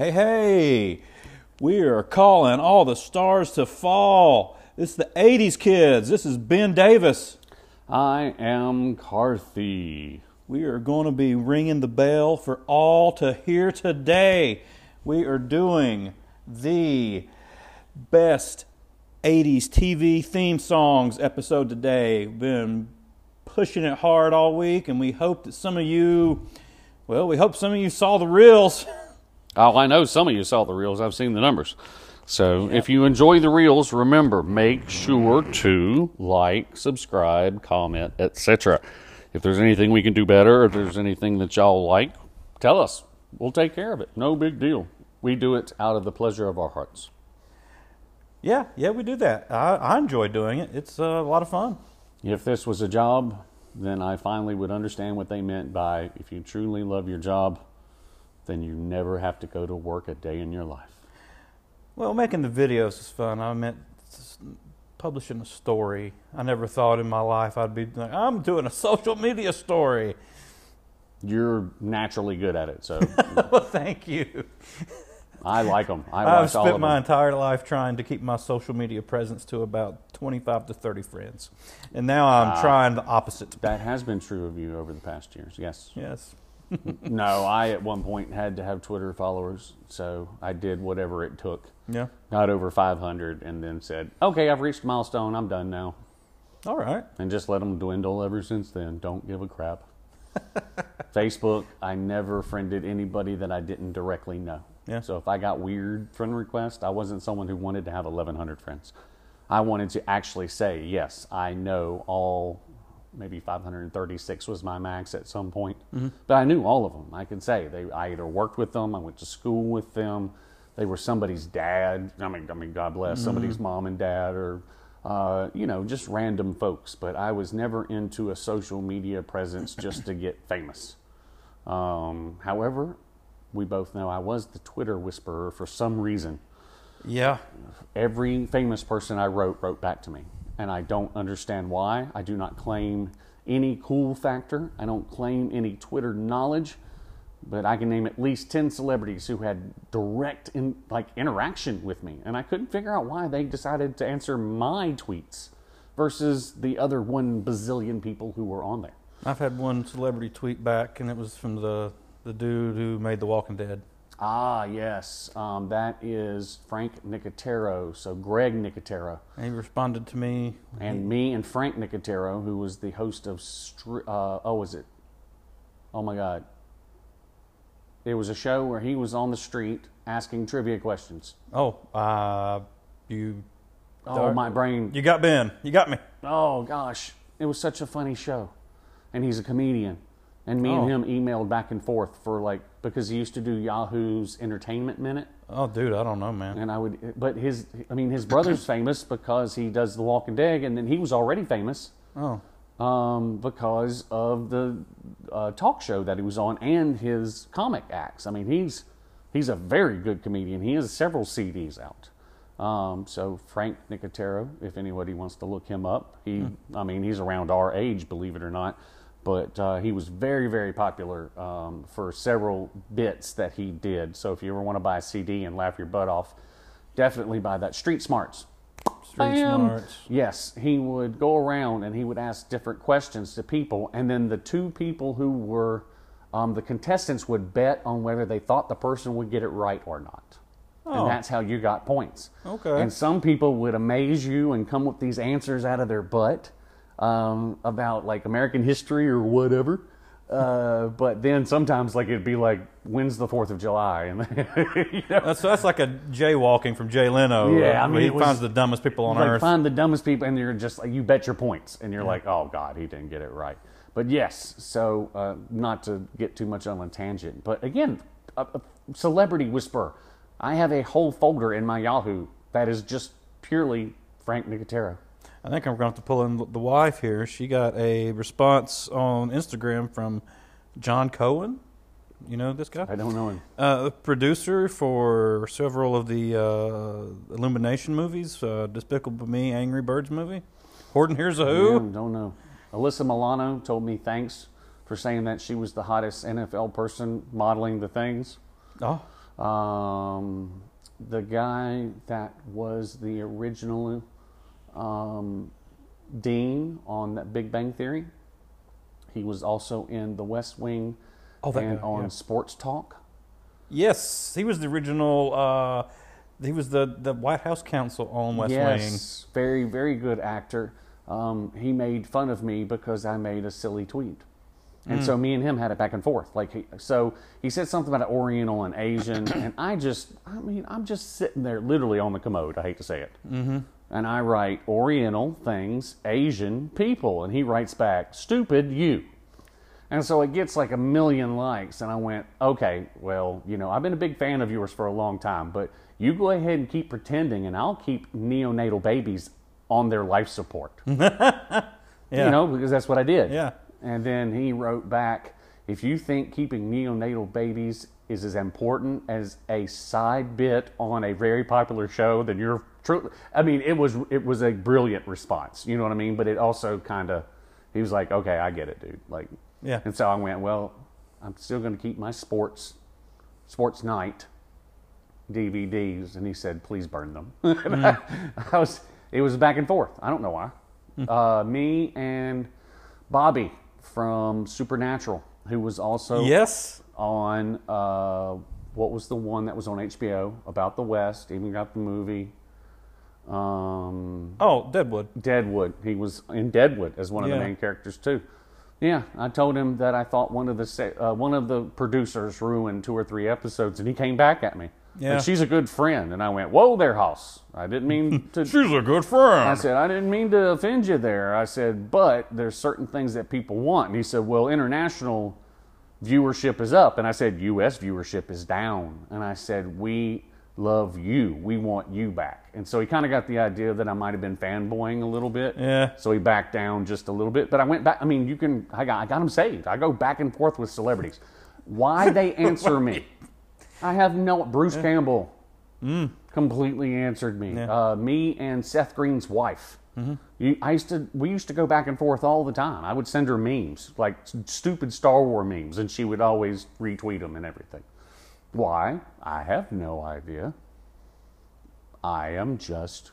Hey, hey, we are calling all the stars to fall. This is the 80s kids. This is Ben Davis. I am Karthy. We are going to be ringing the bell for all to hear today. We are doing the best 80s TV theme songs episode today. Been pushing it hard all week, and we hope that some of you, well, we hope some of you saw the reels. Oh, I know some of you saw the reels. I've seen the numbers. So if you enjoy the reels, remember make sure to like, subscribe, comment, etc. If there's anything we can do better, if there's anything that y'all like, tell us. We'll take care of it. No big deal. We do it out of the pleasure of our hearts. Yeah, yeah, we do that. I, I enjoy doing it. It's a lot of fun. If this was a job, then I finally would understand what they meant by if you truly love your job, then you never have to go to work a day in your life. Well, making the videos is fun. I meant publishing a story. I never thought in my life I'd be like, I'm doing a social media story. You're naturally good at it, so well, thank you. I like them. I all spent my entire life trying to keep my social media presence to about 25 to 30 friends. And now I'm Wow. trying the opposite. That has been true of you over the past years. Yes. Yes. no, I at one point had to have Twitter followers, so I did whatever it took. Yeah. Got over 500, and then said, "Okay, I've reached milestone. I'm done now," All right. and just let them dwindle ever since then. Don't give a crap. Facebook, I never friended anybody that I didn't directly know. Yeah. So if I got weird friend requests, I wasn't someone who wanted to have 1,100 friends. I wanted to actually say, yes, I know all, maybe 536 was my max at some point, but I knew all of them. I could say they, I either worked with them, I went to school with them, they were somebody's dad. I mean, I mean, God bless somebody's mom and dad, or uh, you know, just random folks. But I was never into a social media presence just to get famous. Um, however, we both know I was the Twitter whisperer for some reason. Yeah. Every famous person I wrote wrote back to me, and I don't understand why. I do not claim any cool factor. I don't claim any Twitter knowledge, but I can name at least ten celebrities who had direct in, like interaction with me, and I couldn't figure out why they decided to answer my tweets versus the other one bazillion people who were on there. I've had one celebrity tweet back, and it was from the, the dude who made The Walking Dead. Ah, yes. Um, that is Frank Nicotero. So Greg Nicotero. And he responded to me. And me and Frank Nicotero, who was the host of, Str- uh, oh, was it? Oh my God. It was a show where he was on the street asking trivia questions. Oh, uh, you Oh, my brain. you got Ben. You got me. Oh, gosh. It was such a funny show. And he's a comedian. And me Oh. and him emailed back and forth for like, because he used to do Yahoo's Entertainment Minute. Oh, dude, I don't know, man. And I would, but his, I mean, his brother's famous because he does The Walking Dead, and then he was already famous Oh, um, because of the uh, talk show that he was on and his comic acts. I mean, he's he's a very good comedian. He has several CDs out. Um, so Frank Nicotero, if anybody wants to look him up, he, I mean, he's around our age, believe it or not. But uh, he was very, very popular um, for several bits that he did. So if you ever want to buy a CD and laugh your butt off, definitely buy that. Street Smarts. street Bam. smarts. Yes, he would go around and he would ask different questions to people, and then the two people who were um, the contestants would bet on whether they thought the person would get it right or not. Oh. And that's how you got points. Okay. And some people would amaze you and come with these answers out of their butt um, about like American history or whatever. Uh, but then sometimes like it'd be like, when's the Fourth of July? And you know, That's that's like a jaywalking from Jay Leno. Yeah, uh, I mean, he was- finds the dumbest people on like earth. find the dumbest people, and you're just like you bet your points, and you're like, oh god, he didn't get it right. But yes, so uh, not to get too much on a tangent, but again, a, a celebrity whisper. I have a whole folder in my Yahoo that is just purely Frank Nicotero. I think I'm going to have to pull in the wife here. She got a response on Instagram from John Cohen. You know this guy? I don't know him. Uh, producer for several of the uh, Illumination movies, uh, Despicable Me, Angry Birds movie. Horton Hears a Who. don't know. Alyssa Milano told me thanks for saying that she was the hottest NFL person modeling the things. Oh, Um, the guy that was the original um, dean on that Big Bang Theory. He was also in The West Wing Oh, and guy, on yeah. Sports Talk. Yes, he was the original. Uh, he was the, the White House counsel on West Wing. yes, very very good actor. Um, he made fun of me because I made a silly tweet, and Hmm. so me and him had it back and forth. Like, he, so he said something about Oriental and Asian, and I just, I mean, I'm just sitting there, literally on the commode. I hate to say it, mm-hmm. And I write Oriental things, Asian people, and he writes back, "Stupid you." And so it gets like a million likes. And I went, okay, well, you know, I've been a big fan of yours for a long time, but you go ahead and keep pretending, and I'll keep neonatal babies on their life support. Yeah. You know, because that's what I did. Yeah. And then he wrote back, if you think keeping neonatal babies is as important as a side bit on a very popular show, then you're true. I mean, it was it was a brilliant response. You know what I mean? But it also kind of, he was like, okay, I get it, dude. Like, Yeah. and so I went, well, I'm still going to keep my sports, sports night DVDs. And he said, please burn them. And I, I was, it was back and forth. I don't know why. Uh, me and Bobby from Supernatural, who was also Yes. on, uh, what was the one that was on HBO about the West, even got the movie. Um, Oh, Deadwood. Deadwood. He was in Deadwood as one of Yeah. the main characters too. Yeah, I told him that I thought one of the uh, one of the producers ruined two or three episodes, and he came back at me. Yeah. Like, she's a good friend, and I went, "Whoa there, Hoss. I didn't mean to." She's a good friend. I said, "I didn't mean to offend you there." I said, "But there's certain things that people want." And he said, "Well, international viewership is up," and I said, "U.S. viewership is down." And I said, "We love you. We want you back." And so he kind of got the idea that I might have been fanboying a little bit. Yeah. So he backed down just a little bit. But I went back. I mean, you can. I got. I got him saved. I go back and forth with celebrities. Why they answer me? I have no. Bruce Campbell completely answered me. Uh, me and Seth Green's wife. You, I used to. We used to go back and forth all the time. I would send her memes, like stupid Star Wars memes, and she would always retweet them and everything. Why? I have no idea. I am just,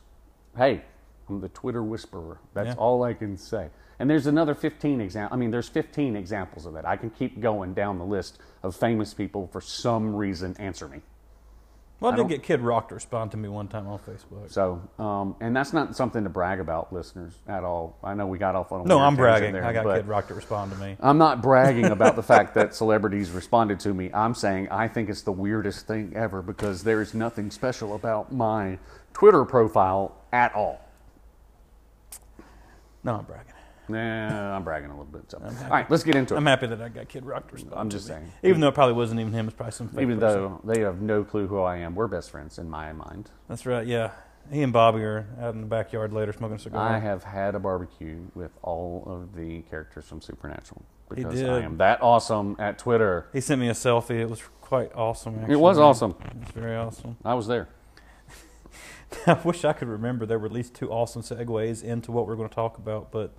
hey, I'm the Twitter whisperer. That's Yeah. all I can say. And there's another 15 example. I mean, there's 15 examples of that. I can keep going down the list of famous people for some reason answer me. Well, I, I did get Kid Rock to respond to me one time on Facebook. So, um, and that's not something to brag about, listeners, at all. I know we got off on a No, I'm bragging. there, I got Kid Rock to respond to me. I'm not bragging about the fact that celebrities responded to me. I'm saying I think it's the weirdest thing ever because there is nothing special about my Twitter profile at all. No, I'm bragging. Nah, I'm bragging a little bit. So. All right, let's get into it. I'm happy that I got Kid Rock to respond. I'm just me. saying. Even though it probably wasn't even him, it's probably some fake Even person. though they have no clue who I am, we're best friends in my mind. That's right. Yeah, he and Bobby are out in the backyard later smoking a cigar. I have had a barbecue with all of the characters from Supernatural because. I am that awesome at Twitter. He sent me a selfie. It was quite awesome. Actually. It was awesome. It was very awesome. I was there. I wish I could remember there were at least two awesome segues into what we're going to talk about, but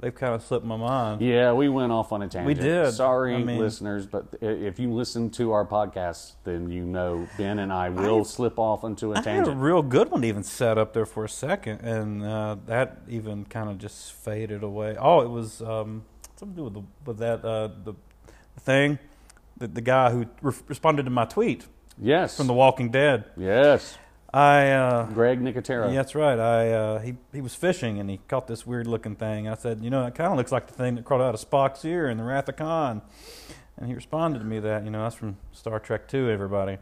they've kind of slipped my mind. Yeah, we went off on a tangent. We did. Sorry, I mean- listeners, but if you listen to our podcast, then you know Ben and I will slip off into a I had a real good one even set up there for a second, and uh, that even kind of just faded away. Oh, it was um, something to do with, the, with that uh, the, thing, the, the guy who re- responded to my tweet yes. from The Walking Dead. yes. I uh, Greg Nicotero. Yeah, that's right. I uh, he he was fishing and he caught this weird looking thing. I said, you know, it kind of looks like the thing that crawled out of Spock's ear in the Wrath of Khan. And he responded to me that, you know, that's from Star Trek Two, everybody.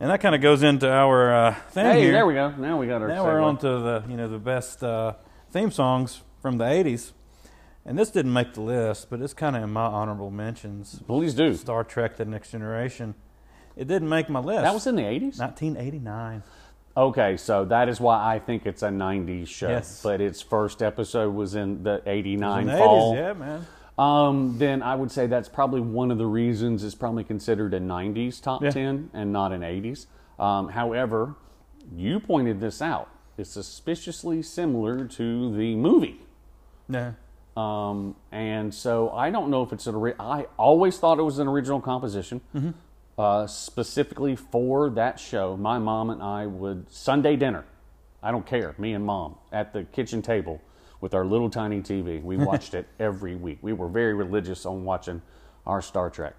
And that kind of goes into our uh, thing Hey, here. there we go. Now we got our now we're on to the you know the best uh, theme songs from the '80s. And this didn't make the list, but it's kind of in my honorable mentions. Please do. Star Trek: The Next Generation. It didn't make my list. That was in the 80s? 1989. Okay, so that is why I think it's a 90s show. Yes. But its first episode was in the 89 In the fall. 80s, yeah, man. Um, then I would say that's probably one of the reasons it's probably considered a 90s top Yeah. 10 and not an 80s. Um, however, you pointed this out. It's suspiciously similar to the movie. Yeah. Um, and so I don't know if it's an ori- I always thought it was an original composition. Uh, specifically for that show, my mom and I would Sunday dinner. I don't care, me and mom at the kitchen table with our little tiny TV. We watched it every week. We were very religious on watching our Star Trek.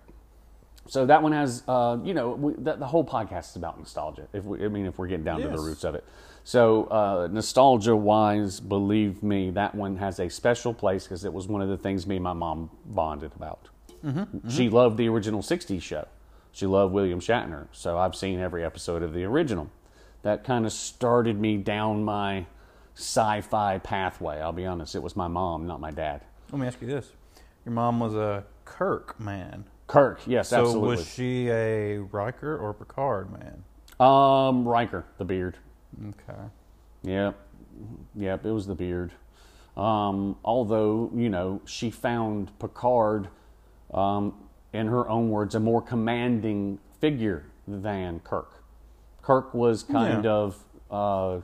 So that one has, uh, you know, we, the, the whole podcast is about nostalgia. If we, I mean, if we're getting down to the roots of it. So uh, nostalgia wise, believe me, that one has a special place because it was one of the things me and my mom bonded about. She loved the original '60s show. She loved William Shatner. So I've seen every episode of the original. That kind of started me down my sci-fi pathway. I'll be honest, it was my mom, not my dad. Let me ask you this: Your mom was a Kirk man. Kirk, yes, absolutely. So absolutely. was she a Riker or Picard man? Um, Riker, the beard. Okay. Yep, yep, it was the beard. Um, although you know, she found Picard, um, in her own words, a more commanding figure than Kirk. Kirk was kind Yeah. of, uh,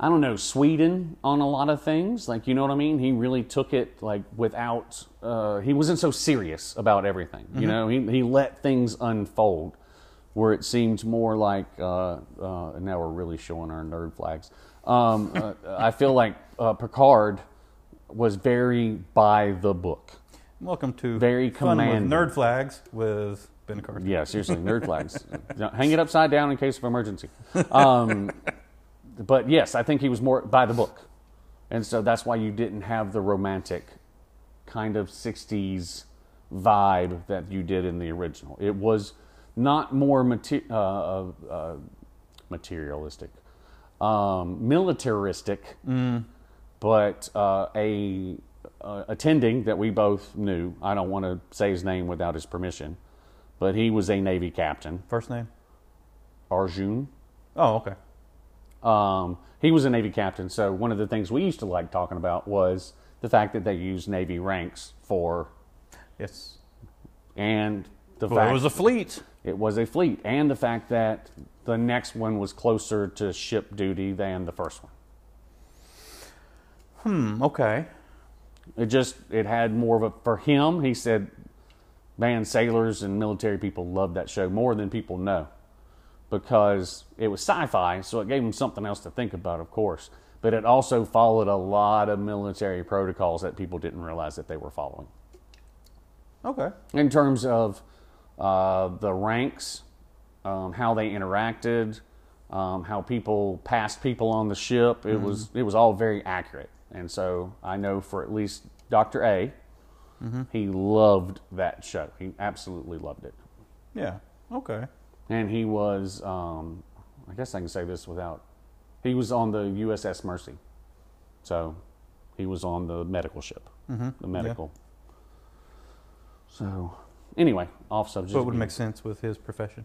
I don't know, Sweden on a lot of things. Like, you know what I mean? He really took it like without. Uh, he wasn't so serious about everything. You know, he he let things unfold. Where it seemed more like, uh, uh, and now we're really showing our nerd flags. Um, uh, I feel like uh, Picard was very by the book. Welcome to Very Fun with. Nerd Flags with Ben Carter. Yeah, seriously, nerd flags. Hang it upside down in case of emergency. Um, but yes, I think he was more by the book, and so that's why you didn't have the romantic kind of '60s vibe that you did in the original. It was not more uh, uh, uh, materialistic, um, militaristic, but uh, a uh, attending that we both knew. I don't want to say his name without his permission, but he was a Navy captain, First name? Arjun. Oh, okay. Um, he was a Navy captain, so one of the things we used to like talking about was the fact that they used Navy ranks for, Yes. and the Well, fact it was a fleet. it was a fleet, and the fact that the next one was closer to ship duty than the first one. Hmm. Okay. It just it had more of a for him. He said, "Man, sailors and military people loved that show more than people know because it was sci-fi, so it gave them something else to think about, of course. But it also followed a lot of military protocols that people didn't realize that they were following Okay. in terms of uh, the ranks, um, how they interacted, um, how people passed people on the ship. It was it was all very accurate, and so I know for at least Doctor A, he loved that show. He absolutely loved it, Yeah. Okay. and he was. Um, I guess I can say this without. He was on the USS Mercy, so he was on the medical ship, the medical. So, anyway, off subject. So it would make sense with his profession.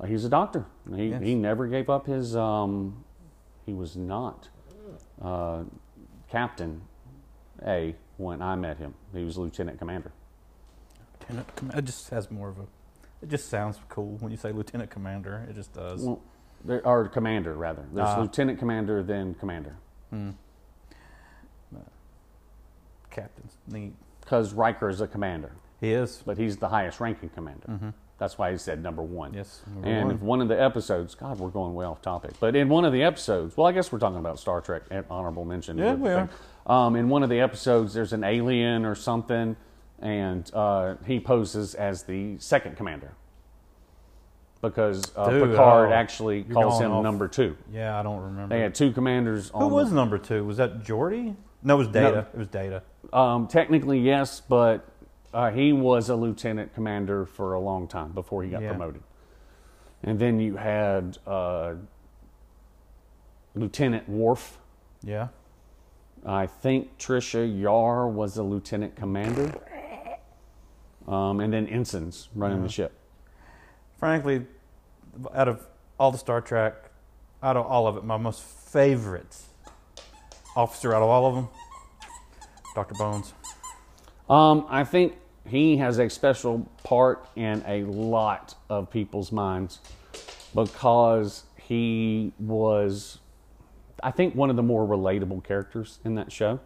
Uh, he's a doctor. He Yes. he never gave up his. Um, he was not uh, captain A when I met him. He was lieutenant commander. Lieutenant com- It just has more of a. It just sounds cool when you say lieutenant commander. It just does. Well, there, or commander rather. There's Ah. lieutenant commander, then commander. Hmm. Captain's neat. Because Riker is a commander, He is. but he's the highest ranking commander. That's why he said number one. Yes. number And one. one of the episodes, God, we're going way off topic, but in one of the episodes, well, I guess we're talking about Star Trek, and honorable mention. Yeah, we are. Um, in one of the episodes, there's an alien or something, and uh, he poses as the second commander because uh, Dude, Picard oh, actually calls him off. number two. yeah, I don't remember. They had two commanders. Who was the- number two? Was that Geordi? No, it was Data. It was Data. Um, technically, yes, but uh, he was a lieutenant commander for a long time before he got Yeah. promoted. And then you had uh, Lieutenant Worf. Yeah. I think Trisha Yar was a lieutenant commander. Um, and then ensigns running the ship. Frankly, out of all the Star Trek, out of all of it, my most favorite officer out of all of them, Doctor Bones. Um, I think he has a special part in a lot of people's minds because he was, I think, one of the more relatable characters in that show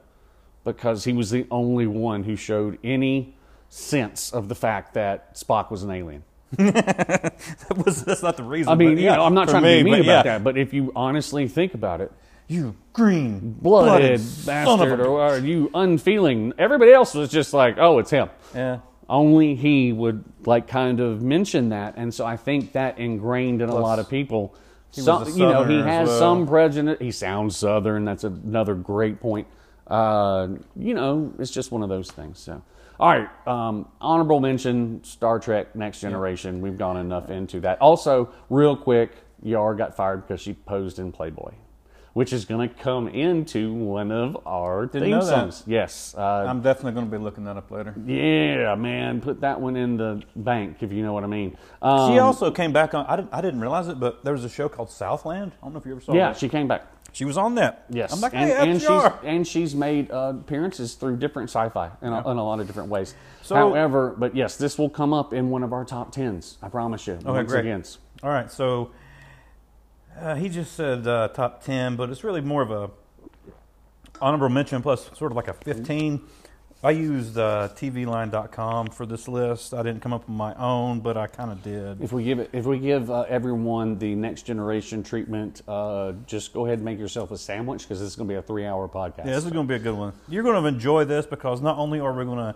because he was the only one who showed any sense of the fact that Spock was an alien. that was that's not the reason. I mean, but you yeah, know, I'm not trying me, to be mean about yeah. that, but if you honestly think about it, You green blooded bastard, a- or are you unfeeling? Everybody else was just like, oh, it's him. yeah. Only he would like kind of mention that, and so I think that ingrained in a lot of people. he was Some, a you know, he has well. some prejudice. He sounds southern. That's another great point. Uh, you know, it's just one of those things. So, all right, um, honorable mention: Star Trek: Next Generation. We've gone enough into that. Also, real quick, Yar got fired because she posed in Playboy, which is going to come into one of our Didn't theme songs. Yes, uh, I'm definitely going to be looking that up later. yeah, man, put that one in the bank if you know what I mean. Um, She also came back on. I didn't. I didn't realize it, but there was a show called Southland. I don't know if you ever saw it. yeah, that. she came back. She was on that. Yes, I'm like, and, hey, and she's and she's made uh, appearances through different sci-fi in, a, in a lot of different ways. So- However, but yes, this will come up in one of our top tens. I promise you. once great. again. All right, so uh, he just said uh, top ten, but it's really more of a honorable mention plus sort of like a fifteen. I used uh, TVLine.com for this list. I didn't come up with my own, but I kind of did. If we give it, if we give uh, everyone the next generation treatment, uh, just go ahead and make yourself a sandwich because this is going to be a three-hour podcast. Yeah, this is going to be a good one. You're going to enjoy this because not only are we going to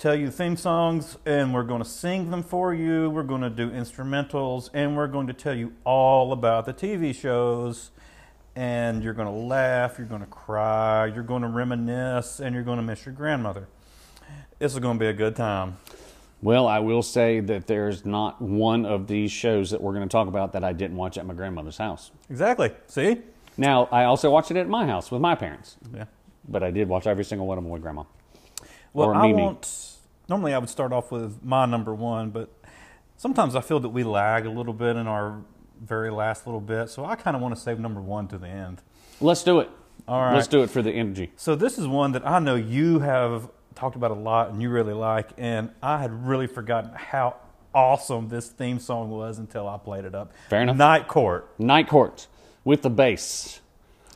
tell you theme songs and we're going to sing them for you, we're going to do instrumentals, and we're going to tell you all about the TV shows. And you're going to laugh, you're going to cry, you're going to reminisce, and you're going to miss your grandmother. This is going to be a good time. Well, I will say that there's not one of these shows that we're going to talk about that I didn't watch at my grandmother's house. Exactly. See? Now, I also watched it at my house with my parents, Yeah. but I did watch every single one of them with grandma. Well, Or I Mimi. want. Normally, I would start off with my number one, but sometimes I feel that we lag a little bit in our very last little bit, so I kind of want to save number one to the end. Let's do it. All right. Let's do it for the energy. So this is one that I know you have talked about a lot and you really like, and I had really forgotten how awesome this theme song was until I played it up. Fair enough. Night Court. Night Court with the bass.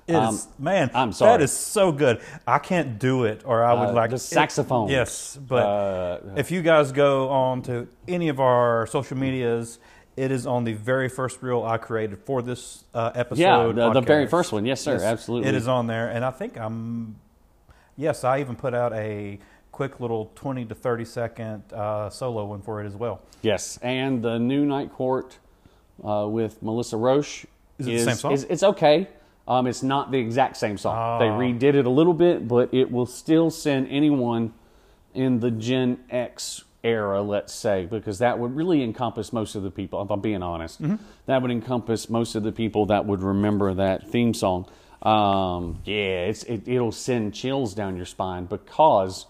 It is Um, man. I'm sorry. That is so good. I can't do it, or I would Uh, like the saxophone. yes, but Uh, if you guys go on to any of our social medias, it is on the very first reel I created for this uh, episode. Yeah, the, the very first one. Yes, sir. Yes, Absolutely. It is on there, and I think I'm. Yes, I even put out a quick little twenty to thirty second uh, solo one for it as well. Yes, and the new Night Court uh, with Melissa Rauch Is it the same song? is- it's okay. Um, it's not the exact same song. They Ah. redid it a little bit, but it will still send anyone in the Gen X era, let's say, because that would really encompass most of the people. If I'm being honest, Mm-hmm. that would encompass most of the people that would remember that theme song. Um, yeah, it's it, it'll send chills down your spine because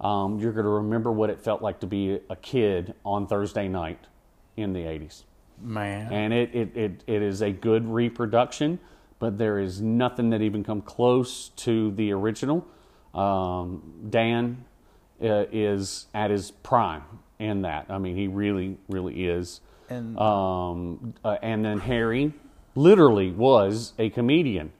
um, you're going to remember what it felt like to be a kid on Thursday night in the 80s. Man, And it, it, it, it is a good reproduction, but there is nothing that even come close to the original. Um, Dan uh, is at his prime in that. I mean, he really, really is. And- um, uh, and then Harry literally was a comedian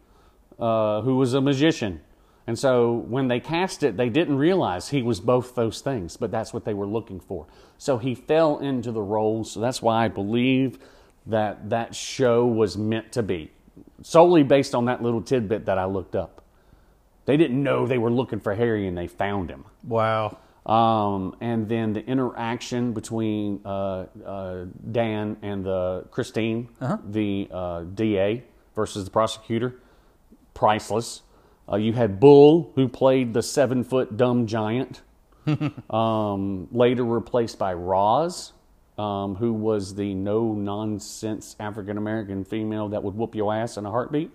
uh, who was a magician. And so when they cast it, they didn't realize he was both those things, but that's what they were looking for. So he fell into the role. So that's why I believe that that show was meant to be solely based on that little tidbit that I looked up. They didn't know they were looking for Harry and they found him. wow. Um, and then the interaction between uh, uh, Dan and the Christine, the uh, DA versus the prosecutor, priceless. Uh, you had Bull, who played the seven foot dumb giant, um, later replaced by Roz, um, who was the no nonsense African American female that would whoop your ass in a heartbeat.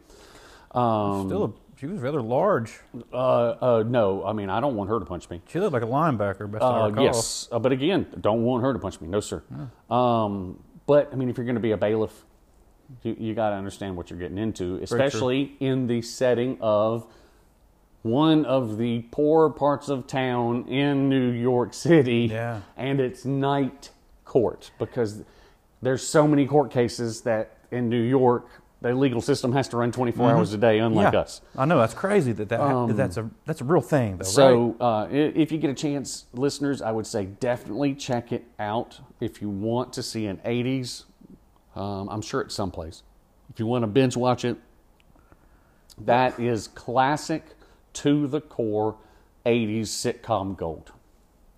Um, Still, a, she was rather large. uh, uh, no, I mean, I don't want her to punch me. She looked like a linebacker. Best I Uh, recall. yes, uh, but again, don't want her to punch me. No, sir. Um, but I mean, if you're going to be a bailiff, you, you got to understand what you're getting into, especially in the setting of one of the poor parts of town in New York City, Yeah. and it's night court because there's so many court cases that in New York the legal system has to run 24 hours a day, unlike Mm-hmm. yeah, us. I know that's crazy that, that that that's a that's a real thing though. right? So, uh, if you get a chance, listeners, I would say definitely check it out. If you want to see an 80s, um, I'm sure it's someplace. If you want to binge watch it, that is classic to the core 80s sitcom gold.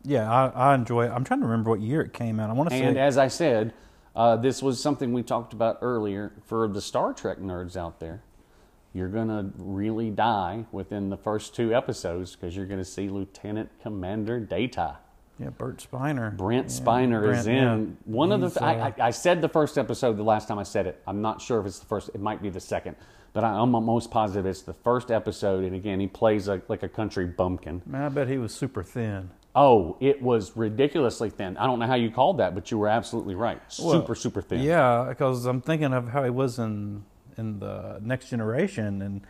Yeah, I, I enjoy it. I'm trying to remember what year it came out. I want to say. And as I said, uh, this was something we talked about earlier for the Star Trek nerds out there. You're going to really die within the first two episodes because you're going to see Lieutenant Commander Data. yeah, Bert Spiner. Brent Yeah, Spiner is in yeah. one of the. I, uh, I, I said the first episode the last time I said it. I'm not sure if it's the first. It might be the second, but I, I'm most positive it's the first episode. And again, he plays a, like a country bumpkin. Man, I bet he was super thin. Oh, it was ridiculously thin. I don't know how you called that, but you were absolutely right. Well, Super, super thin. Yeah, because I'm thinking of how he was in in the Next Generation, and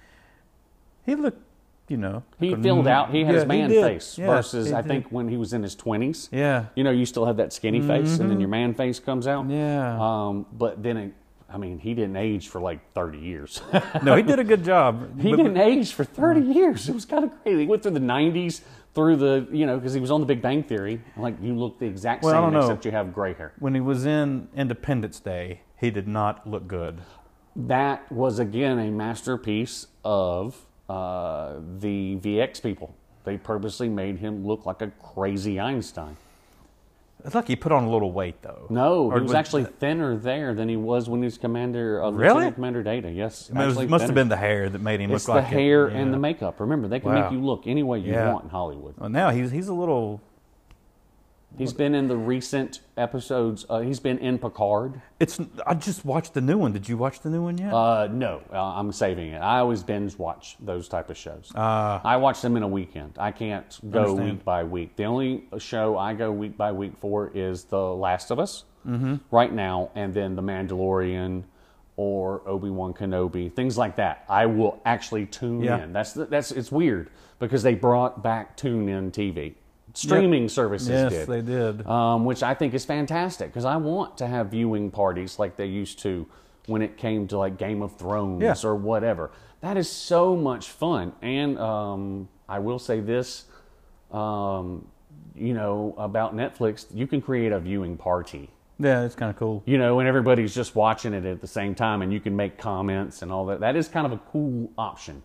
he looked, you know, He filled out. He had his yeah, man did. face Yeah, versus I think when he was in his twenties. Yeah, You know, you still have that skinny face, and then your man face comes out. Mm-hmm. yeah. Um, but then, it, I mean, he didn't age for like thirty years. no, he did a good job. He But- didn't age for 30 years. It was kind of crazy. He went through the 90s, through the, you know, because he was on the Big Bang Theory. Like, you look the exact Well, same, except you have gray hair. When he was in Independence Day, he did not look good. That was, again, a masterpiece of uh, the VX people. They purposely made him look like a crazy Einstein. It's like he put on a little weight, though. No, Or he was actually thinner there than he was when he was commander, uh, of Really? Lieutenant Commander Data. Yes, I mean, it was- must have been the hair that made him It's look the like it. hair Yeah. and the makeup. Remember, they can Wow. make you look any way you Yeah. want in Hollywood. Well, now he's he's a little. He's been in the recent episodes. Uh, he's been in Picard. It's. I just watched the new one. Did you watch the new one yet? Uh, no, uh, I'm saving it. I always binge watch those type of shows. Uh, I watch them in a weekend. I can't go Understand. week by week. The only show I go week by week for is The Last of Us mm-hmm. right now, and then The Mandalorian or Obi Wan Kenobi, things like that. I will actually tune Yeah. in. That's that's it's weird because they brought back Tune In TV. Streaming services yes, did they did. um, which I think is fantastic because I want to have viewing parties like they used to when it came to like Game of Thrones Yeah. or whatever. That is so much fun. And um, I will say this, um, you know, about Netflix, you can create a viewing party. yeah, it's kind of cool. You know, and everybody's just watching it at the same time, and you can make comments and all that. That is kind of a cool option.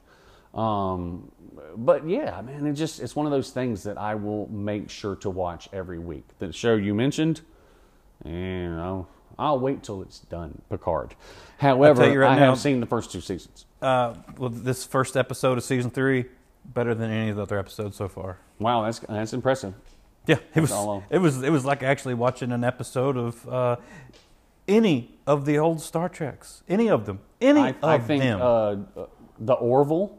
Um, but yeah, man, it just it's one of those things that I will make sure to watch every week. The show you mentioned, you know, I'll wait till it's done. Picard. However, right I now- have seen the first two seasons. Uh, well, this first episode of season three better than any of the other episodes so far. Wow, that's that's impressive. Yeah, it was. It was. It was like actually watching an episode of uh, any of the old Star Treks. Any of them. Any I, of I think them. uh, the Orville.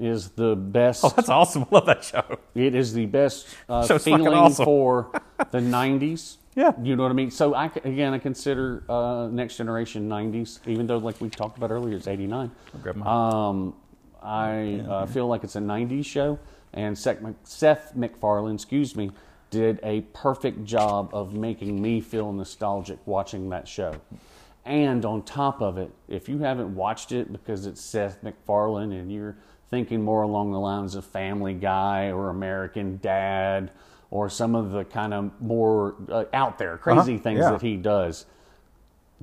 Is the best. Oh, that's awesome! I love that show. It is the best uh, feeling awesome. for the '90s. Yeah. you know what I mean. So I again, I consider uh, Next Generation '90s, even though like we talked about earlier, it's '89. grab mine. Um, I uh, feel like it's a '90s show, and Seth, Mac- Seth MacFarlane, excuse me, did a perfect job of making me feel nostalgic watching that show. And on top of it, if you haven't watched it because it's Seth MacFarlane and you're thinking more along the lines of Family Guy or American Dad or some of the kind of more uh, out there crazy Uh-huh, things yeah. that he does,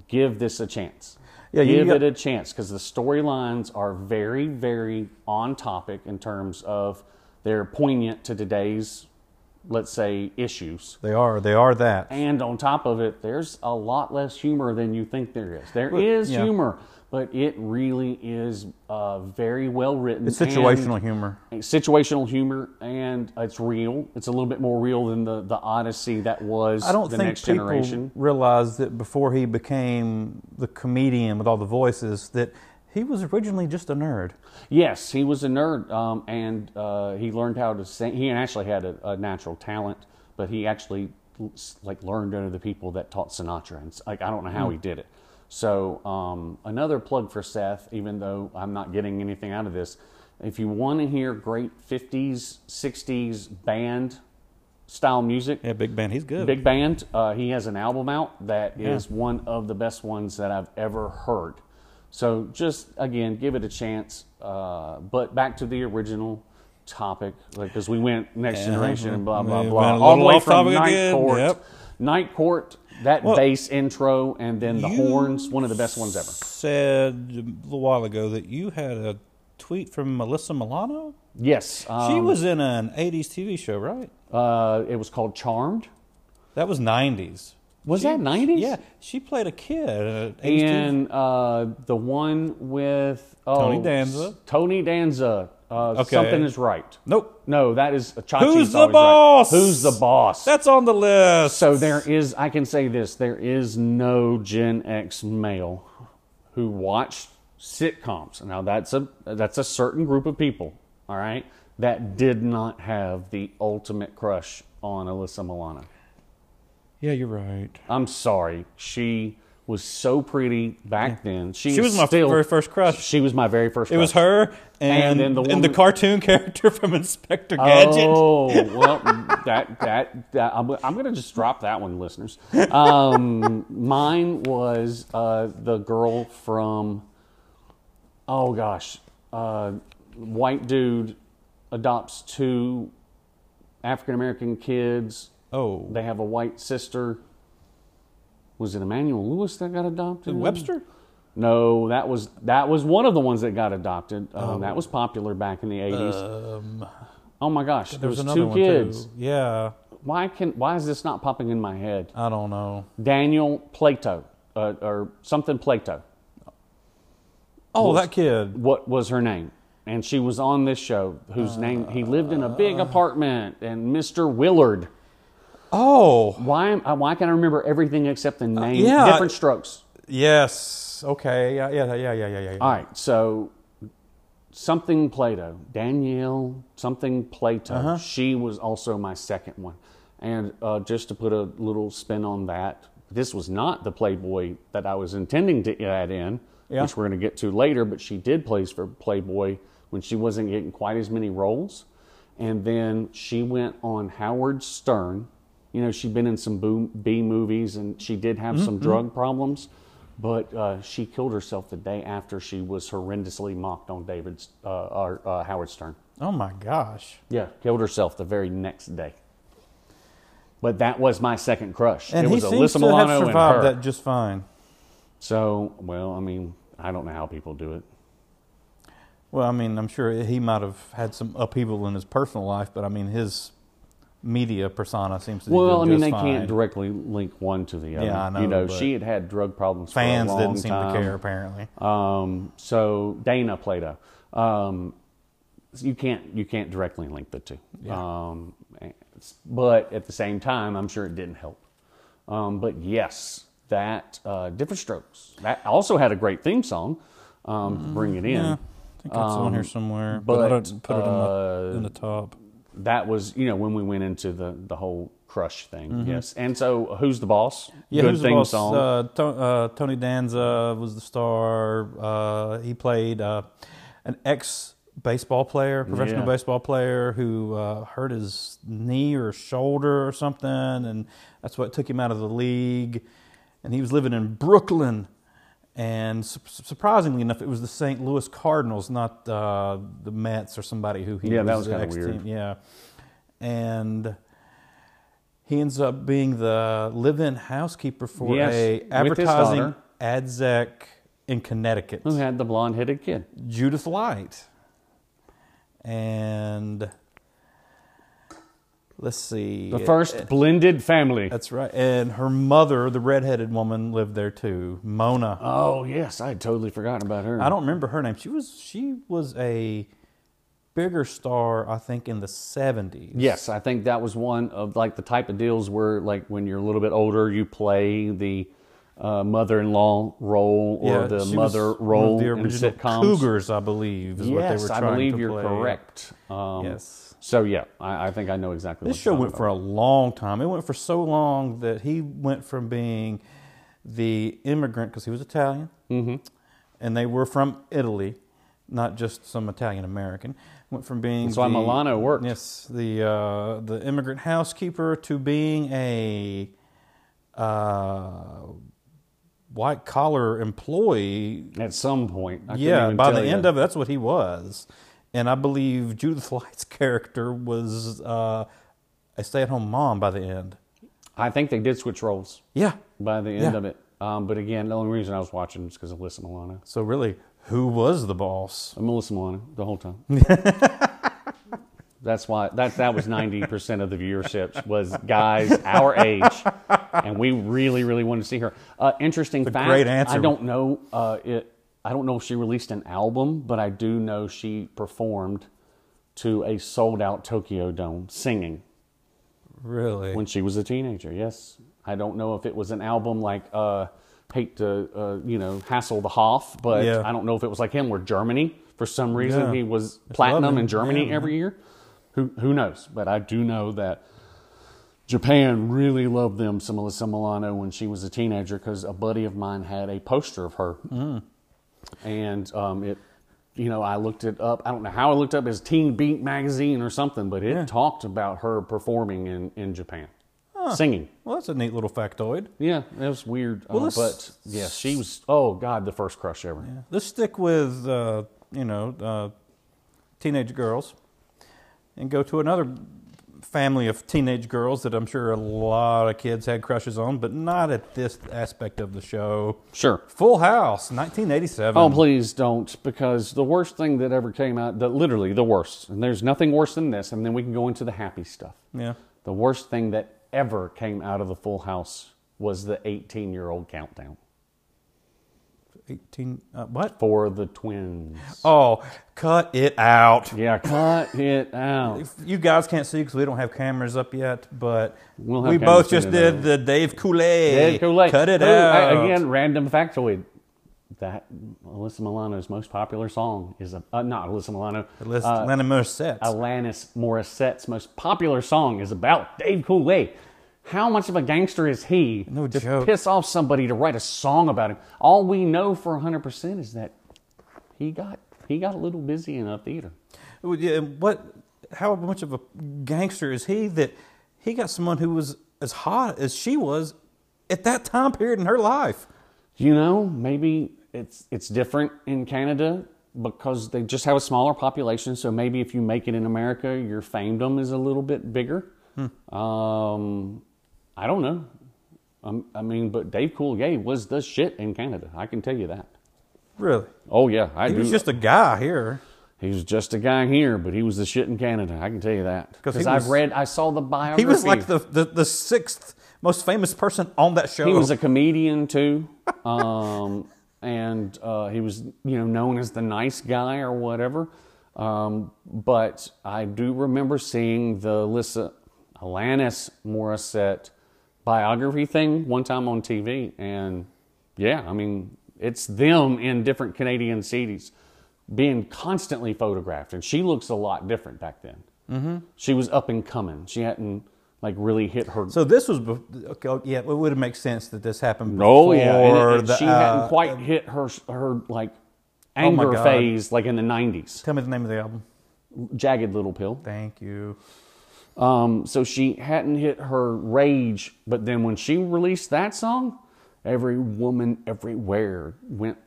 give this a chance. Yeah, you give got- it a chance because the storylines are very, very on topic in terms of they're poignant to today's, let's say, issues. They are. They are that. And on top of it, there's a lot less humor than you think there is. There is yeah. humor, but it really is uh, very well written. It's situational humor. situational humor, and it's real. It's a little bit more real than the, the Odyssey that was I don't the think next people generation. realize that before he became the comedian with all the voices, that he was originally just a nerd. Yes, he was a nerd, um, and uh, he learned how to sing. He actually had a, a natural talent, but he actually like learned under the people that taught Sinatra, and like I don't know how he did it. So um, another plug for Seth, even though I'm not getting anything out of this. If you want to hear great 50s, 60s band style music, Yeah, big band. He's good. Big band. Uh, he has an album out that is Yeah. one of the best ones that I've ever heard. So just again, give it a chance. Uh, but back to the original topic, because we went next Yeah, generation and blah blah blah, all the way from Night again. Court. Yep. Night Court, that Well, bass intro, and then the horns, one of the best ones ever. Said a little while ago that you had a tweet from Melissa Milano. Yes, she um, was in an '80s TV show, right? Uh, it was called Charmed. That was '90s. Was She- that 90s? Yeah, she played a kid. in an 80s TV and uh, the one with oh, Tony Danza. Tony Danza. Uh, Okay. Something is right. Nope, No, that is a Chachi's Who's the always right. boss? Who's the boss? that's on the list. so there is. I can say this: there is no Gen X male who watched sitcoms. Now that's a that's a certain group of people. All right, that did not have the ultimate crush on Alyssa Milano. yeah, you're right. I'm sorry. She was so pretty back then. She, She was my still, very first crush. She was my very first. It was her and, And then the and the cartoon character from Inspector Gadget. Oh well, that that, that I'm, I'm going to just drop that one, listeners. Um, mine was uh, the girl from. Oh gosh, uh, white dude adopts two African American kids. Oh, They have a white sister. Was it Emmanuel Lewis that got adopted? Webster. No, that was that was one of the ones that got adopted. Um, That was popular back in the eighties. Um, oh my gosh, there was was two one kids. too. Yeah, Why can why is this not popping in my head? I don't know. Daniel Plato uh, or something Plato. Oh, Was- that kid. What was her name? And she was on this show. Whose name? He lived in a big apartment. And Mr. Willard. Oh, Why? am- uh, Why can I remember everything except the name? Uh, yeah. Different strokes. yes. Okay. Yeah. Yeah. Yeah. Yeah. Yeah. Yeah. All right, so something Plato, Danielle something Plato. Uh-huh. She was also my second one, and uh, just to put a little spin on that, this was not the Playboy that I was intending to add in, Yeah. which we're going to get to later. But she did plays for Playboy when she wasn't getting quite as many roles, and then she went on Howard Stern. You know, she'd been in some boom- B movies, and she did have some drug problems. But uh, she killed herself the day after she was horrendously mocked on David's uh, or, uh, Howard Stern. Oh my gosh. Yeah, killed herself the very next day. But that was my second crush. And it he was seems Alyssa to Milano have and survived her. that just fine. So, well, I mean, I don't know how people do it. Well, I mean, I'm sure he might have had some upheaval in his personal life, but I mean, his media persona seems to. be Well, I mean, they fine. can't directly link one to the other. Yeah, I know, You know, she had had drug problems Fans for a long didn't seem time. to care, apparently. Um, so Dana Plato, um, you can't you can't directly link the two. Yeah. Um, but at the same time, I'm sure it didn't help. Um, but yes, that uh, different strokes that also had a great theme song. Um, to bring it in. Mm, Yeah, I think it's on here somewhere, but, I don't put it in uh, the, in the top. That was you know when we went into the the whole crush thing. Yes, and so who's the boss? Mm-hmm. Yeah, Good who's the boss? song. Uh, to, uh, Tony Danza was the star. Uh, he played uh, an ex baseball player, professional Yeah. baseball player who uh, hurt his knee or shoulder or something, and that's what took him out of the league. And he was living in Brooklyn. And su- surprisingly enough, it was the St. Louis Cardinals, not uh, the Mets or somebody who he Yeah, that was was kinda ex-team. weird. Yeah, and he ends up being the live-in housekeeper for Yes, a advertising ad exec in Connecticut, Who had the blonde headed kid? Judith Light. And let's see, The first blended family. That's right. And her mother, the redheaded woman, lived there too, Mona. Oh yes, I had totally forgotten about her. I don't remember her name. She was she was a bigger star, I think, in the seventies. Yes, I think that was one of like the type of deals where like when you're a little bit older, you play the uh, mother-in-law role or the mother role the in original sitcoms. Cougars, I believe, is what they Yes, were I trying believe to you're play. correct. Um, Yes. So yeah, I, I think I know exactly. This what show went talking for a long time. It went for so long that he went from being the immigrant because he was Italian, mm-hmm. and they were from Italy, not just some Italian American. Went from being That's why Milano worked. Yes, the uh, the immigrant housekeeper to being a uh, white collar employee. At some point, I yeah, even by the end of it, that's what he was. And I believe Judith Light's character was uh, a stay at home mom by the end. I think they did switch roles Yeah. by the end Yeah. of it. Um, but again, the only reason I was watching is because of Alyssa Milano. So really, who was the boss? I'm Melissa Milano the whole time. That's why that that was ninety percent of the viewership was guys our age, and we really really wanted to see her. Uh, interesting fact. great answer. I don't know uh, it. I don't know if she released an album, but I do know she performed to a sold out Tokyo Dome singing Really? when she was a teenager. Yes, I don't know if it was an album like uh, hate to uh, you know hassle the Hoff, but Yeah. I don't know if it was like him or Germany for some reason Yeah. he was platinum loving, in Germany yeah. every year. Who who knows? But I do know that Japan really loved them some Alyssa Milano when she was a teenager because a buddy of mine had a poster of her, Mm. And um, it. You know, I looked it up. I don't know how I looked up as Teen Beat magazine or something, but it talked about her performing in, in Japan, singing. well, that's a neat little factoid. Yeah, that was weird. Well, let's- but yeah, she was. Oh God, the first crush ever. Let's stick with uh, you know uh, teenage girls, and go to another family of teenage girls that I'm sure a lot of kids had crushes on, but not at this aspect of the show. Sure. Full House, 1987. Oh, please don't, because the worst thing that ever came out, the, literally the worst, and there's nothing worse than this, and then we can go into the happy stuff. Yeah. The worst thing that ever came out of the Full House was the 18 year old countdown 18. Uh, what? for the twins. Oh, cut it out. Yeah, cut it out. You guys can't see because we don't have cameras up yet, but We'll we both just did the Dave Coulier. Dead Kool-Aid. Cut it Who- out. Again, random factoid. That Alyssa Milano's most popular song is a, uh, not Alyssa Milano. Let's uh, Lennon Morissette. Alanis Morissette's most popular song is about Dave Coulier. How much of a gangster is he No to joke. piss off somebody to write a song about him? All we know for 100% is that he got he got a little busy in a theater. Yeah, What? How much of a gangster is he that he got someone who was as hot as she was at that time period in her life? You know, maybe it's it's different in Canada because they just have a smaller population. So maybe if you make it in America, your famedom is a little bit bigger. Hmm. Um, I don't know. Um, I mean, but Dave Coulier was the shit in Canada. I can tell you that. Really? Oh yeah, I He do. was just a guy here. he was just a guy here, but he was the shit in Canada. I can tell you that because I've read, I saw the biography. He was like the, the, the sixth most famous person on that show. He was a comedian too, um, and uh, he was you know known as the nice guy or whatever. Um, but I do remember seeing the Alyssa, Alanis Morissette biography thing one time on TV, and yeah, I mean it's them in different Canadian cities being constantly photographed, and she looks a lot different back then. Mm-hmm. She was up and coming. She hadn't like really hit her so this was, okay, oh, yeah, it would make sense that this happened before Oh yeah, and and the, she uh, hadn't quite hit her her like Oh, anger God. phase like in the '90s. Tell me the name of the album. Jagged Little Pill. Thank you. Um, so she hadn't hit her rage, but then when she released that song, every woman everywhere went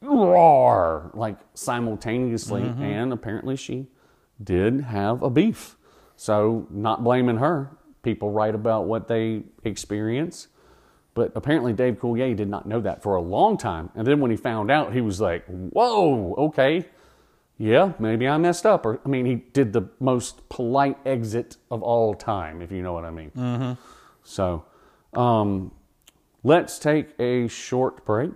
roar like simultaneously, Mm-hmm. and apparently she did have a beef. So not blaming her. People write about what they experience. But apparently Dave Coulier did not know that for a long time. And then when he found out, he was like, whoa, okay. Yeah, maybe I messed up. Or, I mean, he did the most polite exit of all time, if you know what I mean. Mm-hmm. So, um, let's take a short break.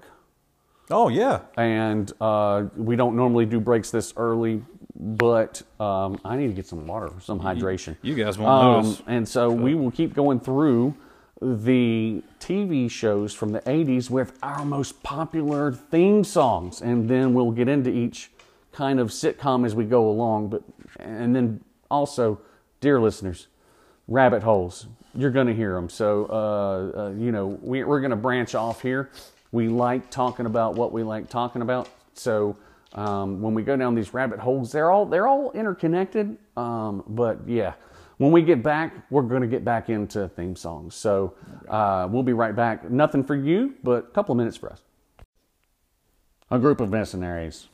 Oh yeah. And uh, we don't normally do breaks this early, but um, I need to get some water, some hydration. you guys won't notice. And so we will keep going through the TV shows from the 80s with our most popular theme songs. And then we'll get into each kind of sitcom as we go along. But And then also, dear listeners, rabbit holes. You're going to hear them. So, uh, uh, you know, we, we're going to branch off here. We like talking about what we like talking about. So, um, when we go down these rabbit holes, they're all they're all interconnected. Um, but yeah, When we get back, we're going to get back into theme songs. So uh, we'll be right back. Nothing for you, but a couple of minutes for us. A group of mercenaries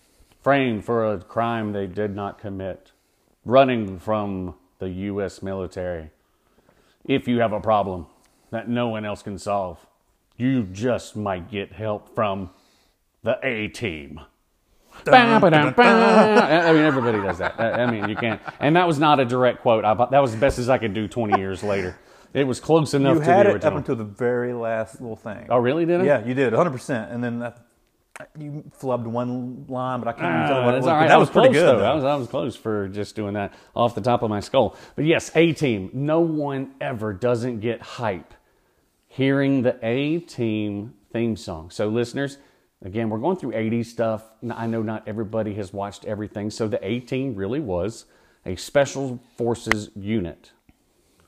framed for a crime they did not commit, running from the U.S. military. If you have a problem that no one else can solve, you just might get help from the A team. I mean, everybody does that. I mean, you can't. And that was not a direct quote. I, that was the best as I could do 20 years later. It was close enough You to had the it original. up until the very last little thing. oh, really? Did I? Yeah, you did, 100%. And then that, you flubbed one line, but I can't even tell Ah, what it was. right. That I was pretty close, good. Though. I was, I was close for just doing that off the top of my skull. But yes, A Team. No one ever doesn't get hype hearing the A Team theme song. So, listeners, again, we're going through 80s stuff. I know not everybody has watched everything. So, the A Team really was a special forces unit.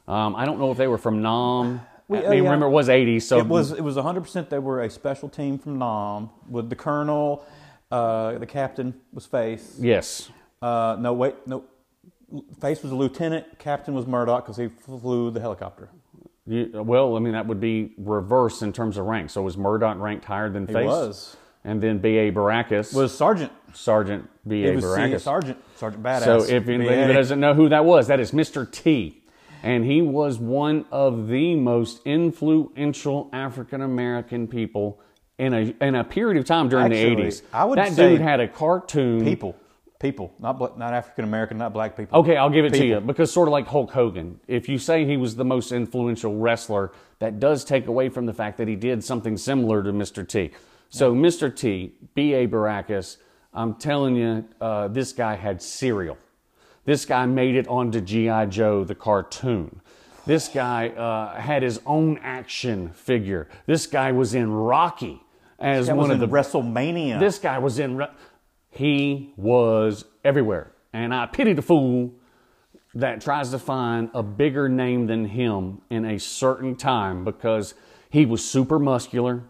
Um, I don't know if they were from Nam. We- I oh, mean, yeah. remember, it was 80s. So it was it was 100% they were a special team from Nam with the colonel, uh, the captain was Face. Yes. Uh, no, wait, no. Face was a lieutenant, captain was Murdock because he flew the helicopter. You, well, I mean, that would be reverse in terms of rank. So was Murdock ranked higher than He Face? was. And then B.A. Baracus Was sergeant. Sergeant B.A. Baracus. sergeant. Sergeant Badass. So if anybody doesn't know who that was, that is Mr. T. And he was one of the most influential African American people in a in a period of time during Actually, the 80s. I would say that say dude had a cartoon. people, people, not not African American, not black people. Okay, I'll give it to you because sort of like Hulk Hogan. If you say he was the most influential wrestler, that does take away from the fact that he did something similar to Mr. T. So Mr. T, B.A. Baracus, I'm telling you, uh, this guy had cereal. This guy made it onto G.I. Joe, the cartoon. This guy uh, had his own action figure. This guy was in Rocky as one was of the WrestleMania. this guy was in. He was everywhere, and I pity the fool that tries to find a bigger name than him in a certain time because he was super muscular.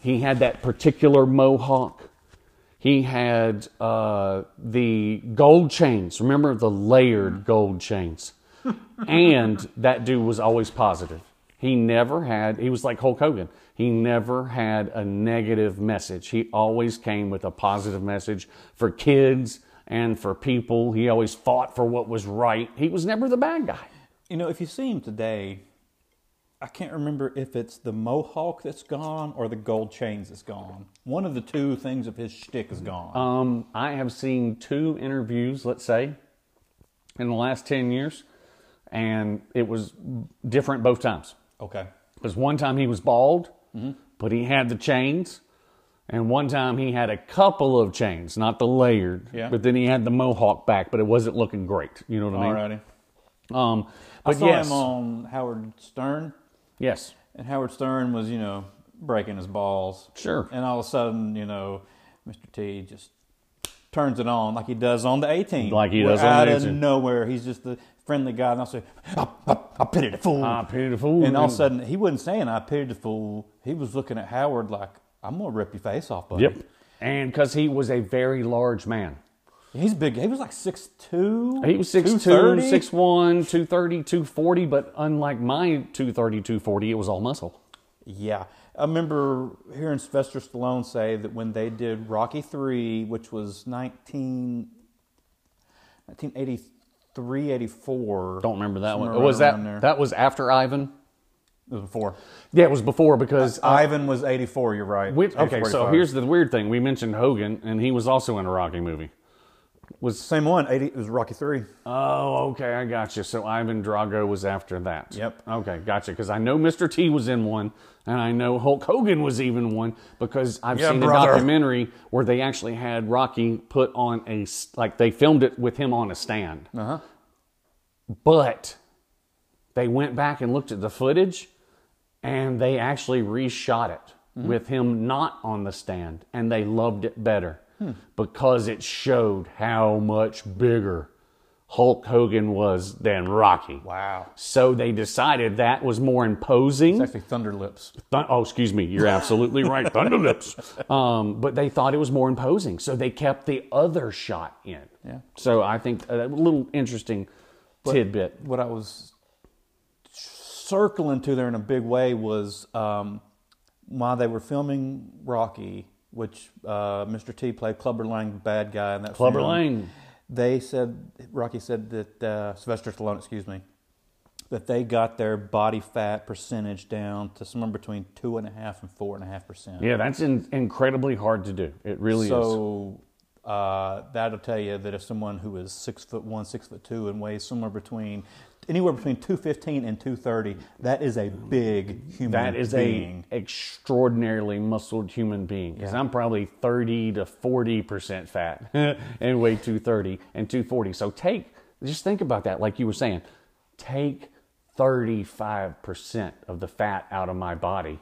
He had that particular mohawk. He had uh, the gold chains. Remember the layered gold chains. and that dude was always positive. He never had, he was like Hulk Hogan. He never had a negative message. He always came with a positive message for kids and for people. He always fought for what was right. He was never the bad guy. You know, if you see him today, I can't remember if it's the mohawk that's gone or the gold chains that's gone. One of the two things of his shtick is gone. Um, I have seen two interviews, let's say, in the last 10 years, and it was different both times. okay. Because one time he was bald, but he had the chains. And one time he had a couple of chains, not the layered, Yeah. but then he had the mohawk back, but it wasn't looking great. You know what I mean? Alrighty. Um, I but saw yes, him on Howard Stern, yes, and Howard Stern was, you know, breaking his balls. Sure. And all of a sudden, you know, Mr. T just turns it on like he does on the A Team. Like he does on the out of nowhere. He's just the friendly guy, and I'll say, I, I, I pity the fool. I pity the fool. and all of a sudden, he wasn't saying I pity the fool. He was looking at Howard like, I'm gonna rip your face off, buddy. yep, and because he was a very large man. He's big. He was like 6'2". He was 6'2", 230. 6'1", 230, 240, but unlike my 230, 240, it was all muscle. Yeah, I remember hearing Sylvester Stallone say that when they did Rocky Three, which was 19, 1983, 84. Don't remember that one. Was right that that was after Ivan? It was before. Yeah, it was before because uh, Ivan was 84. You're right. Which, okay, 84, so 85. here's the weird thing. We mentioned Hogan, and he was also in a Rocky movie. Was the same one. 80. It was Rocky Three. oh, okay, I got you. So Ivan Drago was after that. Yep. Okay, gotcha. Because I know Mr. T was in one, and I know Hulk Hogan was even one because I've Yeah, seen brother. a documentary where they actually had Rocky put on a like they filmed it with him on a stand. Uh huh. But they went back and looked at the footage and they actually reshot it with him not on the stand and they loved it better because it showed how much bigger Hulk Hogan was than Rocky. Wow. So they decided that was more imposing. It's actually Thunder Lips. Oh, excuse me. You're absolutely right. Thunder lips. Um, but they thought it was more imposing, so they kept the other shot in. Yeah. So I think a little interesting But tidbit. What I was circling to there in a big way was um, while they were filming Rocky, which uh, Mr. T played Clubber Lang, the bad guy in that Clubber film, Lang. They said Rocky said that uh, Sylvester Stallone, excuse me, that they got their body fat percentage down to somewhere between two and a half and four and a half percent. Yeah, that's in, incredibly hard to do. It really is. So uh, that'll tell you that if someone who is six foot one, six foot two, and weighs somewhere between anywhere between two fifteen and two thirty, that is a big human. That is being. a extraordinarily muscled human being because I'm probably 30 to 40 percent fat and weigh 230 and 240. So take just think about that, like you were saying, take 35 percent of the fat out of my body.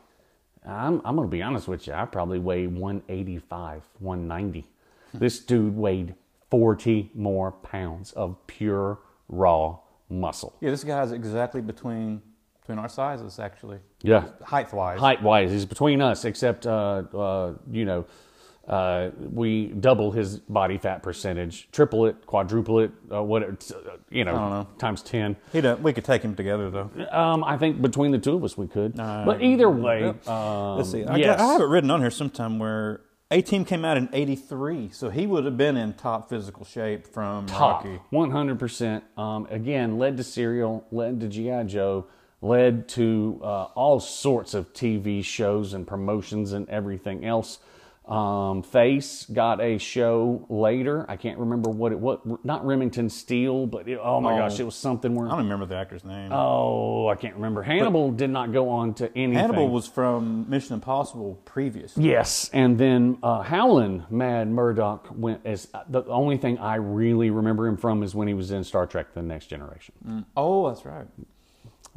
I'm I'm gonna be honest with you. I probably weigh 185, 190. This dude weighed 40 more pounds of pure raw muscle. Yeah, this guy's exactly between between our sizes, actually. Yeah. height wise. height wise he's between us except uh, uh, you know uh, we double his body fat percentage triple it quadruple it uh, what uh, you know, know. times 10 He don't, we could take him together though. um, i think between the two of us we could but either way um, Let's see. I, yes. got, I have it written on here sometime where A Team came out in '83, so he would have been in top physical shape from top Rocky. 100% um, again led to cereal led to gi joe led to uh, all sorts of tv shows and promotions and everything else um, face got a show later i can't remember what it was not remington steele but it, oh my Oh. gosh it was something where I don't remember the actor's name. oh i can't remember hannibal did not go on to anything Hannibal was from Mission Impossible previous. Yes, and then uh, Howlin' Mad Murdock went as the only thing I really remember him from is when he was in Star Trek: The Next Generation. Oh, that's right.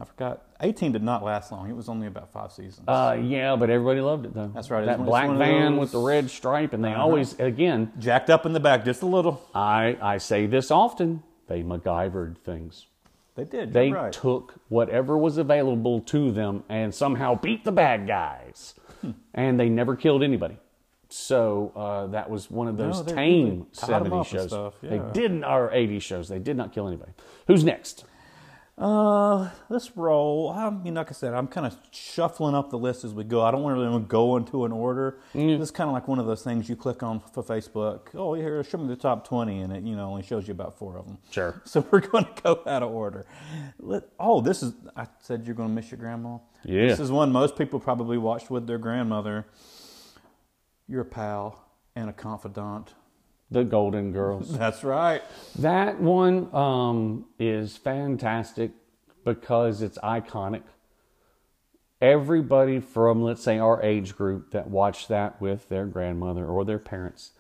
I forgot. A Team did not last long. It was only about five seasons. Uh, yeah, but everybody loved it though. That's right. That it's black van with the red stripe, and they Uh-huh. always again. Jacked up in the back just a little. I I say this often. They MacGyvered things. They did. They right. took whatever was available to them and somehow beat the bad guys, Hmm. and they never killed anybody. So uh, that was one of those No, tame really tied 'em 70s shows. stuff, They didn't, or 80s shows. They did not kill anybody. Who's next? Uh, let's roll. I'm, you know, like I said, I'm kind of shuffling up the list as we go. I don't want to really go into an order. This is kind of like one of those things you click on for Facebook. Oh, here, show me the top 20, and it, you know, only shows you about four of them. Sure. So we're going to go out of order. Let, oh, this is, I said you're going to miss your grandma. Yeah. This is one most people probably watched with their grandmother. Your pal and a confidant. The Golden Girls. That's right. that one um, is fantastic because it's iconic. Everybody from, let's say, our age group that watched that with their grandmother or their parents,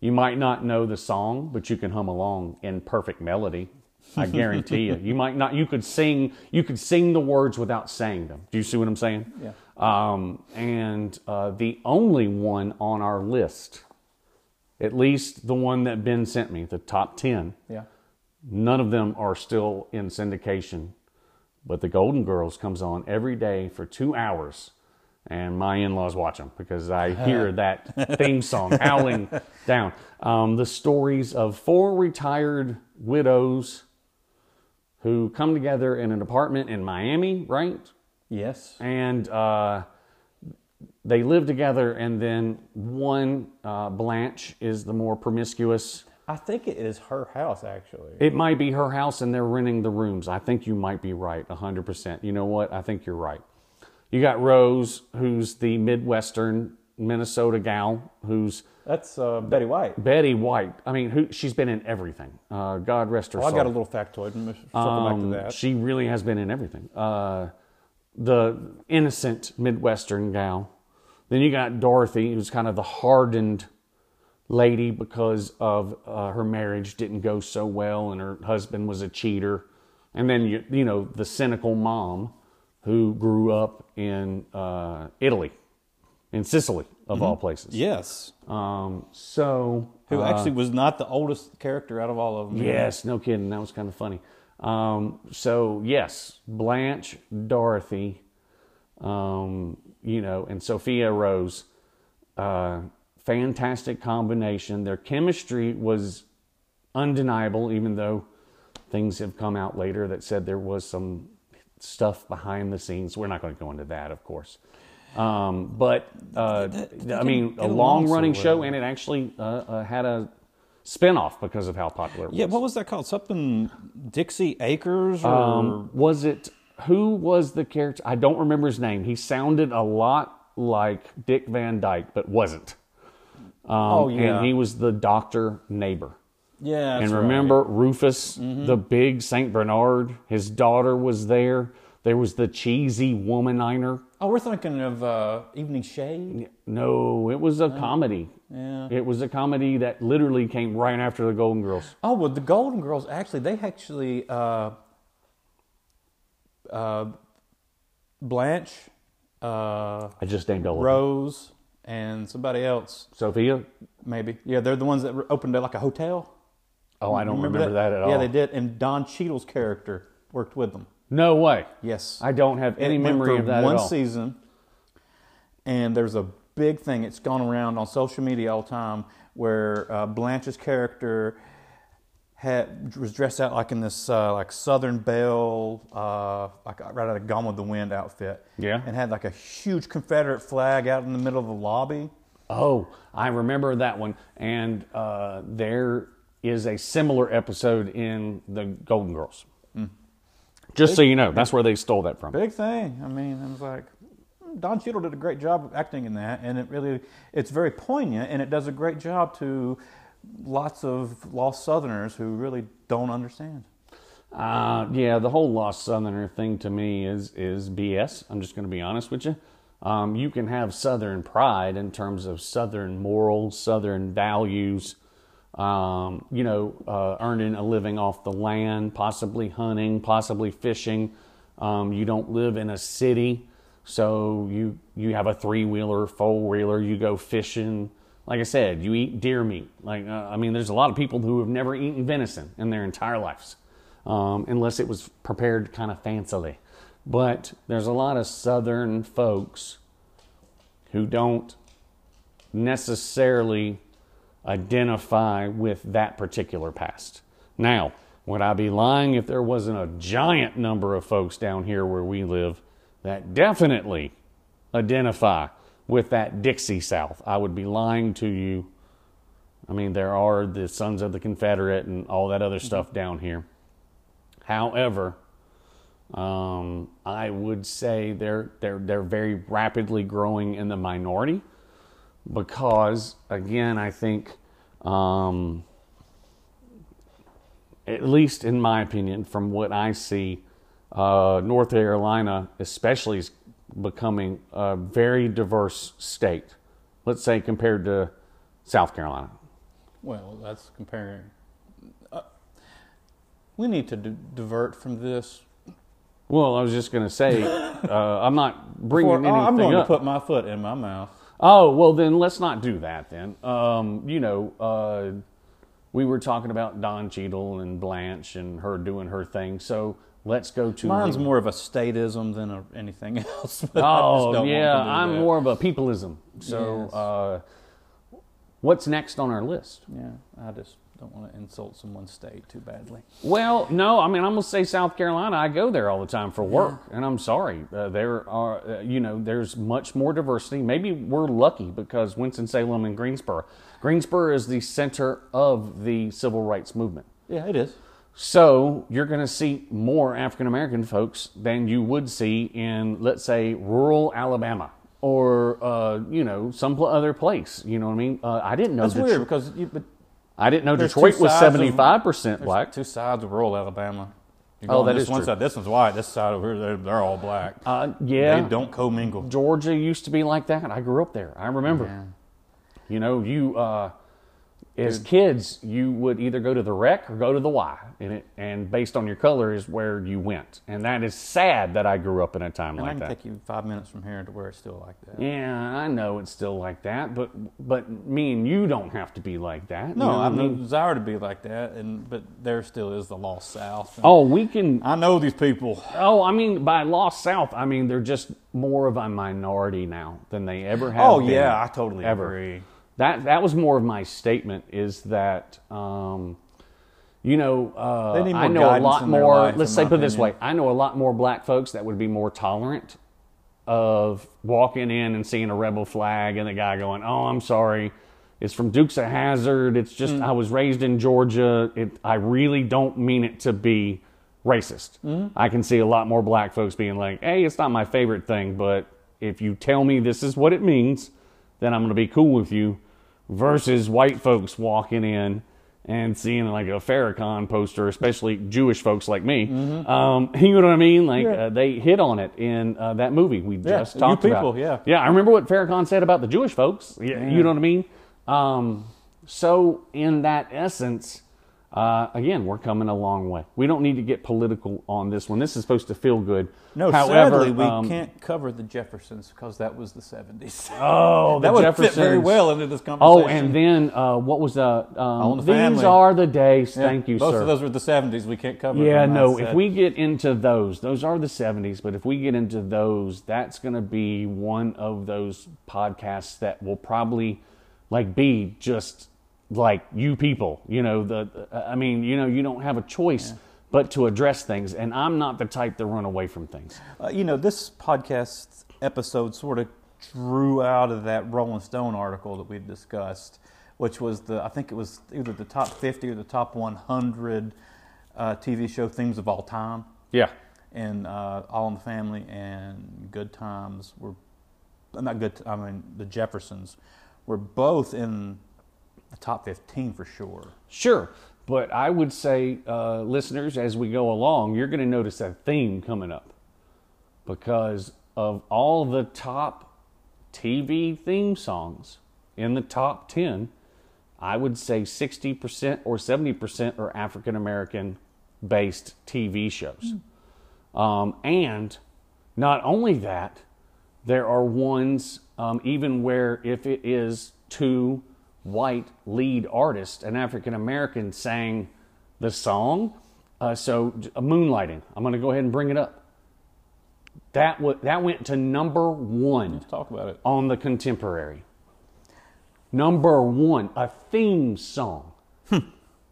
you might not know the song, but you can hum along in perfect melody. I guarantee you. You might not. You could sing. You could sing the words without saying them. Do you see what I'm saying? Yeah. Um, and uh, the only one on our list, at least the one that Ben sent me, the top ten, Yeah. None of them are still in syndication, but the Golden Girls comes on every day for two hours, and my in-laws watch them because I hear that theme song howling down. Um, the stories of four retired widows who come together in an apartment in Miami, right? Yes. and uh, they live together and then one uh, blanche is the more promiscuous I think it is her house, actually. it might be her house and they're renting the rooms i think you might be right 100% you know what i think you're right you got rose who's the midwestern minnesota gal who's That's uh, Betty White. betty white i mean who she's been in everything uh, god rest her Well, I soul got a little factoid. and Um, back to that. She really has been in everything. Uh, the innocent Midwestern gal. Then you got Dorothy, who's kind of the hardened lady because of uh, her marriage didn't go so well and her husband was a cheater. And then, you, you know, the cynical mom who grew up in uh, Italy, in Sicily, of all places. yes. Um, so. Who uh, actually was not the oldest character out of all of them. Yes, no kidding. That was kind of funny. Um, so yes, Blanche, Dorothy, um, you know, and Sophia Rose, uh, fantastic combination. Their chemistry was undeniable, even though things have come out later that said there was some stuff behind the scenes. We're not going to go into that, of course. Um, but uh, I mean, a long-running show, and it actually uh, uh, had a spinoff because of how popular it was. Yeah, what was that called? Something Dixie Acres or Um, was it who was the character? I don't remember his name. He sounded a lot like Dick Van Dyke, but wasn't. Um, Oh, yeah. and he was the doctor neighbor. yeah. and that's right. remember Rufus, the big Saint Bernard. His daughter was there. There was the cheesy womaniner. Oh, we're thinking of uh, Evening Shade. No, it was a comedy. Yeah. It was a comedy that literally came right after the Golden Girls. Oh, well, the Golden Girls actually they actually uh, uh, Blanche, uh, I just named all. Rose, and somebody else Sophia. maybe. Yeah, they're the ones that opened like a hotel. Oh, I don't remember, that? at all. Yeah, they did, and Don Cheadle's character worked with them. No way. Yes, I don't have any memory of that one at all. season, and there's a big thing. It's gone around on social media all the time where uh, Blanche's character had was dressed out like in this uh, like Southern Belle, uh, like right out of Gone with the Wind outfit. Yeah. and had like a huge Confederate flag out in the middle of the lobby. Oh, I remember that one. And uh, there is a similar episode in the Golden Girls. Just so you know, that's where they stole that from. Big thing. I mean, I was like, Don Cheadle did a great job of acting in that, and it really, it's very poignant, and it does a great job to lots of lost Southerners who really don't understand. Uh, yeah, the whole lost Southerner thing to me is is BS. I'm just going to be honest with you. Um, you can have Southern pride in terms of Southern morals, Southern values. Um, you know, uh, earning a living off the land, possibly hunting, possibly fishing. Um, you don't live in a city, so you you have a three wheeler, four wheeler. You go fishing. Like I said, you eat deer meat. Like uh, I mean, there's a lot of people who have never eaten venison in their entire lives um, unless it was prepared kind of fancily. But there's a lot of Southern folks who don't necessarily identify with that particular past. Now, would I be lying if there wasn't a giant number of folks down here where we live that definitely identify with that Dixie South? I would be lying to you. I mean, there are the Sons of the Confederate and all that other stuff down here. However, um, I would say they're they're they're very rapidly growing in the minority because, again, I think, um, at least in my opinion, from what I see, uh, North Carolina especially is becoming a very diverse state. Let's say compared to South Carolina. Well, that's comparing. Uh, we need to d- divert from this. Well, I was just going to say, uh, I'm not bringing Before- anything I'm going up. to put my foot in my mouth. Oh, well, then let's not do that then. Um, you know, uh, we were talking about Don Cheadle and Blanche and her doing her thing. So let's go to. Mine's more of a statism than a, anything else. But I just Oh, yeah. want to do I'm that. more of a peopleism. So Yes. uh, what's next on our list? Yeah, I just don't want to insult someone's state too badly. Well, no, I mean, I'm going to say South Carolina. I go there all the time for work, and I'm sorry. Uh, there are, uh, you know, there's much more diversity. Maybe we're lucky because Winston-Salem and Greensboro. Greensboro is the center of the civil rights movement. Yeah, it is. So you're going to see more African American folks than you would see in, let's say, rural Alabama or, uh, you know, some other place. You know what I mean? Uh, I didn't know That's Detro- weird because you, but I didn't know Detroit was 75% black. two sides of rural Alabama. You Oh, that this is one true. side. This one's white. This side over here, they're, they're all black. Uh, yeah. They don't commingle. Georgia used to be like that. I grew up there. I remember. Yeah. You know, you uh, as kids, you would either go to the rec or go to the Y, and it and based on your color is where you went. And that is sad that I grew up in a time And I can that. take you five minutes from here to where it's still like that. Yeah, I know it's still like that, but but me and you don't have to be like that. No, you know I have no desire to be like that, and but there still is the lost South. Oh, we can. I know these people. Oh, I mean, by lost South, I mean they're just more of a minority now than they ever oh, have. Oh been, yeah, I totally ever. agree. That that was more of my statement is that um, you know, uh, I know a lot more. life, let's say put it this way. I know a lot more black folks that would be more tolerant of walking in and seeing a rebel flag and the guy going, "Oh, I'm sorry." It's from Dukes of Hazzard. It's just Mm. I was raised in Georgia. It, I really don't mean it to be racist. Mm-hmm. I can see a lot more black folks being like, "Hey, it's not my favorite thing, but if you tell me this is what it means, then I'm going to be cool with you." Versus white folks walking in and seeing like a Farrakhan poster, especially Jewish folks like me. Um, you know what I mean? Like Mm-hmm. Yeah. uh, they hit on it in uh, that movie we Yeah, just talked people, about. yeah. yeah. I remember what Farrakhan said about the Jewish folks. Yeah, you know what I mean. Um, so in that essence, uh, again, we're coming a long way. We don't need to get political on this one. This is supposed to feel good. No, However, sadly, we um, can't cover the Jeffersons because that was the 70s. Oh, that the would Jeffersons. fit very well into this conversation. Oh, and then uh, what was uh, um, the these Family. are the days. Yeah, Thank you, Both sir. Both of those were the 70s. We can't cover Yeah, no. If we get into those, those are the 70s, but if we get into those, that's going to be one of those podcasts that will probably like be just like you people, you know, the I mean, you know, you don't have a choice but to address things, and I'm not the type to run away from things. Uh, you know, this podcast episode sort of drew out of that Rolling Stone article that we've discussed, which was the I think it was either the top 50 or the top 100 uh, TV show themes of all time. Yeah. And uh, All in the Family and Good Times were not good. I mean, the Jeffersons were both in the top 15 for sure. Sure. But I would say, uh, listeners, as we go along, you're going to notice a theme coming up because of all the top TV theme songs in the top 10, I would say 60% or 70% are African American based TV shows. Um, and not only that, there are ones, um, even where if it is two white lead artist, an African American sang the song. Uh, so, uh, Moonlighting, I'm going to go ahead and bring it up. That, w- that went to number one Let's talk about it. on the contemporary. Number one, a theme song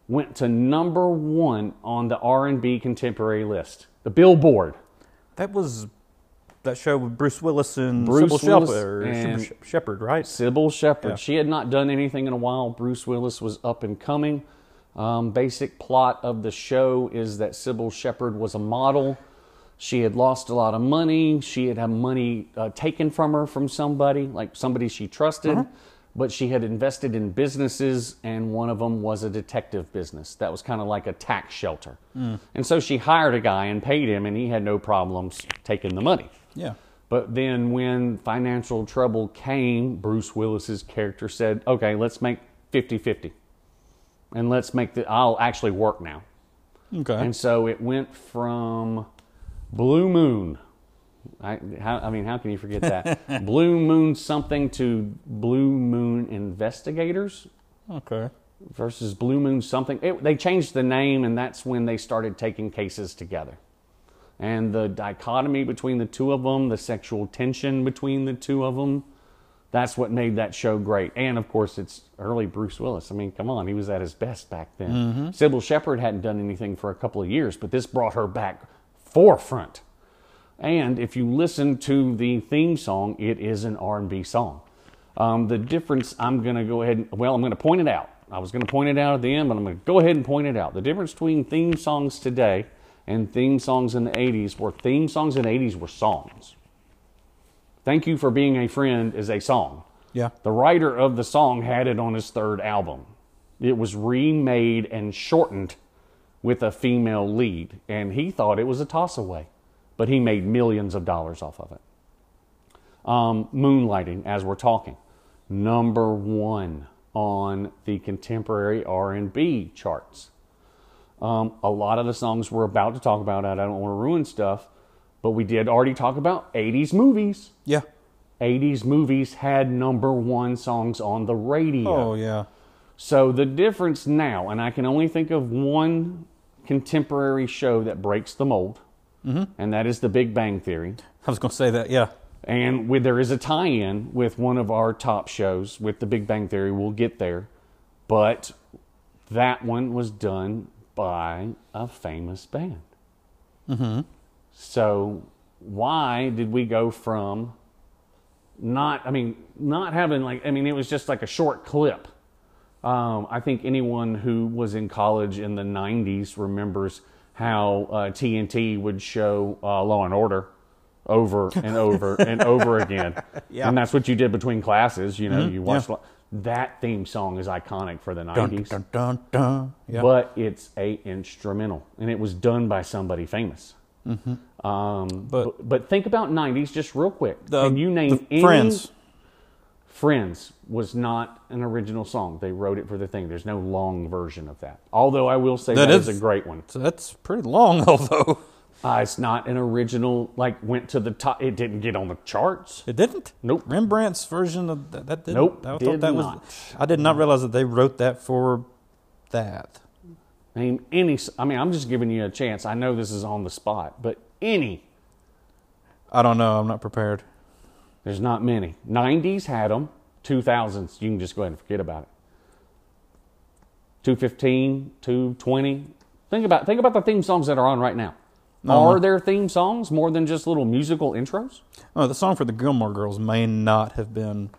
went to number one on the R&B contemporary list. The Billboard. That was that show with Bruce Willis and Bruce Cybill Willis Shepherd, and- Shepherd, right? Cybill Shepherd. Yeah. She had not done anything in a while. Bruce Willis was up and coming. Um, basic plot of the show is that Cybill Shepherd was a model. She had lost a lot of money. She had had money uh, taken from her from somebody, like somebody she trusted. But she had invested in businesses, and one of them was a detective business that was kind of like a tax shelter. And so she hired a guy and paid him, and he had no problems taking the money. Yeah. But then when financial trouble came, Bruce Willis's character said, "Okay, let's make 50-50. And let's make the I'll actually work now." Okay. And so it went from Blue Moon. I, how, I mean, how can you forget that? Blue Moon something to Blue Moon Investigators okay. versus Blue Moon something. It, they changed the name, and that's when they started taking cases together. And the dichotomy between the two of them, the sexual tension between the two of them, that's what made that show great. And of course, it's early Bruce Willis. I mean, come on, he was at his best back then. Cybill Shepherd hadn't done anything for a couple of years, but this brought her back forefront. And if you listen to the theme song, it is an R&B song. Um, the difference, I'm going to go ahead and, well, I'm going to point it out. I was going to point it out at the end, but I'm going to go ahead and point it out. The difference between theme songs today and theme songs in the 80s were theme songs in the 80s were songs. Thank You for Being a Friend is a song. Yeah. The writer of the song had it on his third album. It was remade and shortened with a female lead, and he thought it was a toss away, but he made millions of dollars off of it. Um, Moonlighting, as we're talking, number one on the contemporary R&B charts. Um, a lot of the songs we're about to talk about, I don't want to ruin stuff, but we did already talk about 80s movies. Yeah. 80s movies had number one songs on the radio. Oh yeah. So the difference now, and I can only think of one contemporary show that breaks the mold, and that is The Big Bang Theory. I was going to say that. Yeah. And with, there is a tie in with one of our top shows with The Big Bang Theory. We'll get there. But that one was done by a famous band. Mm-hmm. So why did we go from not? I mean, not having like. I mean, it was just like a short clip. Um, I think anyone who was in college in the '90s remembers how uh, TNT would show uh, Law and Order over and over and over again. Yeah. And that's what you did between classes. You know, Mm-hmm. you watched. Law- That theme song is iconic for the '90s dun, dun, dun. Yeah. but it's a instrumental and it was done by somebody famous. Um, but, But- but think about 90s just real quick. The- can you name any Friends. friends was not an original song. They wrote it for the thing. There's no long version of that. Although i will say That that is, is- a great one. So that's pretty long, although uh, it's not an original like went to the top it didn't get on the charts it didn't. Nope. Rembrandt's version of that, that didn't. Nope, I did that was. not. I did not realize that they wrote that for that. name any I mean i'm just giving you a chance i know this is on the spot but any I don't know. I'm not prepared. There's not many. 90s had them. 2000s, you can just go ahead and forget about it. 215, 220. Think about think about the theme songs that are on right now. Are there theme songs more than just little musical intros? Oh, the song for the Gilmore Girls may not have been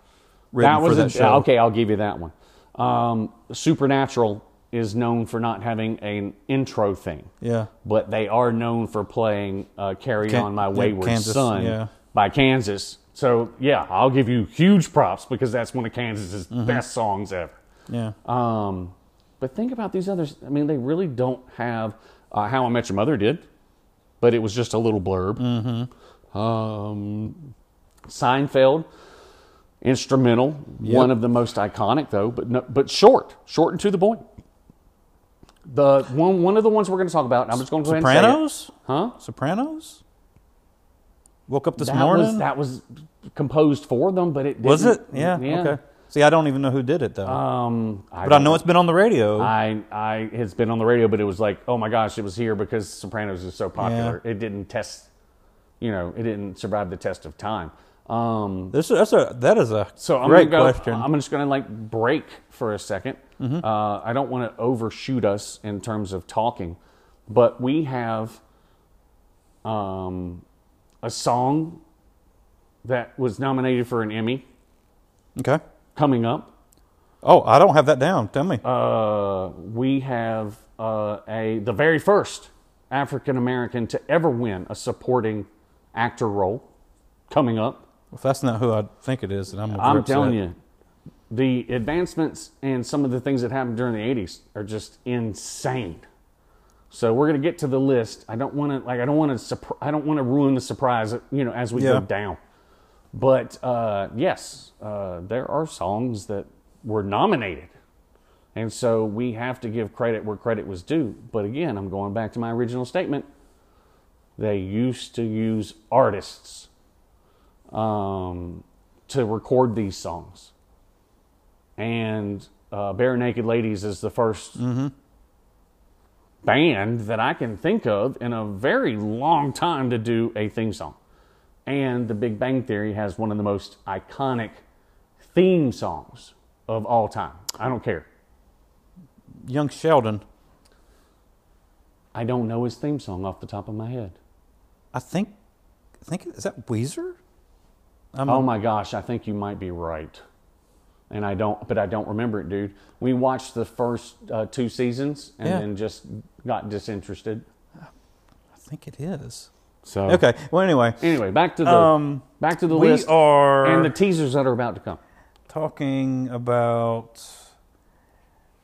written that was for a- that show. okay. I'll give you that one. Um, Supernatural is known for not having an intro thing. Yeah. but they are known for playing uh, "Carry Kan- On My Wayward Kansas, Son" yeah. by Kansas. So yeah, I'll give you huge props because that's one of Kansas's Mm-hmm. best songs ever. Yeah. Um, but think about these others. I mean, they really don't have uh, "How I Met Your Mother" did, but it was just a little blurb. Mm-hmm. Um, Seinfeld, instrumental, one of the most iconic though, but no, but short, short and to the point. The one one of the ones we're going to talk about. I'm just going to go ahead and say. Sopranos. Huh? Sopranos. Woke up this that morning. was that was composed for them, but it Was it? Yeah. Okay. See, I don't even know who did it though, Um, I but I know it's been on the radio. I I it's been on the radio, but it was like, oh my gosh, it was here because Sopranos is so popular. It didn't test, you know, it didn't survive the test of time. Um, this that's a that is a so I'm great go. question. I'm just gonna like break for a 2nd Mm-hmm. Uh, I don't want to overshoot us in terms of talking, but we have um, a song that was nominated for an Emmy okay. Coming up. Oh, I don't have that down. Tell me. uh, we have uh, a the very first African American to ever win a supporting actor role coming up. if that's not who I think it is, then I'm. I'm upset. telling you, the advancements and some of the things that happened during the '80s are just insane. So we're gonna get to the list. I don't want to like I don't want to I don't want to ruin the surprise. You know, as we Yeah. go down. But uh, yes, uh, there are songs that were nominated. And so we have to give credit where credit was due. But again, I'm going back to my original statement. They used to use artists um, to record these songs. And uh, Barenaked Ladies is the 1st band that I can think of in a very long time to do a theme song. And The Big Bang Theory has one of the most iconic theme songs of all time. I don't care. Young Sheldon. I don't know his theme song off the top of my head. I think. I think is that Weezer. I'm, Oh my gosh, I think you might be right. And I don't, but I don't remember it, dude. We watched the first uh, two seasons and Yeah. then just got disinterested. I think it is. So Okay. Well, anyway, Anyway, back to the Um, back to the we list are and the teasers that are about to come. talking about.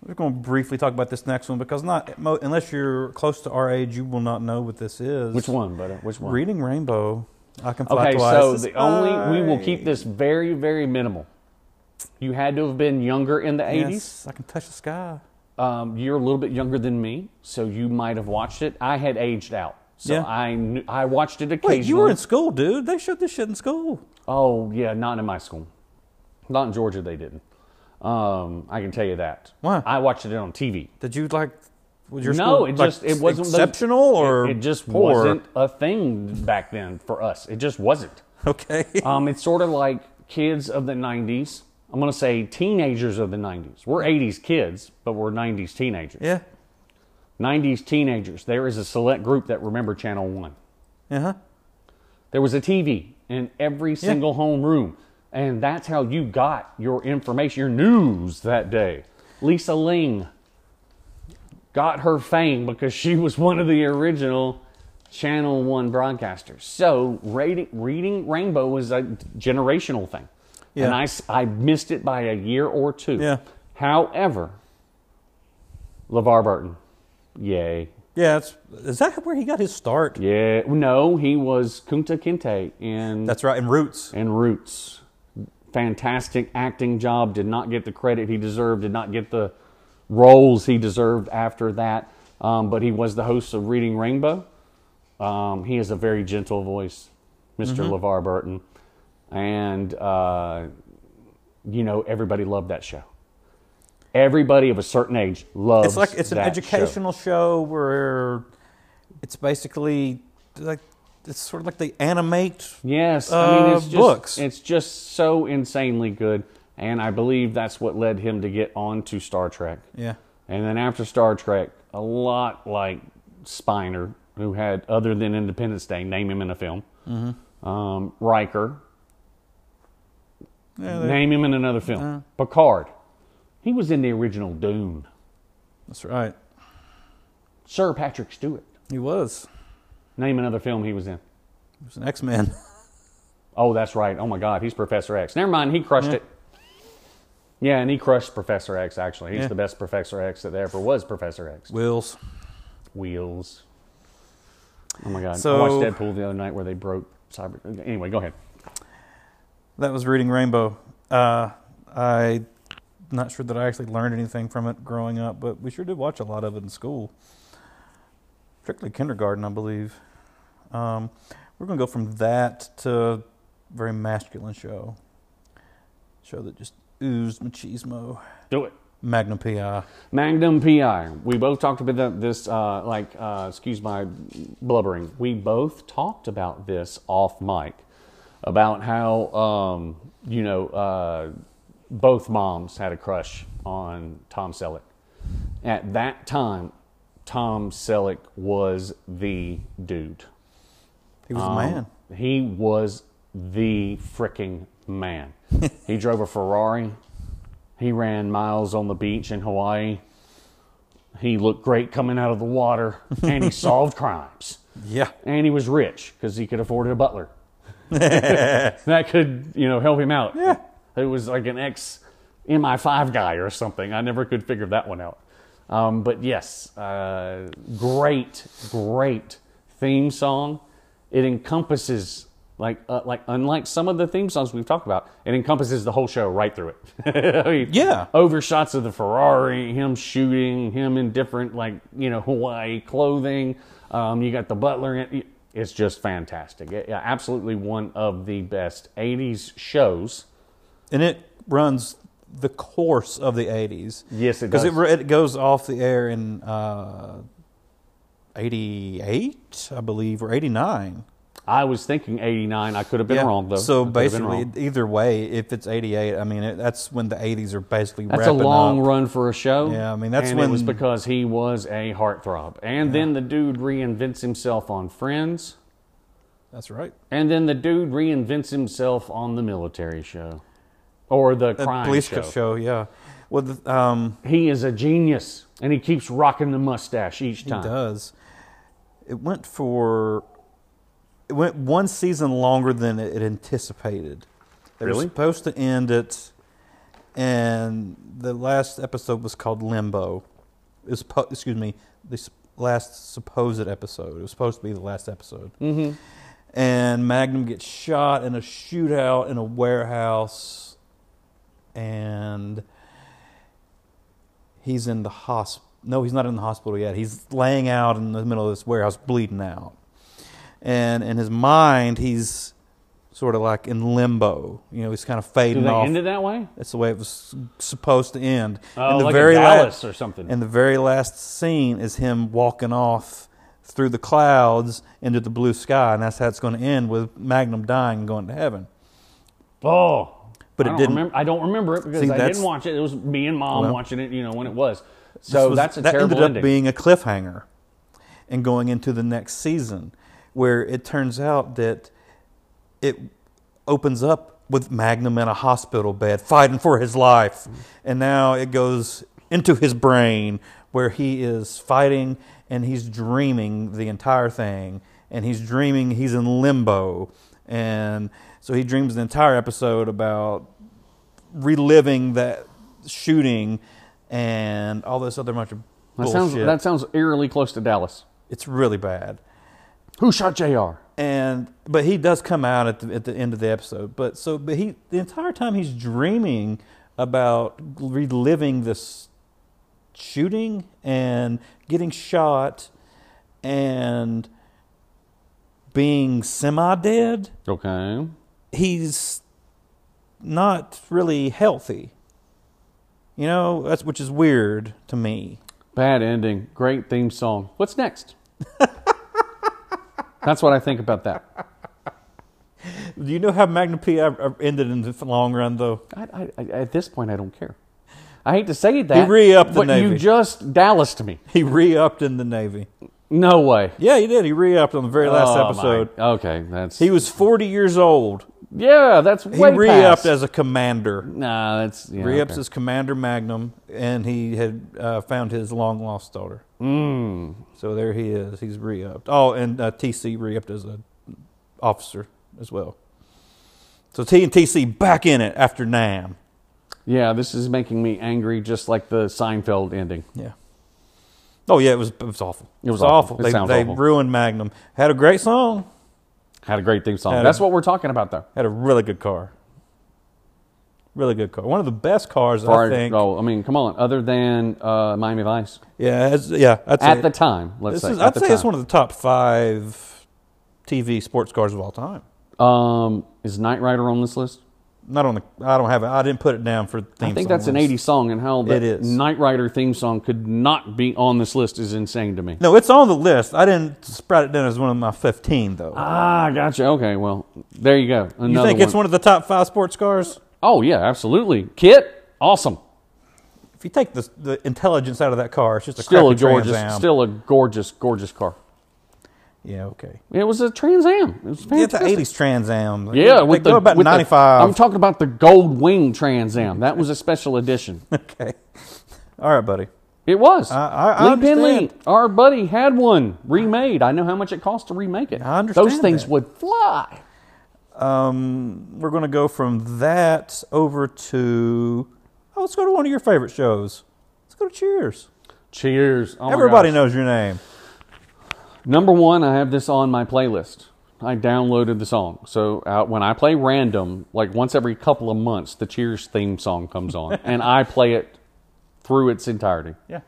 We're going to briefly talk about this next one because not unless you're close to our age, you will not know what this is. Which one, brother? Which one? Reading Rainbow. I can fly Okay, twice. so as the only we will keep this very very minimal. You had to have been younger in the eighties. Yes, I can touch the sky. Um, you're a little bit younger than me, so you might have watched it. I had aged out, so Yeah. I knew, I watched it occasionally. Wait, you were in school, dude. They showed this shit in school. Oh yeah, not in my school. Not in Georgia, they didn't. Um, I can tell you that. Why? I watched it on TV. Did you like? Was your no, school, it like, just it wasn't exceptional or it, it just poor? wasn't a thing back then for us. It just wasn't. Okay. Um, it's sort of like kids of the '90s. I'm going to say teenagers of the '90s. We're '80s kids, but we're '90s teenagers. yeah. 90s teenagers, there is a select group that remember Channel 1. Uh huh. There was a TV in every single home room. And that's how you got your information, your news that day. Lisa Ling got her fame because she was one of the original Channel 1 broadcasters. So reading, reading Rainbow was a generational thing. Yeah. And I missed it by a year or two. Yeah. However, LeVar Burton, yay. Yeah, it's, is that where he got his start? Yeah, no, he was Kunta Kinte in That's right, in Roots. and Roots. Fantastic acting job. Did not get the credit he deserved. Did not get the roles he deserved after that. Um, but he was the host of Reading Rainbow. Um, he has a very gentle voice, mister LeVar Burton, and uh, you know everybody loved that show. Everybody of a certain age loves. It's like it's an that show. educational show. where it's basically like it's sort of like they animate. Yes, I mean uh, it's just, books. It's just so insanely good, and I believe that's what led him to get onto Star Trek. Yeah. And then after Star Trek, a lot like Spiner, who had other than Independence Day, name him in a film. Mm-hmm. Um, Riker, Yeah, name him in another film. Picard, he was in the original Dune. that's right. Sir Patrick Stewart, He was. name another film he was in. He was an X Men. Oh, that's right. Oh my God, he's Professor X. Never mind, he crushed it. Yeah, and he crushed Professor X. Actually, he's Yeah. the best Professor X that there ever was. Professor X. Wills. Wheels. Oh my God! So- I watched Deadpool the other night where they broke cyber. Anyway, go ahead. That was reading Rainbow. Uh, I'm not sure that I actually learned anything from it growing up, but we sure did watch a lot of it in school. particularly kindergarten, I believe. Um, we're going to go from that to a very masculine show. Show that just oozed machismo. Do it. Magnum PI. Magnum PI. We both talked about this, uh, like, uh, excuse my blubbering. We both talked about this off mic about how, um, you know, uh, both moms had a crush on Tom Selleck. At that time, Tom Selleck was the dude. He was Um, a man. He was the freaking man. he drove a Ferrari. He ran miles on the beach in Hawaii. He looked great coming out of the water, and he solved crimes. Yeah. And he was rich because he could afford a butler that could, you know, help him out. Yeah. It was like an ex MI5 guy or something. I never could figure that one out. Um, but yes, uh, great, great theme song. It encompasses like uh, like unlike some of the theme songs we've talked about, it encompasses the whole show right through it. I mean, Yeah. overshots of the Ferrari, him shooting, him in different like you know Hawaii clothing. Um, you got the butler. In, it's just fantastic. It- yeah, absolutely one of the best '80s shows. And it runs the course of the 80s. Yes, it Because does. it, it goes off the air in uh, 88, I believe, or 89. I was thinking '89. I could have been Yeah. wrong though. So I could have been basically, either way, if it's 88, I mean, it, that's when the 80s are basically That's a long up. run for a show. Yeah, I mean, that's and it was because he was a heartthrob. And then the dude reinvents himself on Friends, That's right. and then the dude reinvents himself on the military show, or the The crime police show. show. yeah. Well, the, um, He is a genius, and he keeps rocking the mustache each time. he does. It went for. It went one season longer than it anticipated. They were Really? supposed to end it, and the last episode was called Limbo. It was, excuse me, the last supposed episode. It was supposed to be the last episode. Mm-hmm. and Magnum gets shot in a shootout in a warehouse, and he's in the hospital. No, he's not in the hospital yet. He's laying out in the middle of this warehouse, bleeding out, and in his mind, he's sort of like in limbo. You know, he's kind of Do fading they off. end it that way? That's the way it was supposed to end. Oh, and the like very a la- Dallas or something. and the very last scene is him walking off through the clouds into the blue sky, and that's how it's going to end with Magnum dying and going to heaven. oh, But I it don't didn't- Remember, I don't remember it because See, I didn't watch it. It was me and mom Well- watching it. You know when it was. So was- that's a that terrible ended up ending. being a cliffhanger, and going into the next season, where it turns out that it opens up with Magnum in a hospital bed fighting for his life, mm-hmm. and now it goes into his brain where he is fighting and he's dreaming the entire thing, and he's dreaming he's in limbo, and so he dreams an entire episode about reliving that shooting and all this other bunch of That bullshit. sounds that sounds eerily close to Dallas. it's really bad. Who shot Jr. And but he does come out at the at the end of the episode. But so but he the entire time he's dreaming about reliving this shooting and getting shot and being semi dead. Okay. He's not really healthy. You know, that's which is weird to me. Bad ending. Great theme song. What's next? That's what I think about that. Do you know how Magnum P ended in the long run, though? I, I, at this point, I don't care. I hate to say that. He re-upped the but Navy. you just Dallas to me. He re-upped in the Navy. No way. Yeah, he did. He re-upped on the very last Oh, my- episode. Okay, that's He was 40 years old. Yeah, that's He way re-upped past. as a commander. Nah, that's yeah, Re-ups okay. as Commander Magnum, and he had uh, found his long-lost daughter. Mm. So there he is. He's re-upped. Oh, and uh, TC re-upped as an officer as well. So T and TC back in it after Nam. Yeah, this is making me angry, just like the Seinfeld ending. Yeah. Oh yeah, it was it was awful. It was awful. It They, they awful. ruined Magnum. Had a great song. Had a great theme song. Had a- That's what we're talking about, though. Had a really good car. Really good car. One of the best cars, Far- I think. Oh, I mean, come on. Other than uh, Miami Vice, Yeah, yeah. I'd say, at the time, let's this say, is, I'd say it's one of the top five TV sports cars of all time. Um, is Knight Rider on this list? Not on the. I don't have it. I didn't put it down for theme. I think that's an songs. '80s song, and how the It is. Knight Rider theme song could not be on this list is insane to me. No, it's on the list. I didn't sprout it down as one of my fifteen though. Ah, gotcha. Okay, well, there you go. Another you think it's one of the top five sports cars? Oh yeah, absolutely. KITT, awesome. If you take the the intelligence out of that car, it's just a Still a gorgeous, still a gorgeous, gorgeous car. Yeah. Okay. It was a Trans Am. It was It's fantastic. the '80s Trans Am. Yeah, they with go the about with the- 95. I'm talking about the gold wing Trans Am. That was a special edition. okay. All right, buddy. It was. I- I- I Lee understand. our buddy, had one remade. I know how much it cost to remake it. I understand Those things that. would fly. Um, we're going to go from that over to. Oh, let's go to one of your favorite shows. Let's go to Cheers. Cheers. Oh Everybody knows your name. Number one, I have this on my playlist. I downloaded the song. So uh, when I play random, like once every couple of months, the Cheers theme song comes on, and I play it through its entirety. Yeah.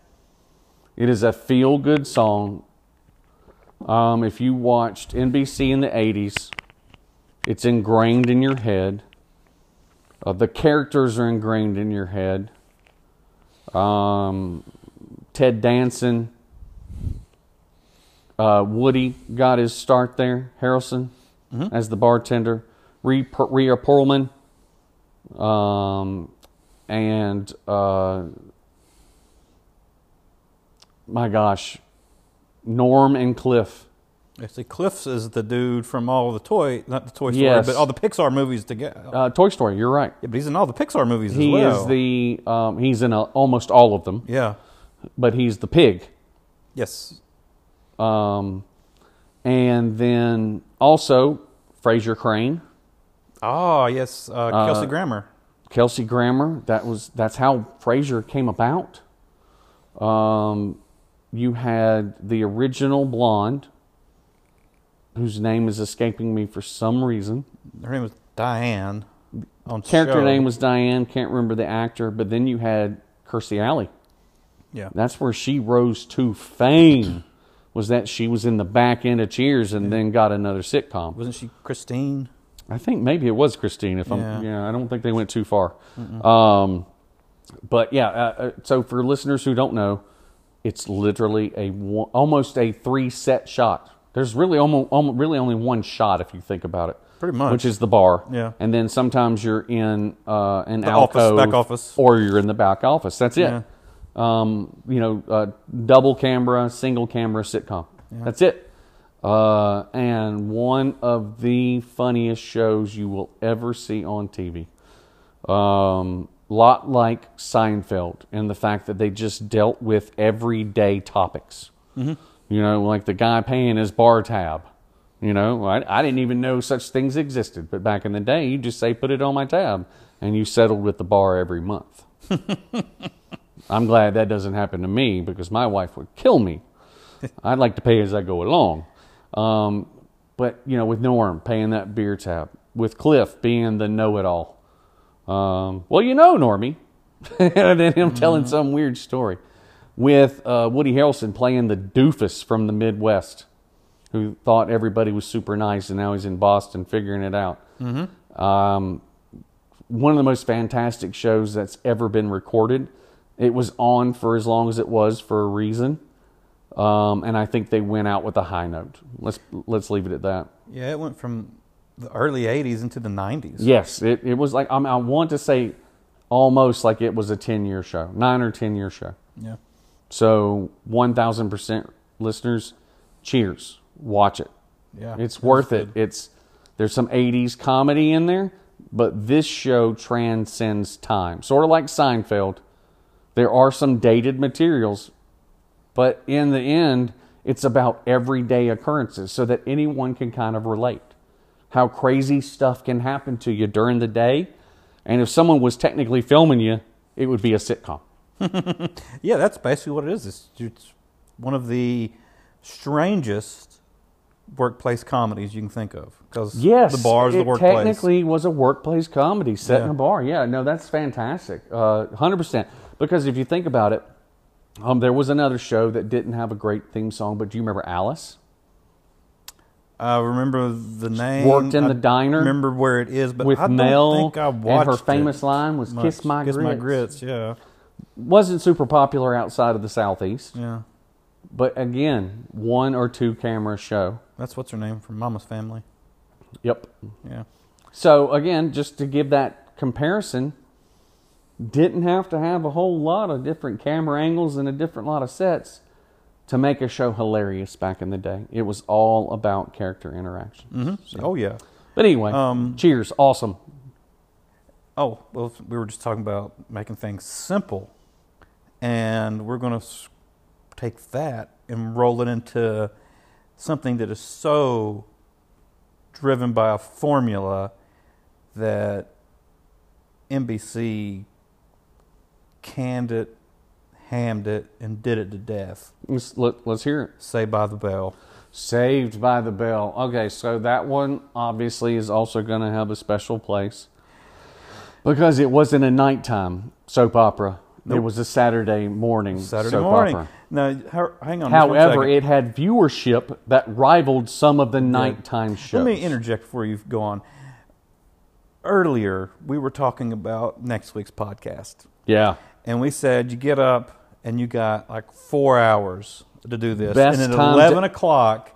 It is a feel good song. Um, if you watched NBC in the 80s, it's ingrained in your head. Uh, the characters are ingrained in your head. Um, Ted Danson, uh, Woody got his start there. Harrelson as the bartender. Rhea Rhea Perlman, um, and uh, my gosh, Norm and Cliff. I see Cliffs is the dude from all the toy, not the Toy Story, Yes. but all the Pixar movies together. Uh, Toy Story. You're right. yeah, but he's in all the Pixar movies He as well. is the um, he's in a, almost all of them, Yeah. but he's the pig. Yes. Um, and then also Frasier Crane, Oh, yes. Uh, Kelsey Grammer. Kelsey Grammer. That was that's how Frasier came about. Um, you had the original blonde, whose name is escaping me for some reason. Her name was Diane. On Character show. name was Diane. Can't remember the actor. But then you had Kirstie Alley. Yeah. That's where she rose to fame. Was that she was in the back end of Cheers and then got another sitcom? Wasn't she Christine? I think maybe it was Christine. If Yeah. I'm, yeah, I don't think they went too far. Um, but yeah, uh, uh, so for listeners who don't know, it's literally a one, almost a three set shot. There's really almost, almost really only one shot if you think about it. Pretty much. which is the bar. Yeah. and then sometimes you're in uh, an The office, back office. or you're in the back office. That's it. Yeah. Um, you know, uh, double camera, single camera sitcom. That's it. Uh, and one of the funniest shows you will ever see on TV. Um, lot like Seinfeld in the fact that they just dealt with everyday topics. You know, like the guy paying his bar tab. You know, I, I didn't even know such things existed, but back in the day, you just say, put it on my tab, and you settled with the bar every month. I'm glad that doesn't happen to me because my wife would kill me. I'd like to pay as I go along. Um, but, you know, with Norm paying that beer tab, with Cliff being the know it all. Um, well, you know, Normie. and then him telling some weird story. With uh, Woody Harrelson playing the doofus from the Midwest who thought everybody was super nice and now he's in Boston figuring it out. Um, one of the most fantastic shows that's ever been recorded. It was on for as long as it was for a reason. Um, and I think they went out with a high note. Let's let's leave it at that. Yeah, it went from the early '80s into the '90s. Yes, it, it was like I, mean, I want to say almost like it was a ten year show, nine or ten year show. Yeah. So one thousand percent listeners, cheers, watch it. Yeah. It's worth it. good. It's there's some 80s comedy in there, but this show transcends time. Sort of like Seinfeld. There are some dated materials, but in the end, it's about everyday occurrences so that anyone can kind of relate. How crazy stuff can happen to you during the day, and if someone was technically filming you, it would be a sitcom. Yeah, that's basically what it is. It's, it's one of the strangest workplace comedies you can think of because Yes, the bar is it the workplace. technically was a workplace comedy set in a bar. Yeah, no, that's fantastic, uh, hundred percent. Because if you think about it, um, there was another show that didn't have a great theme song, but do you remember Alice? I remember the name. Worked in I the diner Remember where it is, but with I don't think I and watched her it famous line was much. "Kiss my Kiss grits." my grits. Yeah, Wasn't super popular outside of the southeast, yeah. but again, one or two camera show. That's what's her name from Mama's Family. Yep. Yeah, So again, just to give that comparison, didn't have to have a whole lot of different camera angles and a different lot of sets to make a show hilarious back in the day. It was all about character interaction. mm-hmm. Oh yeah. But anyway, Um, cheers, awesome. Oh well, we were just talking about making things simple, and we're going to take that and roll it into something that is so driven by a formula that NBC canned it, hammed it, and did it to death. Let's, let, let's hear it. Saved by the bell. Saved by the Bell. Okay, so that one obviously is also going to have a special place because it wasn't a nighttime soap opera. It was a Saturday morning Saturday soap morning. opera. Now, hang on. However, it had viewership that rivaled some of the nighttime shows. Let me interject before you go on. Earlier, we were talking about next week's podcast, Yeah. And we said you get up and you got like four hours to do this, Best and at time to- eleven o'clock,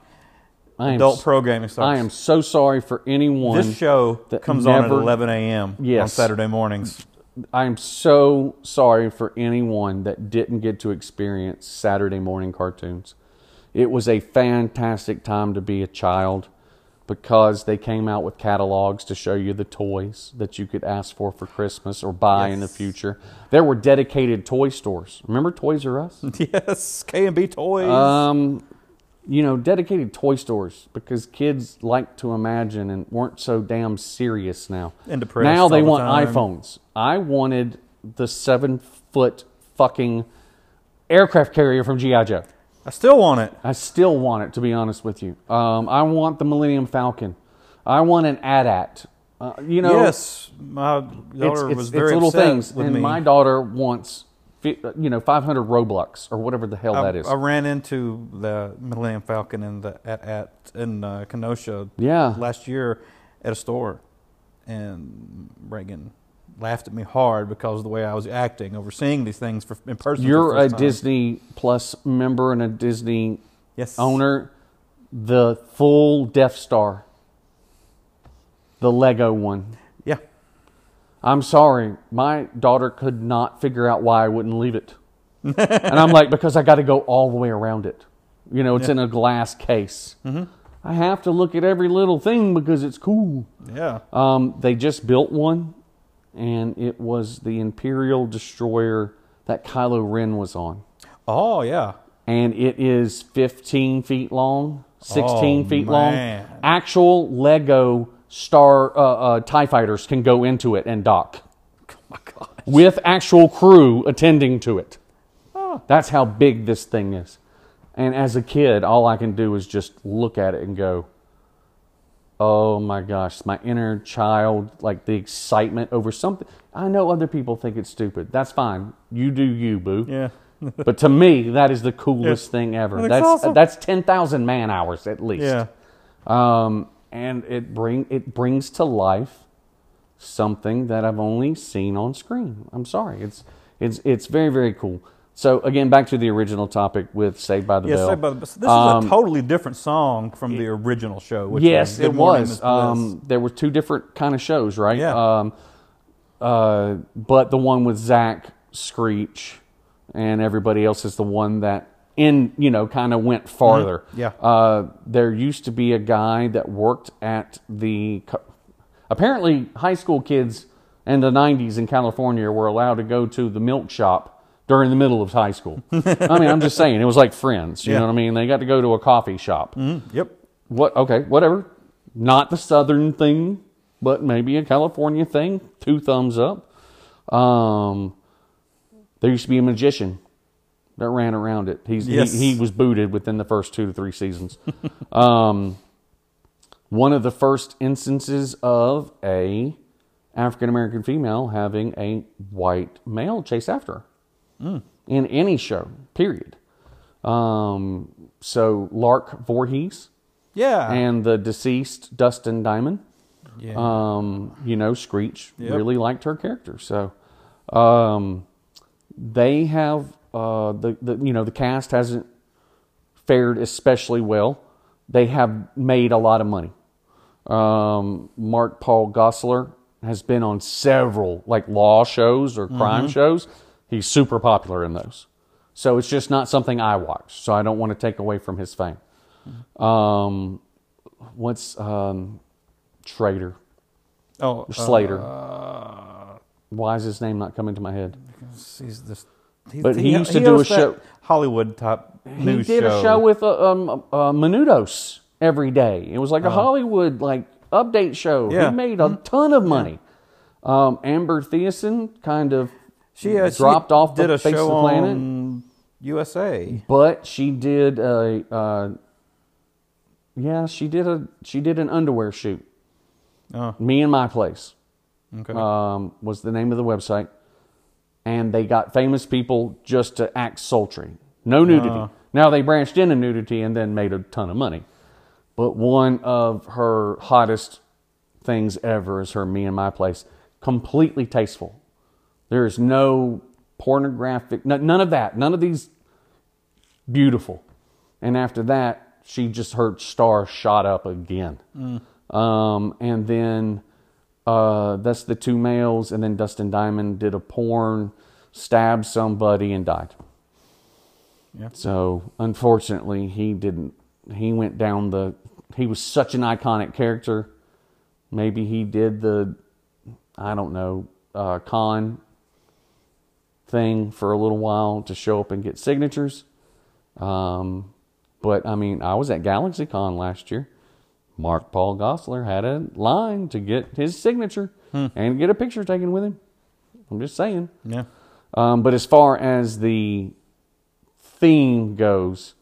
I am, adult programming starts. I am so sorry for anyone. This show that comes on at eleven a.m. on Saturday mornings. I am so sorry for anyone that didn't get to experience Saturday morning cartoons. It was a fantastic time to be a child because they came out with catalogs to show you the toys that you could ask for for Christmas or buy in the future. There were dedicated toy stores. Remember Toys R Us? yes, K and B toys. Um, you know, dedicated toy stores because kids like to imagine and weren't so damn serious now. And depressed Now they the want time. iPhones. I wanted the seven foot fucking aircraft carrier from G.I. Joe. I still want it. I still want it, to be honest with you. Um, I want the Millennium Falcon. I want an AT-AT. Uh, you know, yes, my daughter it's, was it's very little upset things. with and me. my daughter wants, you know, 500 Roblox or whatever the hell I, that is. I ran into the Millennium Falcon in the AT-AT in uh, Kenosha yeah. last year at a store, and Reagan laughed at me hard because of the way I was acting over seeing these things for, in person. You're a time. Disney Plus member and a Disney yes owner. The full Death Star, the Lego one. Yeah, I'm sorry, my daughter could not figure out why I wouldn't leave it. and I'm like, because I got to go all the way around it. You know, it's in a glass case. Mm-hmm. I have to look at every little thing because it's cool. Yeah. Um, they just built one, and it was the Imperial destroyer that Kylo Ren was on. Oh yeah. And it is 15 feet long, 16 Oh, feet man. long. Actual Lego Star uh, uh, TIE fighters can go into it and dock Oh my god. with actual crew attending to it. Oh. That's how big this thing is. And as a kid, all I can do is just look at it and go, "Oh my gosh!" My inner child, like the excitement over something. I know other people think it's stupid. That's fine. You do you, boo. Yeah. But to me, that is the coolest thing ever. That's That's awesome. that's ten thousand man hours at least. Yeah. Um, and it bring it brings to life something that I've only seen on screen. I'm sorry, it's it's it's very very cool. So again, back to the original topic with Saved by the Yes, Bell. Saved by the Bell. This is Um, a totally different song from the original show. Which yes, it was. Um, there were two different kind of shows, right? Yeah. Um, uh, but the one with Zach Screech and everybody else is the one that in you know kind of went farther. Mm-hmm. Yeah. Uh, there used to be a guy that worked at the. co- Apparently, high school kids in the '90s in California were allowed to go to the milk shop during the middle of high school. I mean, I'm just saying, it was like friends. You Yeah. know what I mean? They got to go to a coffee shop. Mm, yep. What? Okay, whatever. Not the southern thing, but maybe a California thing. Two thumbs up. Um, there used to be a magician that ran around it. He's Yes. he, he was booted within the first two to three seasons. um, one of the first instances of a African American female having a white male chase after her in any show. Period. Um, so Lark Voorhees Yeah. and the deceased Dustin Diamond. yeah. Um, you know, Screech Yep. really liked her character. So, um, they have uh, the the you know the cast hasn't fared especially well. They have made a lot of money. Um, Mark Paul Gosselaar has been on several like law shows or crime shows. He's super popular in those. So it's just not something I watch. So I don't want to take away from his fame. Um, what's um, Trader oh, Slater? Uh, Why is his name not coming to my head? he's this. He's, But he used to do a show- Hollywood type news he did show. a show with uh, um, uh, Menudos every day. It was like a Hollywood like update show. Yeah. He made a ton of money. Um, Amber Thiessen kind of she uh, she dropped off the did a face show of the planet. on USA. but she did a uh, yeah she did a she did an underwear shoot. Oh, Me and my place okay. um, was the name of the website, and they got famous people just to act sultry, no nudity. Uh. now they branched into nudity and then made a ton of money. But one of her hottest things ever is her Me and My Place, completely tasteful. There is no pornographic, no- none of that, none of these beautiful. And after that, she just her star shot up again. Um, and then uh, that's the two males, and then Dustin Diamond did a porn, stabbed somebody, and died. Yeah. So unfortunately, he didn't. He went down the. He was such an iconic character. Maybe he did the, I don't know, uh, con thing for a little while to show up and get signatures. Um, but I mean, I was at GalaxyCon last year. Mark Paul Gosselaar had a line to get his signature and get a picture taken with him. I'm just saying. yeah. Um, but as far as the theme goes,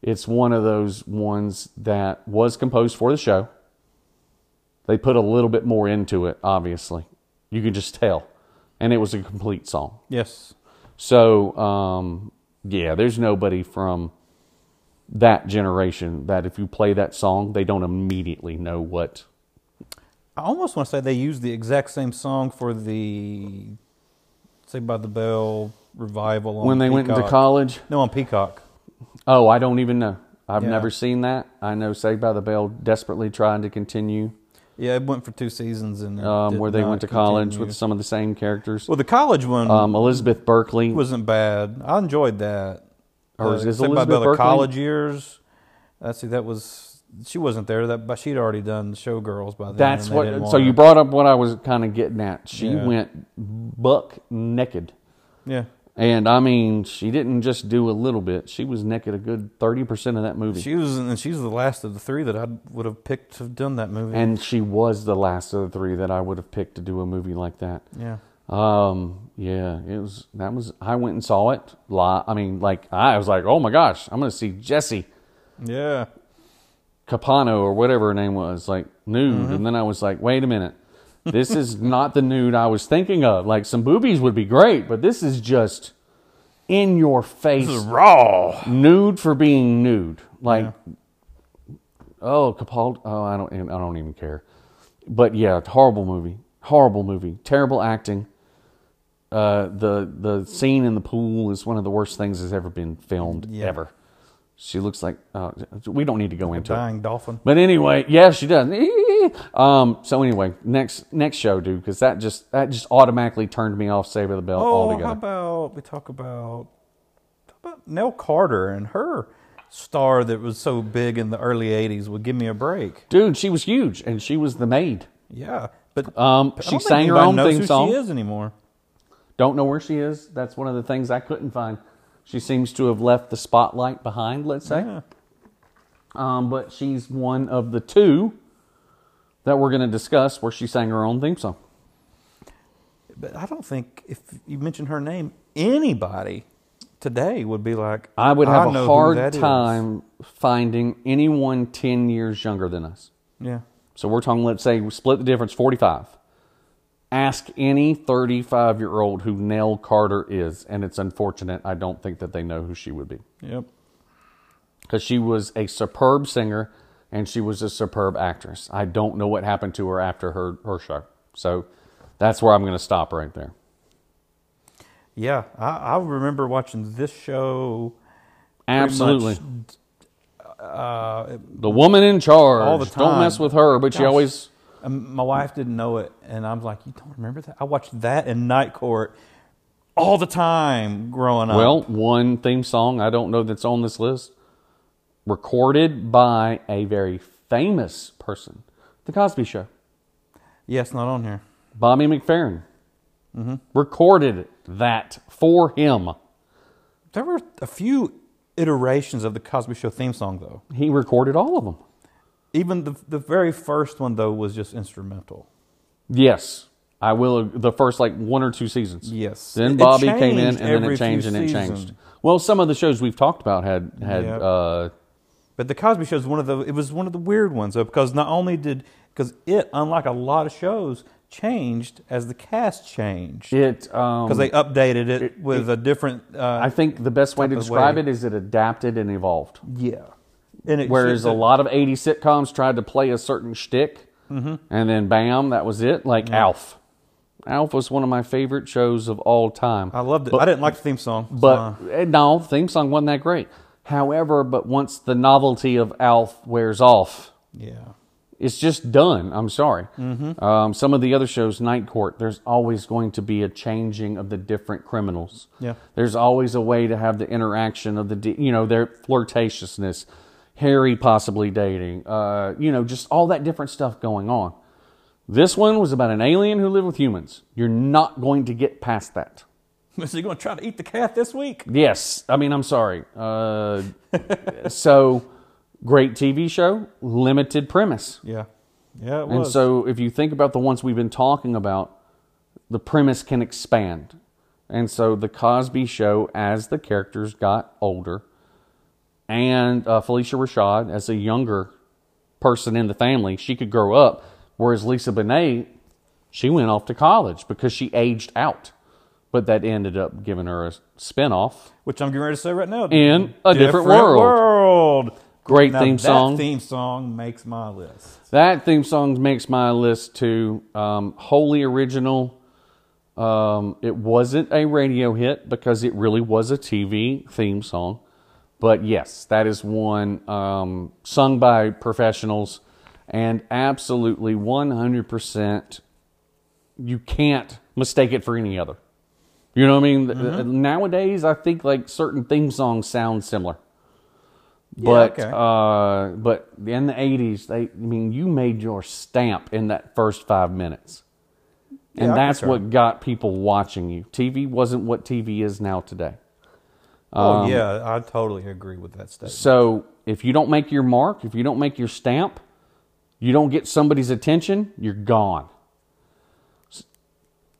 it's one of those ones that was composed for the show. They put a little bit more into it, obviously. You can just tell. And it was a complete song. Yes. So, um, yeah, there's nobody from that generation that if you play that song, they don't immediately know what. I almost want to say they used the exact same song for the Saved by the Bell revival on when they went into college. No, on Peacock. Oh, I don't even know. I've Yeah. never seen that. I know Saved by the Bell desperately trying to continue Yeah, it went for two seasons, and um, where they went to college continue. with some of the same characters. Well, the college one Um, Elizabeth Berkley. wasn't bad. I enjoyed that. Or Uh, is this Saved by Elizabeth the college years. Let's see, that was she wasn't there. That but she'd already done Showgirls by then. That's what. So you brought up what I was kind of getting at. She Yeah. went buck naked, yeah. And I mean, she didn't just do a little bit. She was naked a good thirty percent of that movie, She was, and she's the last of the three that I would have picked to have done that movie. and she was the last of the three that I would have picked to do a movie like that. yeah, Um, yeah, it was. That was. I went and saw it. I mean, like I was like, oh my gosh, I'm going to see Jesse. yeah, Capano or whatever her name was, like nude. Mm-hmm. And then I was like, wait a minute. This is not the nude I was thinking of. Like some boobies would be great, but this is just in your face raw. nude for being nude. Like, oh, Capaldi. Oh, I don't. I don't even care. But yeah, horrible movie. Horrible movie. Terrible acting. Uh, the the scene in the pool is one of the worst things that's ever been filmed Yeah. ever. She looks like. Uh, we don't need to go into it. Dying dolphin. But anyway, yeah, she does. Um, so anyway, next next show, dude, because that just that just automatically turned me off Save the Bell Oh, altogether. how about we talk about how about Nell Carter and her star that was so big in the early '80s? Would give me a break. dude, she was huge, and she was the maid. Yeah, but Um, she sang her own theme who song. She is anymore. Don't know where she is. That's one of the things I couldn't find. She seems to have left the spotlight behind. Let's say, Yeah. um, but she's one of the two that we're going to discuss where she sang her own theme song. But I don't think if you mention her name, anybody today would be like, I would have know a hard that is." time finding anyone ten years younger than us. Yeah, So we're talking, let's say, we split the difference 45. Ask any 35 year old who Nell Carter is, and it's unfortunate. I don't think that they know who she would be. yep. Because she was a superb singer and she was a superb actress. I don't know what happened to her after her, her show. So that's where I'm going to stop right there. Yeah, I, I remember watching this show. Absolutely. much, uh, The woman in charge. All the Don't mess with her, but she always. My wife didn't know it, and I'm like, you don't remember that? I watched that in Night Court all the time growing up. Well, one theme song I don't know that's on this list, recorded by a very famous person, The Cosby Show. yes, not on here. Bobby McFerrin Mm-hmm. recorded that for him. There were a few iterations of the Cosby Show theme song, though. He recorded all of them. Even the the very first one, though, was just instrumental. Yes, I will. The first like one or two seasons. Yes. Then It- it Bobby came in, and then it changed, and it seasons. changed. Well, some of the shows we've talked about had had Yep. uh, But the Cosby Show is one of the it was one of the weird ones though because not only did because it unlike a lot of shows changed as the cast changed it um, because they updated it, it- with a different uh, I think the best way to describe way. it is it adapted and evolved. yeah and Whereas a lot of 80 sitcoms tried to play a certain shtick, Mm-hmm. and then bam, that was it. Like Alf. Alf was one of my favorite shows of all time. I loved it But- I didn't like the theme song But uh, eh, no, theme song wasn't that great. However, but once the novelty of Alf wears off, yeah it's just done. I'm sorry. Mm-hmm. Um, some of the other shows, Night Court, there's always going to be a changing of the different criminals. Yeah. There's always a way to have the interaction of the, you know, their flirtatiousness, Harry possibly dating, uh, you know, just all that different stuff going on. This one was about an alien who lived with humans. You're not going to get past that. is he going to try to eat the cat this week Yes, I mean I'm sorry. Uh, so great TV show, limited premise. yeah yeah it And was so if you think about the ones we've been talking about, the premise can expand. And so the Cosby show as the characters got older and uh, Phylicia Rashad as a younger person in the family, she could grow up whereas Lisa Bonet she went off to college because she aged out. But that ended up giving her a spinoff. which I'm getting ready to say right now In a different world. world. Great Now, theme that song. theme song makes my list That theme song makes my list too. Um, wholly original. Um, it wasn't a radio hit because it really was a TV theme song. But yes, that is one um, sung by professionals and absolutely 100% you can't mistake it for any other. You know what I mean? Mm-hmm. Nowadays, I think like certain theme songs sound similar. But okay. uh, but in the eighties, they I mean you made your stamp in that first five minutes, and Yeah, that's concur. what got people watching you. TV wasn't what TV is now today. Oh um, yeah, I totally agree with that statement. So if you don't make your mark, if you don't make your stamp, you don't get somebody's attention, you're gone.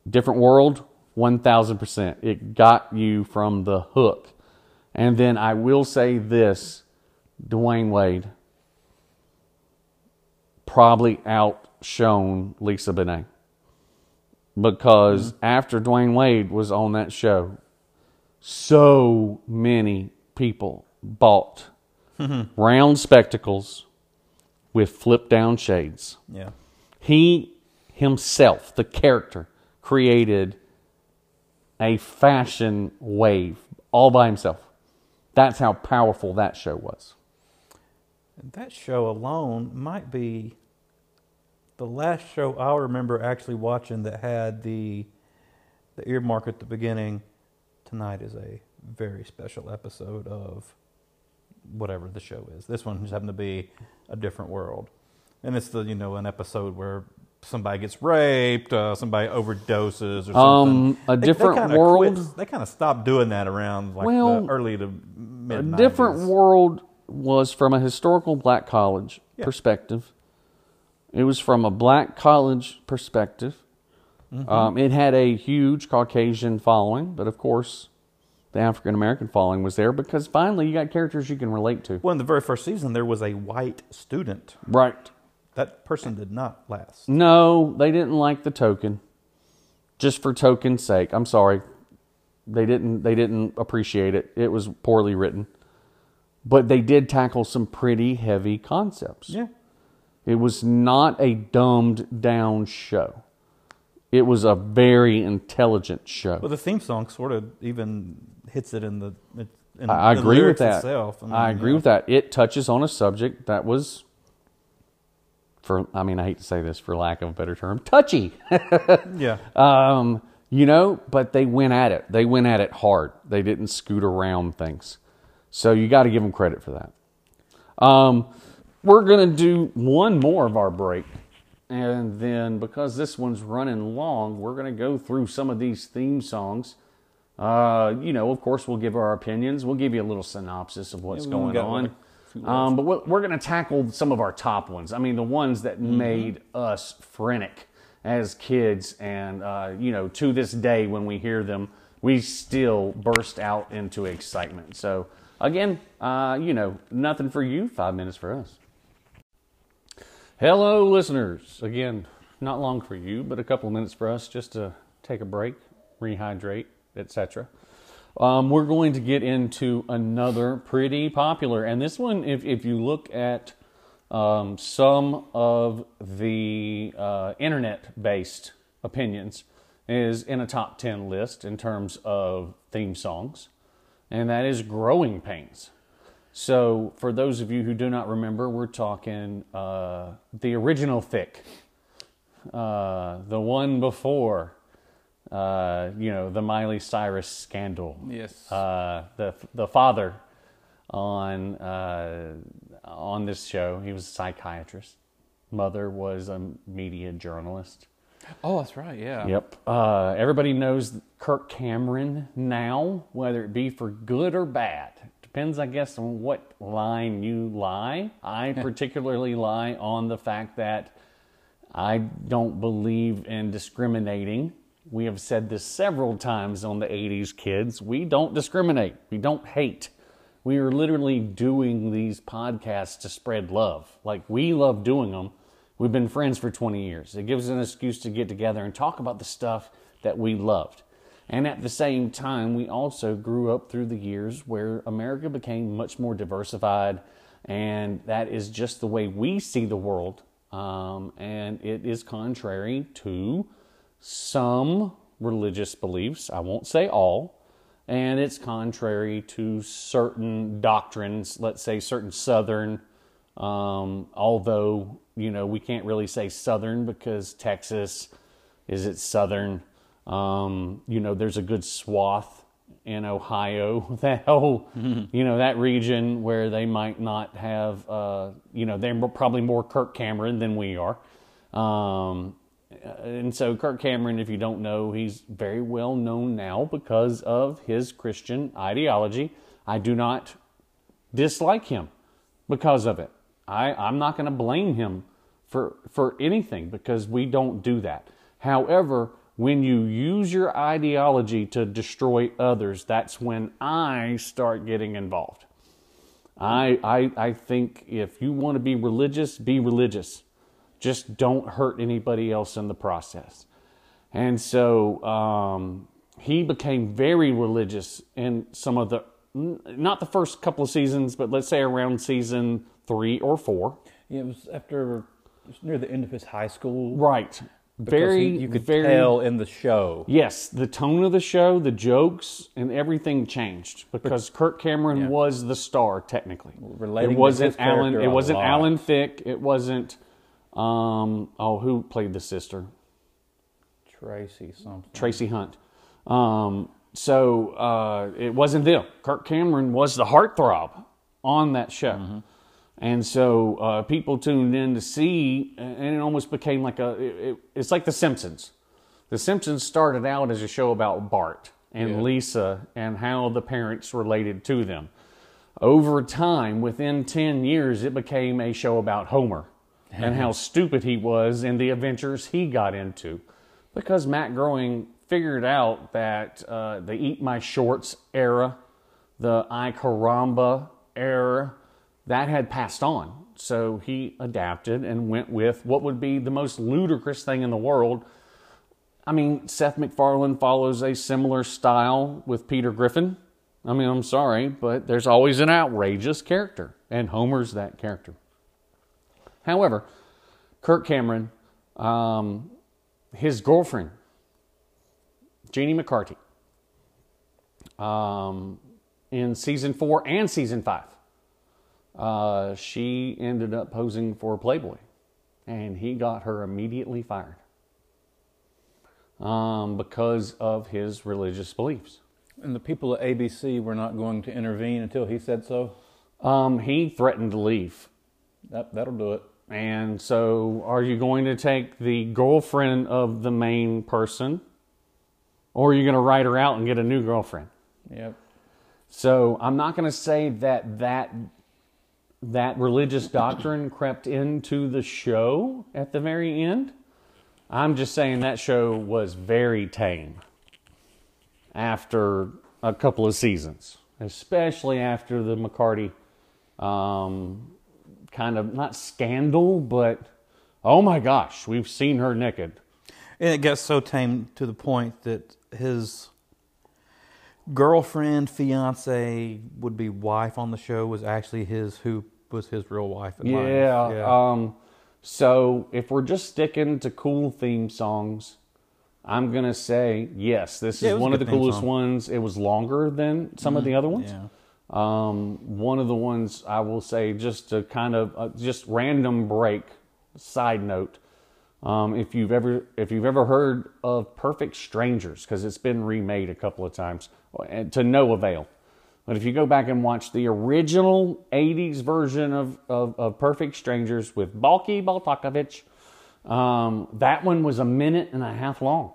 Different world, 1000%. It got you from the hook. And then I will say this Dwayne Wade probably outshone Lisa Bonet. Because mm-hmm. after Dwayne Wade was on that show, so many people bought round spectacles with flip down shades. Yeah. He himself, the character, created a fashion wave all by himself. That's how powerful that show was. That show alone might be the last show I remember actually watching that had the the earmark at the beginning. Tonight is a very special episode of whatever the show is. This one just happened to be a different world, and it's the you know an episode where somebody gets raped, uh, somebody overdoses, or something. Um, a different kinda world? Quit, they kind of stopped doing that around like Well, the early to mid. A different world was from a historical black college Yeah. perspective. It was from a black college perspective. Um, it had a huge Caucasian following, but of course, the African American following was there because finally you got characters you can relate to. Well, in the very first season, there was a white student. Right. That person did not last. No, they didn't like the token. Just for token's sake. I'm sorry. They didn't they didn't appreciate it. It was poorly written. But they did tackle some pretty heavy concepts. Yeah. It was not a dumbed down show. It was a very intelligent show. Well, the theme song sort of even hits it in the. In, I I in the agree with that. Itself. mean, I agree yeah. with that. It touches on a subject that was, for I mean, I hate to say this for lack of a better term, touchy. Yeah. um, you know, but they went at it. They went at it hard. They didn't scoot around things. So you got to give them credit for that. Um, we're going to do one more of our break. And then because this one's running long, we're going to go through some of these theme songs. Uh, you know, of course, we'll give our opinions. We'll give you a little synopsis of what's Yeah, going on. Um, but we're, we're going to tackle some of our top ones. I mean, the ones that Mm-hmm. made us frenetic as kids. And, uh, you know, to this day, when we hear them, we still burst out into excitement. So, again, uh, you know, nothing for you, five minutes for us. Hello, listeners. Again, not long for you, but a couple of minutes for us just to take a break, rehydrate, etc. Um, we're going to get into another pretty popular, and this one, if if you look at um, some of the uh, internet-based opinions, is in a top ten list in terms of theme songs, and that is "Growing Pains." So, for those of you who do not remember, we're talking uh, the original Thicke, uh, the one before, uh, you know, the Miley Cyrus scandal. Yes. Uh, the the father on uh, on this show, he was a psychiatrist. Mother was a media journalist. oh, that's right. Yeah. Yep. Uh, everybody knows Kirk Cameron now, whether it be for good or bad. Depends, I guess, on what line you lie. I particularly lie on the fact that I don't believe in discriminating. We have said this several times on the 80s kids. We don't discriminate, we don't hate. We are literally doing these podcasts to spread love. Like, we love doing them. We've been friends for 20 years. It gives us an excuse to get together and talk about the stuff that we loved. And at the same time, we also grew up through the years where America became much more diversified, and that is just the way we see the world. Um, and it is contrary to some religious beliefs. I won't say all. And it's contrary to certain doctrines, let's say certain Southern Um, although, you know, we can't really say southern because Texas is it southern. Um, you know, there's a good swath in Ohio, that whole, you know, that region where they might not have, uh, you know, they're probably more Kirk Cameron than we are. Um, and so Kirk Cameron, if you don't know, he's very well known now because of his Christian ideology. I do not dislike him because of it. I, I'm not going to blame him for for anything because we don't do that. However, when you use your ideology to destroy others, that's when I start getting involved. I, I, I think if you want to be religious, be religious. Just don't hurt anybody else in the process. And so um, he became very religious in some of the, not the first couple of seasons, but let's say around season three or four. Yeah, it was after it was near the end of his high school. Right. Very, he- you could very, tell in the show. Yes, the tone of the show, the jokes, and everything changed because Kirk Cameron Yeah. was the star technically. relating it wasn't Alan. It wasn't lot. Alan Thicke. It wasn't. Um, oh, who played the sister? Tracy something. Tracy Hunt. Um, so uh, it wasn't them. Kirk Cameron was the heartthrob on that show. And so uh, people tuned in to see, and it almost became like a, it, it- it's like The Simpsons. The Simpsons started out as a show about Bart and Yeah. Lisa and how the parents related to them. Over time, within 10 years, it became a show about Homer and how stupid he was and the adventures he got into. Because Matt Groening figured out that uh, the Eat My Shorts era, the Ay Caramba era, that had passed on. So he adapted and went with what would be the most ludicrous thing in the world. I mean, Seth MacFarlane follows a similar style with Peter Griffin. I mean, I'm sorry, but there's always an outrageous character, and Homer's that character. However, Kirk Cameron, um, his girlfriend, Jeannie McCarthy, um, in season four and season five, uh, she ended up posing for Playboy, and he got her immediately fired um, because of his religious beliefs. And the people at ABC were not going to intervene until he said so. Um, he threatened to leave. That that'll do it. And so, are you going to take the girlfriend of the main person, or are you going to write her out and get a new girlfriend? Yep. So, I'm not going to say that that that religious doctrine crept into the show at the very end. I'm just saying that show was very tame after a couple of seasons, especially after the McCarty um, kind of not scandal, but oh my gosh, we've seen her naked. And it gets so tame to the point that his girlfriend, fiance, would be wife on the show was actually his who was his real wife. in life. Yeah. yeah. Um, so if we're just sticking to cool theme songs, I'm gonna say yes. This Yeah, is one of the coolest song. ones. It was longer than some of the other ones. yeah. Um, one of the ones I will say, just to kind of uh, just random break. Side note: um, if you've ever if you've ever heard of Perfect Strangers, because it's been remade a couple of times, to no avail. But if you go back and watch the original '80s version of of, of Perfect Strangers with Balki Baltakovich, um, that one was a minute and a half long.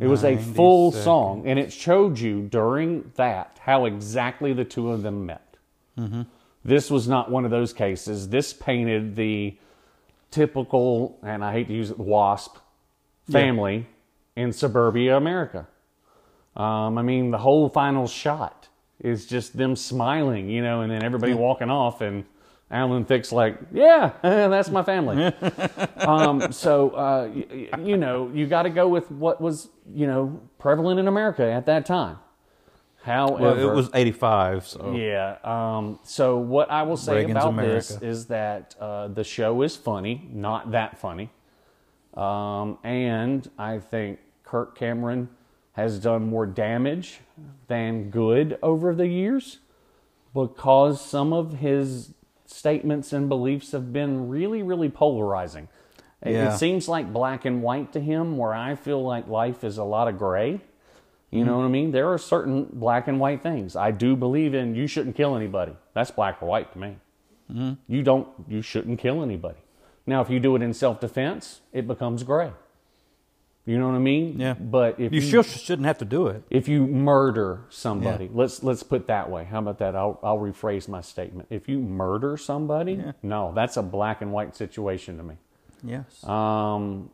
It was a full seconds. song, and it showed you during that how exactly the two of them met. Mm-hmm. This was not one of those cases. This painted the typical, and I hate to use it, WASP family in suburbia America. Um, I mean, the whole final shot is just them smiling, you know, and then everybody walking off, and Alan Thicke's like, "Yeah, that's my family." um, so, uh, y- y- you know, you got to go with what was, you know, prevalent in America at that time. However, Well, it was 85, so yeah. Um, so what I will say Reagan's about this is that uh, the show is funny, not that funny, um, and I think Kirk Cameron has done more damage than good over the years because some of his statements and beliefs have been really, really polarizing. It- Yeah. It seems like black and white to him, where I feel like life is a lot of gray. You know what I mean? There are certain black and white things. I do believe in you shouldn't kill anybody. That's black or white to me. Mm-hmm. You don't. You shouldn't kill anybody. Now, if you do it in self defense, it becomes gray. You know what I mean? Yeah. But if You you, sure shouldn't have to do it. if you murder somebody, let's let's put that way. How about that? I'll I'll rephrase my statement. If you murder somebody, no, that's a black and white situation to me. Yes. Um,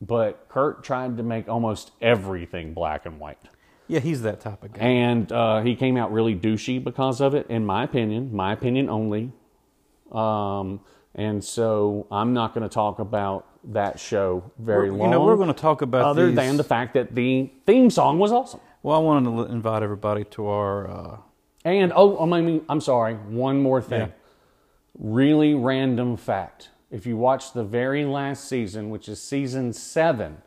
but Kurt tried to make almost everything black and white. yeah, he's that type of guy. And uh, he came out really douchey because of it, in my opinion, my opinion only. Um, and so I'm not going to talk about that show very We're- long. You know, we're going to talk about other these- than the fact that the theme song was awesome. Well, I wanted to invite everybody to our. Uh, And oh, I mean, I'm sorry. One more thing. Yeah. Really random fact. If you watch the very last season, which is season seven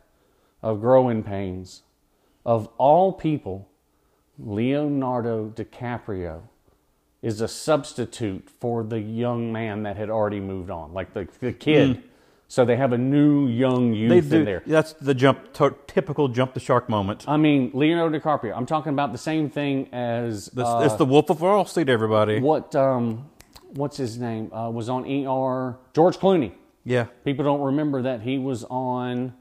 of Growing Pains, of all people, Leonardo DiCaprio is a substitute for the young man that had already moved on, like the, the kid. So they have a new young youth in there. That's the jump, to, typical jump the shark moment. I mean, Leonardo DiCaprio. I'm talking about the same thing as This, uh, it's the Wolf of Wall Street, everybody. what um, what's his name uh, was on ER. George Clooney. Yeah, People don't remember that he was on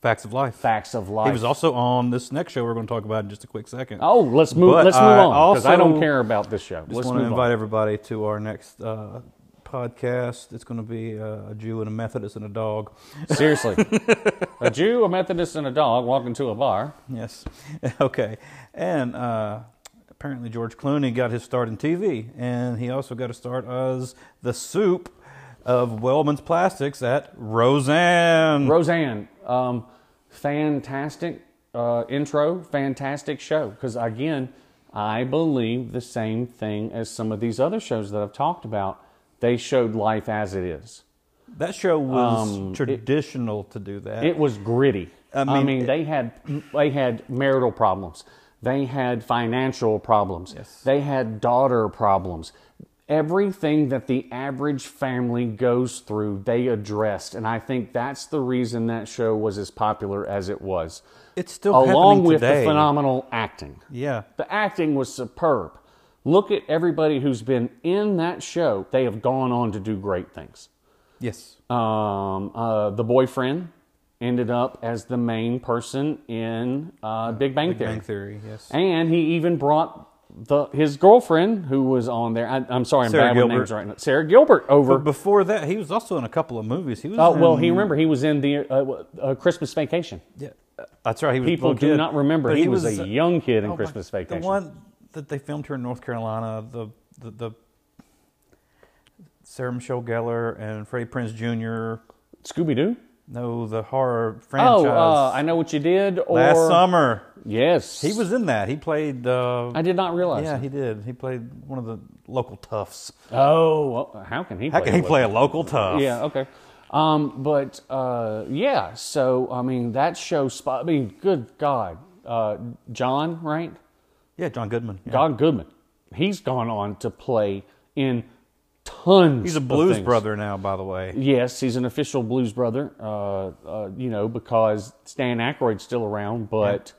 Facts of Life. Facts of Life. He was also on this next show we're going to talk about in just a quick second. oh, let's move. But let's move I on because I don't care about this show. Just Let's want to move invite on. everybody to our next uh, podcast. It's going to be uh, a Jew and a Methodist and a dog. Seriously, a Jew, a Methodist, and a dog walking to a bar. Yes. okay. And uh, apparently George Clooney got his start in TV, and he also got a start as the soup of Wellman's Plastics at Roseanne. Roseanne, um, fantastic uh, intro, fantastic show. Because again, I believe the same thing as some of these other shows that I've talked about. They showed life as it is. that show was Um, it- traditional to do that. It was gritty. I I mean, mean, they had they had marital problems. They had financial problems. Yes. They had daughter problems. Everything that the average family goes through, they addressed, and I think that's the reason that show was as popular as it was. it's still Along with today. the phenomenal acting. Yeah. The acting was superb. Look at everybody who's been in that show. They have gone on to do great things. Yes. Um, uh, the boyfriend ended up as the main person in uh, Big Bang Big Theory. Bang Theory. Yes. And he even brought the his girlfriend, who was on there. I, I'm sorry, I'm Sara bad with Gilbert. names right now. Sara Gilbert over. But before that, he was also in a couple of movies. He was. Oh well, he remember he was in the uh, uh, Christmas Vacation. Yeah, that's right. He was People do kid. not remember But he, was, a young kid in oh my- Christmas Vacation. The one that they filmed here in North Carolina, the the, the Sarah Michelle Gellar and Freddie Prinze Jr. Scooby Doo. No, the horror franchise. Oh, uh, I know what you did. Or Last summer, yes, he was in that. He played. Uh, I did not realize. yeah, that. he did. He played one of the local toughs. Oh, well, how can he? How can he play a local tough? Yeah, okay. Um, but uh, yeah, so I mean that show spot. I mean, good God, uh, John, right? Yeah, John Goodman. yeah. John Goodman. He's gone on to play in tons. He's a blues brother now, by the way. Yes, he's an official blues brother. Uh, uh, you know, because Dan Aykroyd's still around, but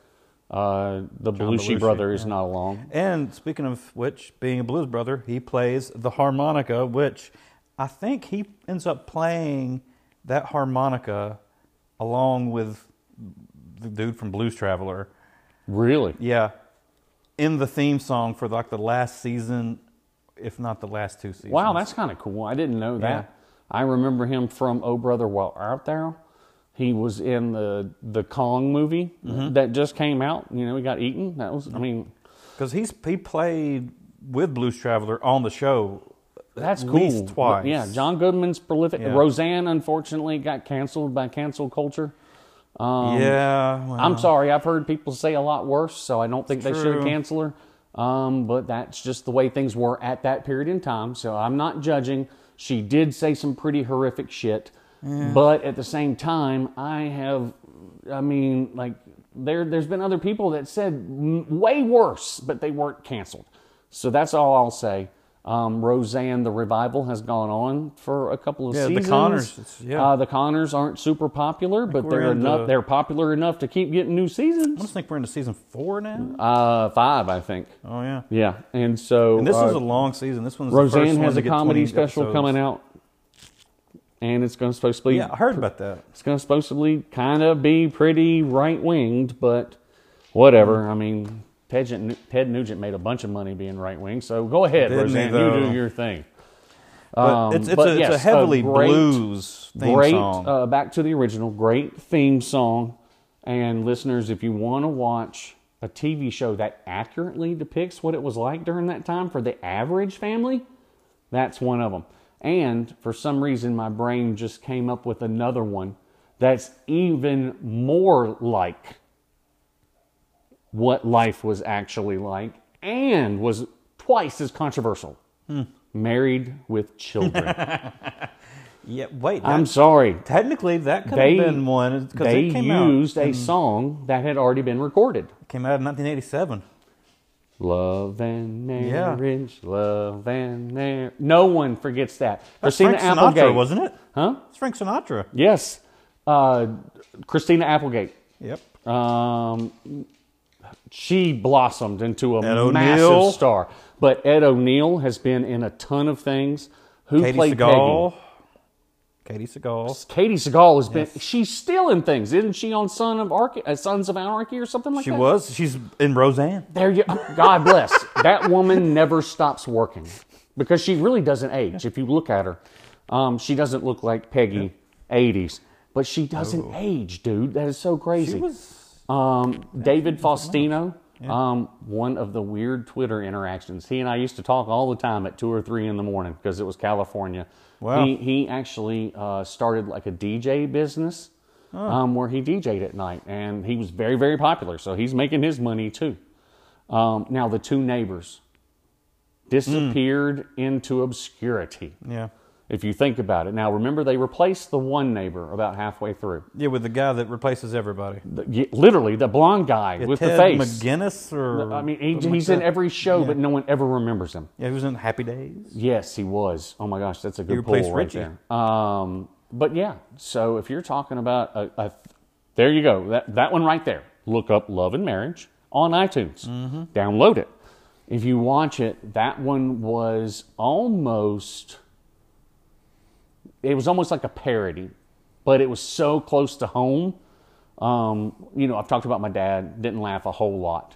uh, the Belushi Belushi, brother is not along. And speaking of which, being a blues brother, he plays the harmonica, which I think he ends up playing that harmonica along with the dude from Blues Traveler. Really? Yeah, in the theme song for like the last season, if not the last two seasons. Wow, that's kind of cool. I didn't know that. Yeah. I remember him from Oh Brother Where Art Thou. He was in the the Kong movie Mm-hmm. that just came out. You know, he got eaten. That was, I mean, because he's he played with Blues Traveler on the show. that's at cool. least twice. Yeah, John Goodman's prolific. Yeah. Roseanne, unfortunately, got canceled by cancel culture. Um, yeah, well, I'm sorry. I've heard people say a lot worse, so I don't think they should cancel her. Um, but that's just the way things were at that period in time. So I'm not judging. She did say some pretty horrific shit, but at the same time, I have. I mean, like there, there's been other people that said way worse, but they weren't canceled. So that's all I'll say. Um, Roseanne, the revival has gone on for a couple of Yeah, the. Conners, yeah. Uh, the Conners aren't super popular, but they're enough. They're popular enough to keep getting new seasons. I seasons. just think we're into season four now. Uh, five, I think. Oh yeah. Yeah, and so And this uh, is a long season. This one's the Roseanne one has to a comedy special episodes. coming out, and it's going to supposed to be Yeah, I heard about that. it's going to supposedly kind of be pretty right winged, but whatever. I mean, Ted, Ted Nugent made a bunch of money being right wing, so go ahead, Didn't Roseanne, you do your thing. But Um, it's it's, a, it's a heavily great- blues theme great, song. Uh, back to the original, great theme song. And listeners, if you want to watch a TV show that accurately depicts what it was like during that time for the average family, that's one of them. And for some reason, my brain just came up with another one that's even more like what life was actually like and was twice as controversial. Hmm. Married with Children. yeah, wait. I'm sorry. technically that could They, have been one because they it came used out. a song that had already been recorded. came out in 1987. Love and Yeah. marriage, love and marriage. No one forgets that. That's Christina Frank Applegate. Sinatra, wasn't it? Huh? It's Frank Sinatra. Yes. Uh, Christina Applegate. Yep. Um, she blossomed into a massive star. But Ed O'Neill has been in a ton of things. Who Katey played Sagal. Katey Sagal. Katey Sagal has been. She's still in things, isn't she? On Son of Arch- uh, Sons of Anarchy or something like She that. She was. She's in Roseanne. There you. God bless. that woman never stops working because she really doesn't age. If you look at her, um, she doesn't look like Peggy, '80s, but she doesn't age, dude. That is so crazy. She was. Um, David Faustino, um, one of the weird Twitter interactions. He and I used to talk all the time at two or three in the morning because it was California. Wow. He, he actually uh, started like a DJ business um, where he DJ'd at night, and he was very, very popular. So he's making his money too. Um, now, the two neighbors disappeared into obscurity. Yeah. If you think about it. Now, remember, they replaced the one neighbor about halfway through. Yeah, with the guy that replaces everybody. The- y- literally, the blonde guy with Ted the face. McGinnis or. I mean, he, he's in every show, Yeah. but no one ever remembers him. Yeah, he was in Happy Days. Yes, he was. Oh my gosh, that's a good replaced pull right Richie. there. Um, but yeah, so if you're talking about a, a there you go. That that one right there. Look up Love and Marriage on iTunes. Mm-hmm. Download it. If you watch it, that one was almost it was almost like a parody, but it was so close to home. Um, you know, I've talked about my dad, didn't laugh a whole lot.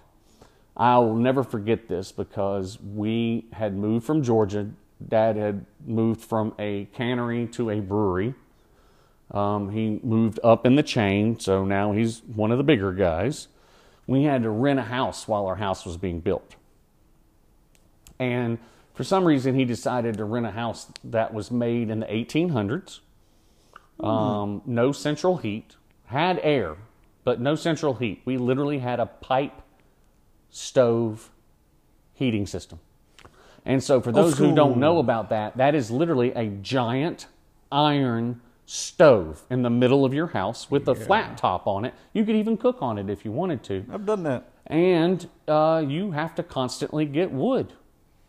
I'll never forget this because we had moved from Georgia. Dad had moved from a cannery to a brewery. Um, he moved up in the chain, so now he's one of the bigger guys. We had to rent a house while our house was being built. And for some reason, he decided to rent a house that was made in the 1800s. Um, no central heat, had air, but no central heat. We literally had a pipe stove heating system. And so, for those who don't know about that, that is literally a giant iron stove in the middle of your house with a flat top on it. You could even cook on it if you wanted to I've done that. and uh, you have to constantly get wood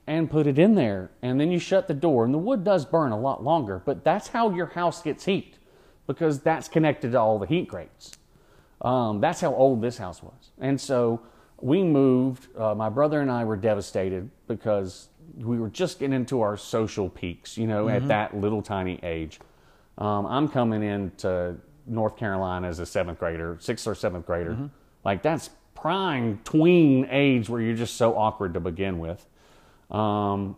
and put it in there and then you shut the door. And the wood does burn a lot longer but that's how your house gets heat because that's connected to all the heat grates. Um, that's how old this house was. And so we moved uh, my brother and i were devastated because we were just getting into our social peaks you know at that little tiny age. Um, i'm coming into north carolina as a seventh grader sixth or seventh grader. Like that's prime tween age where you're just so awkward to begin with um,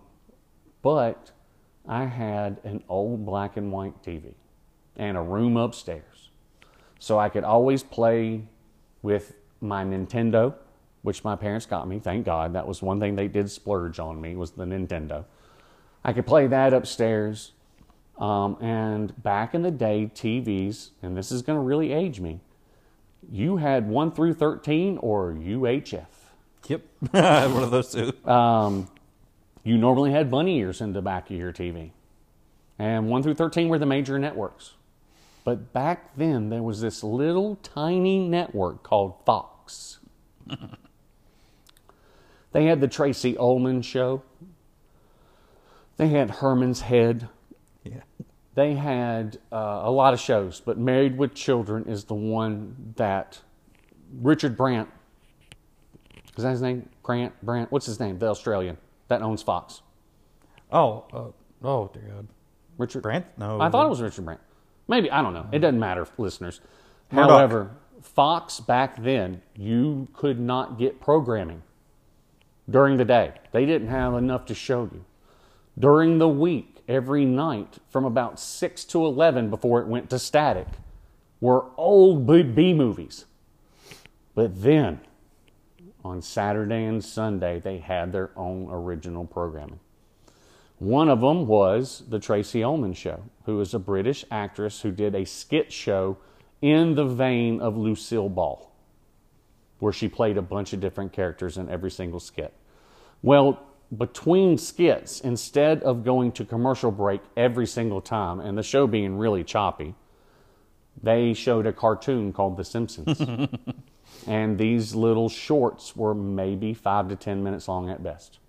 but I had an old black and white TV and a room upstairs. So I could always play with my Nintendo, which my parents got me, thank God. That was one thing they did splurge on me was the Nintendo. I could play that upstairs. Um, and back in the day, TVs, and this is going to really age me, you had 1 through 13 or UHF. Yep. One of those two. Um, you normally had bunny ears in the back of your TV. And 1 through 13 were the major networks. But back then, there was this little tiny network called Fox. they had the Tracey Ullman show. They had Herman's Head. Yeah. They had uh, a lot of shows, but Married with Children is the one that Richard Brandt, is that his name? Grant, Brandt, what's his name? The Australian that owns Fox. Oh, uh, oh dear God. Richard Brandt? No. I thought it was Richard Brandt. Maybe I don't know. It doesn't matter, listeners. Murdoch. However, Fox back then, you could not get programming during the day. They didn't have enough to show you. During the week, every night from about 6 to 11 before it went to static were old B, B movies. But then on Saturday and Sunday, they had their own original programming. One of them was the Tracey Ullman Show, who is a British actress who did a skit show in the vein of Lucille Ball, where she played a bunch of different characters in every single skit. Well, between skits, instead of going to commercial break every single time and the show being really choppy, they showed a cartoon called The Simpsons. and these little shorts were maybe five to ten minutes long at best.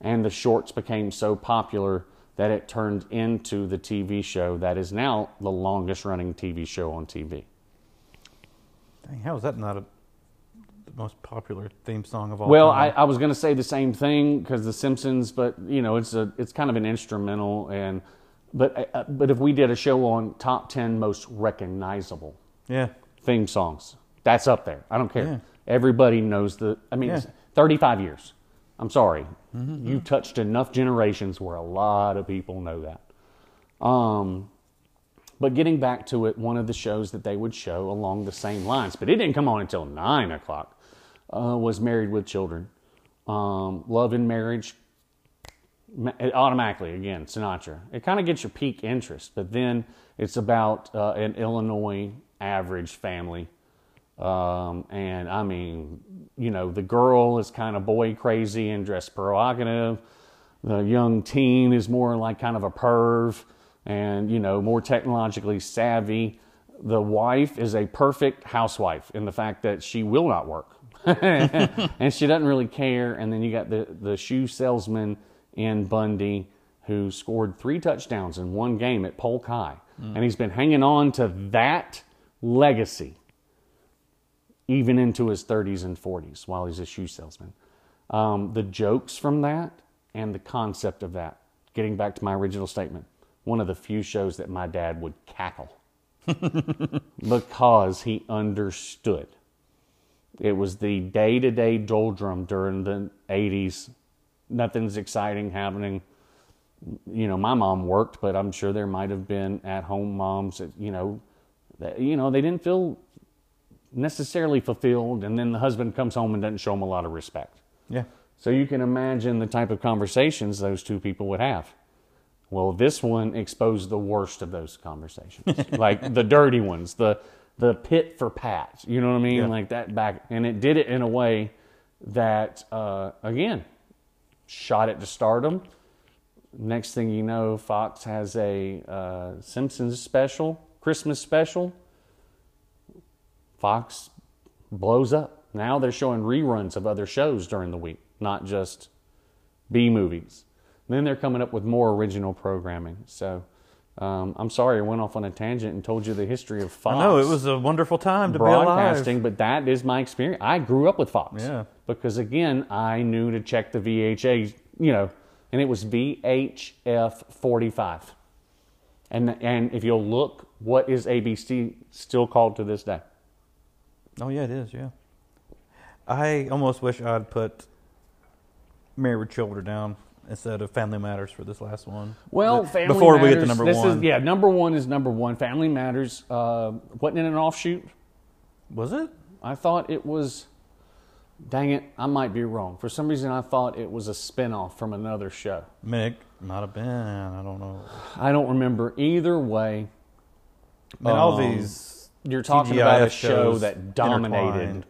And the shorts became so popular that it turned into the TV show that is now the longest running TV show on TV. Dang, how is that not a, the most popular theme song of all Well, I. I was going to say the same thing because The Simpsons, but you know, it's a it's kind of an instrumental and but uh, but if we did a show on top ten most recognizable yeah. theme songs, that's up there. I don't care. Yeah. Everybody knows the. I mean, Yeah. it's 35 years. I'm sorry. You touched enough generations where a lot of people know that. Um, but getting back to it, one of the shows that they would show along the same lines, but it didn't come on until nine o'clock, uh, was Married with Children. Um, Love and Marriage, it automatically again Sinatra. It kind of gets your peak interest, but then it's about uh, an Illinois average family, um, and I mean, you know, the girl is kind of boy crazy and dressed provocative. The young teen is more like kind of a perv and, you know, more technologically savvy. The wife is a perfect housewife in the fact that she will not work and she doesn't really care. And then you got the, the shoe salesman in Bundy who scored three touchdowns in one game at Polk High. And he's been hanging on to that legacy even into his 30s and 40s while he's a shoe salesman. Um, the jokes from that and the concept of that, getting back to my original statement, one of the few shows that my dad would cackle because he understood. It was the day to day doldrum during the 80s. Nothing's exciting happening. You know, my mom worked, but I'm sure there might have been at home moms that, you know, that, you know, they didn't feel necessarily fulfilled, and then the husband comes home and doesn't show him a lot of respect. Yeah. So you can imagine the type of conversations those two people would have. Well, this one exposed the worst of those conversations, like the dirty ones, the the pit for pat. You know what I mean? Yeah. Like that back, and it did it in a way that, uh, again, shot it to stardom. Next thing you know, Fox has a uh, Simpsons special, Christmas special. Fox blows up. Now they're showing reruns of other shows during the week, not just B movies. Then they're coming up with more original programming. So um, I'm sorry I went off on a tangent and told you the history of Fox. I know it was a wonderful time to be broadcasting, alive. but that is my experience. I grew up with Fox. Yeah. Because again, I knew to check the VHA, you know, and it was VHF 45. And and if you'll look, what is ABC still called to this day? Oh yeah, it is. Yeah. I almost wish I'd put Married with Children down instead of Family Matters for this last one. Well, But Family before we get to number this one, is yeah, number one is number one. Family Matters uh, wasn't in an offshoot? was it? I thought it was. Dang it, I might be wrong. For some reason, I thought it was a spinoff from another show. Mick might have been. I don't know. I don't remember either way. And all Um, these, You're talking about a show shows that dominated intertwined.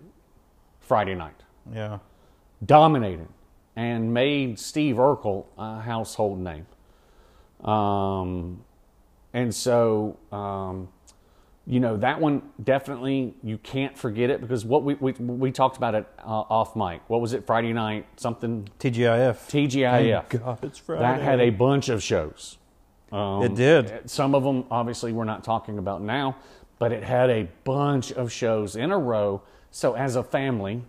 Friday night, yeah, dominated, and made Steve Urkel a household name. Um, and so um, you know that one definitely you can't forget it because what we we, we talked about it uh, off mic. What was it? Friday night something TGIF. TGIF. Thank God it's Friday. That had a bunch of shows. Um, It did. Some of them, obviously, we're not talking about now, but it had a bunch of shows in a row. So, as a family,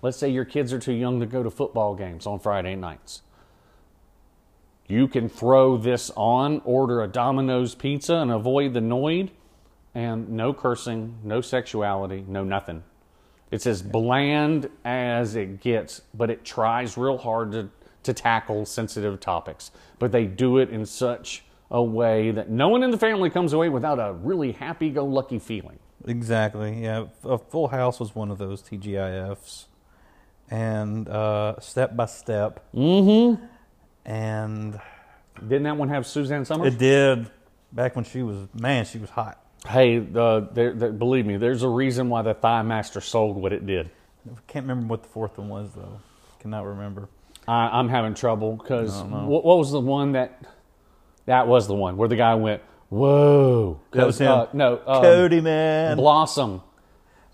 let's say your kids are too young to go to football games on Friday nights. You can throw this on, order a Domino's pizza, and avoid the Noid, and no cursing, no sexuality, no nothing. It's as bland as it gets, but it tries real hard to, to tackle sensitive topics. But they do it in such a way that no one in the family comes away without a really happy go lucky feeling. Exactly. Yeah, a Full House was one of those TGIFs, and uh, Step by Step, Mm-hmm. and Didn't that one have Suzanne Somers? it did back when she was man, she was hot. hey, uh, there, there, believe me, there's a reason why the Thigh Master sold what it did. I can't remember what the fourth one was though. Cannot remember. I, I'm having trouble because what, what was the one that that was the one where the guy went whoa? That was him. Uh, no, um, Cody man. Blossom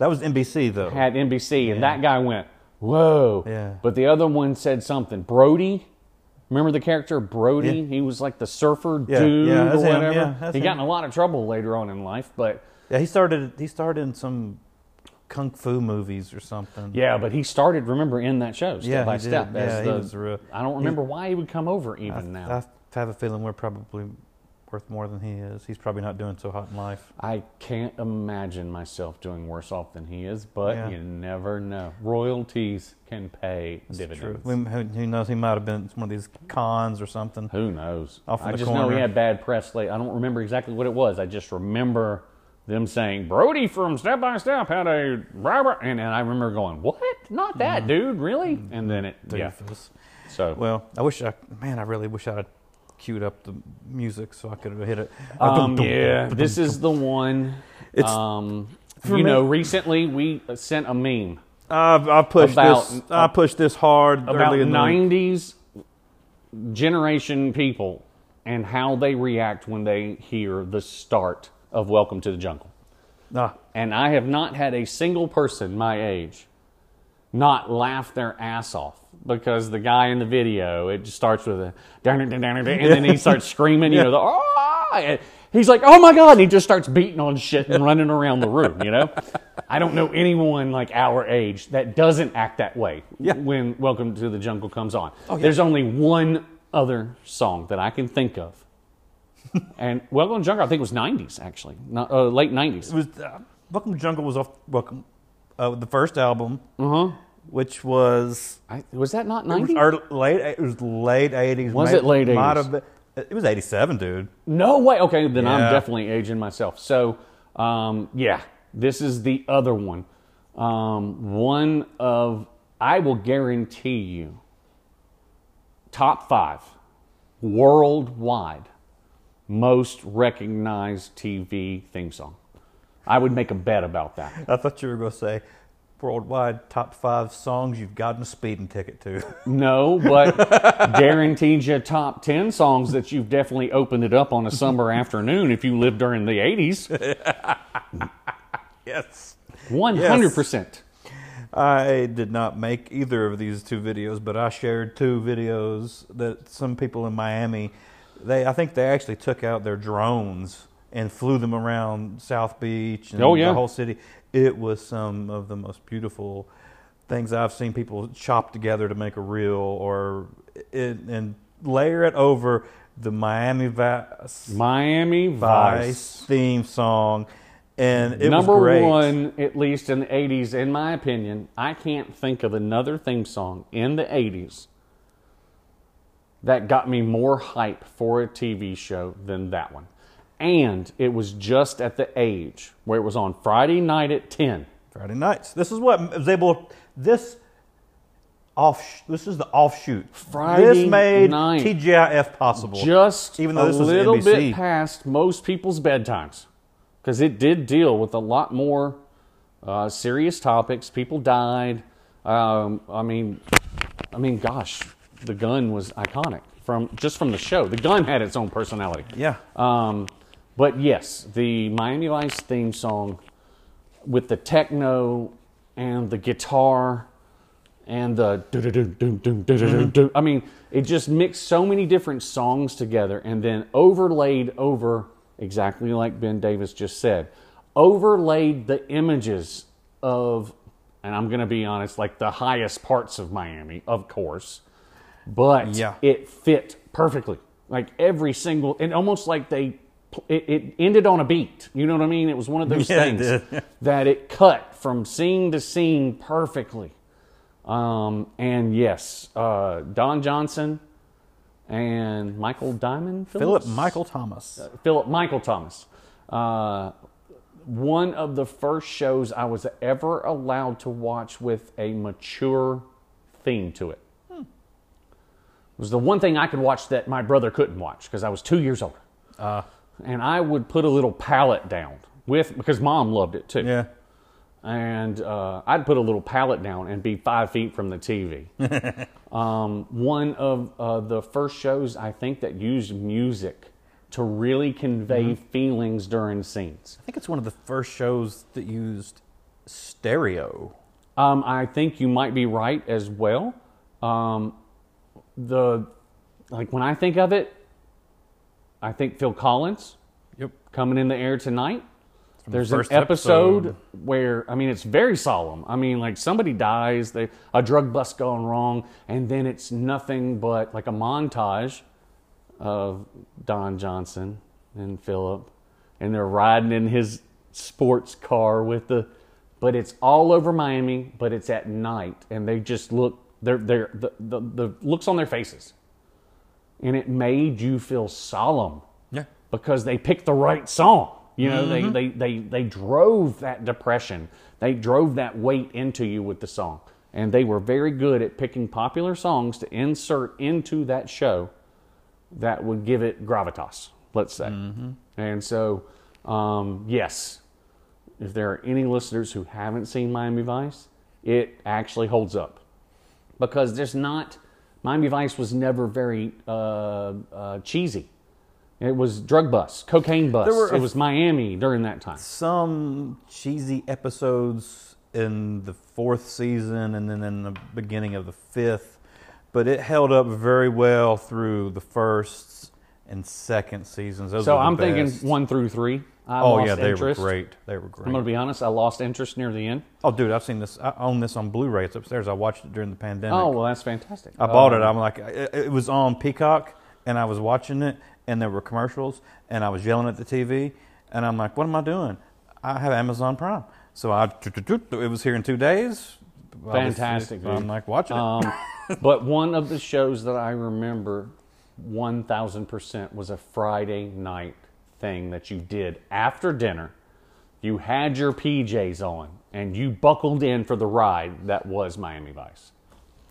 that was NBC though. had NBC, and that guy went whoa. Yeah. But the other one said something. Brody. Remember the character Brody? Yeah. He was like the surfer Yeah, dude yeah, or whatever. he him. got in a lot of trouble later on in life, but yeah, he started. He started in some kung fu movies or something. yeah, but he started. Remember in that show, step Yeah, by he step. Yeah, he was real- I don't remember why he would come over even I, now. I have a feeling we're probably worth more than he is. He's probably not doing so hot in life. I can't imagine myself doing worse off than he is, but Yeah. you never know. Royalties can pay True. dividends. We, who, who knows? He might have been one of these cons or something. Who knows? Off I the just know corner. he had bad press late. I don't remember exactly what it was. I just remember them saying Brody from Step by Step had a robber, and then I remember going, "What? Not that mm-hmm. dude, really?" And then it, mm-hmm. yeah. So Well, I wish I, man, I really wish I'd queued up the music so I could have hit it. Um, yeah, this is the one. It's- um, you me- know, recently we sent a meme I've, I pushed About- this. I pushed this hard about early in the week. '90s generation people and how they react when they hear the start of "Welcome to the Jungle." Ah, And I have not had a single person my age not laugh their ass off because the guy in the video it just starts with a and then he starts screaming, you know, the "Ah!" he's like, "Oh my god!" and he just starts beating on shit and running around the room. You know, I don't know anyone like our age that doesn't act that way Yeah. when "Welcome to the Jungle" comes on. yeah. There's only one other song that I can think of. and Welcome to the Jungle, I think it was 90s actually, not, uh, late 90s. it was uh, Welcome to the Jungle was off Welcome, uh, the first album, Uh-huh. Which was I, was that not 90? early, late. It was late eighties. Was it late 80s? Have it was eighty seven, dude. No way. Okay, then I'm definitely aging myself. So, um, yeah, this is the other one. Um, one of, I will guarantee you, top five worldwide most recognized TV theme song. I would make a bet about that. I thought you were going to say worldwide top five songs you've gotten a speeding ticket to. No, but guaranteed you top 10 songs that you've definitely opened it up on a summer afternoon if you lived during the 80s. yes. 100%. I did not make either of these two videos, but I shared two videos that some people in Miami, they I think they actually took out their drones and flew them around South Beach and Oh, yeah. the whole city. It was some of the most beautiful things I've seen people chop together to make a reel or it, and layer it over the Miami Vice, Miami Vice Vice. theme song, and it Number was great. one, at least in the 80s, in my opinion, I can't think of another theme song in the 80s that got me more hype for a TV show than that one. And it was just at the age where it was on Friday night at 10. Friday nights. This is what was able. This off. This is the offshoot. Friday This made night. TGIF possible. just Even though a this was little NBC. bit past most people's bedtimes because it did deal with a lot more uh, serious topics. People died. Um, I mean, I mean, gosh, the gun was iconic from just from the show. The gun had its own personality. yeah. Um, But yes, the Miami Vice theme song with the techno and the guitar and the. I mean, it just mixed so many different songs together and then overlaid over exactly like Ben Davis just said, overlaid the images of and I'm going to be honest, like the highest parts of Miami, of course, but Yeah. it fit perfectly. Like every single, and almost like they, it, it ended on a beat. You know what I mean? It was one of those Yeah, things did. that it cut from scene to scene perfectly. Um, and yes, uh, Don Johnson and Michael Diamond, Philip Michael Thomas. Philip Michael Thomas. Uh, one of the first shows I was ever allowed to watch with a mature theme to it. It was the one thing I could watch that my brother couldn't watch because I was two years older. And I would put a little palette down with because mom loved it too yeah. and uh, I'd put a little pallet down and be five feet from the TV. um, one of uh, the first shows I think that used music to really convey feelings during scenes. I think it's one of the first shows that used stereo. Um, I think you might be right as well. Um, the like when I think of it, I think Phil Collins Yep. coming in the air tonight. the There's an first episode, episode. where I mean it's very solemn. I mean like somebody dies, they a drug bust going wrong, and then it's nothing but like a montage of Don Johnson and Philip, and they're riding in his sports car with the, but it's all over Miami, but it's at night, and they just look they're they're the the, the looks on their faces, and it made you feel solemn Yeah. because they picked the right song. You know, they, they, they, they drove that depression, they drove that weight into you with the song. And they were very good at picking popular songs to insert into that show that would give it gravitas, let's say. And so, um, yes, if there are any listeners who haven't seen Miami Vice, it actually holds up because there's not Miami Vice was never very uh, uh, cheesy. It was drug bust, cocaine bust. There were it was Miami during that time. Some cheesy episodes in the fourth season and then in the beginning of the fifth, but it held up very well through the first and second seasons. Those So I'm thinking best. one through three. I Oh yeah, they interest. were great. They were great. I'm going to be honest. I lost interest near the end. Oh, dude, I've seen this. I own this on Blu-ray. It's upstairs. I watched it during the pandemic. Oh well, that's fantastic. I bought it. I'm like, it, it was on Peacock, and I was watching it, and there were commercials, and I was yelling at the TV, and I'm like, what am I doing? I have Amazon Prime, so I it was here in two days. Fantastic, I'm like watching it. Um, but one of the shows that I remember 1000% was a Friday night thing that you did after dinner. You had your PJs on and you buckled in for the ride that was Miami Vice.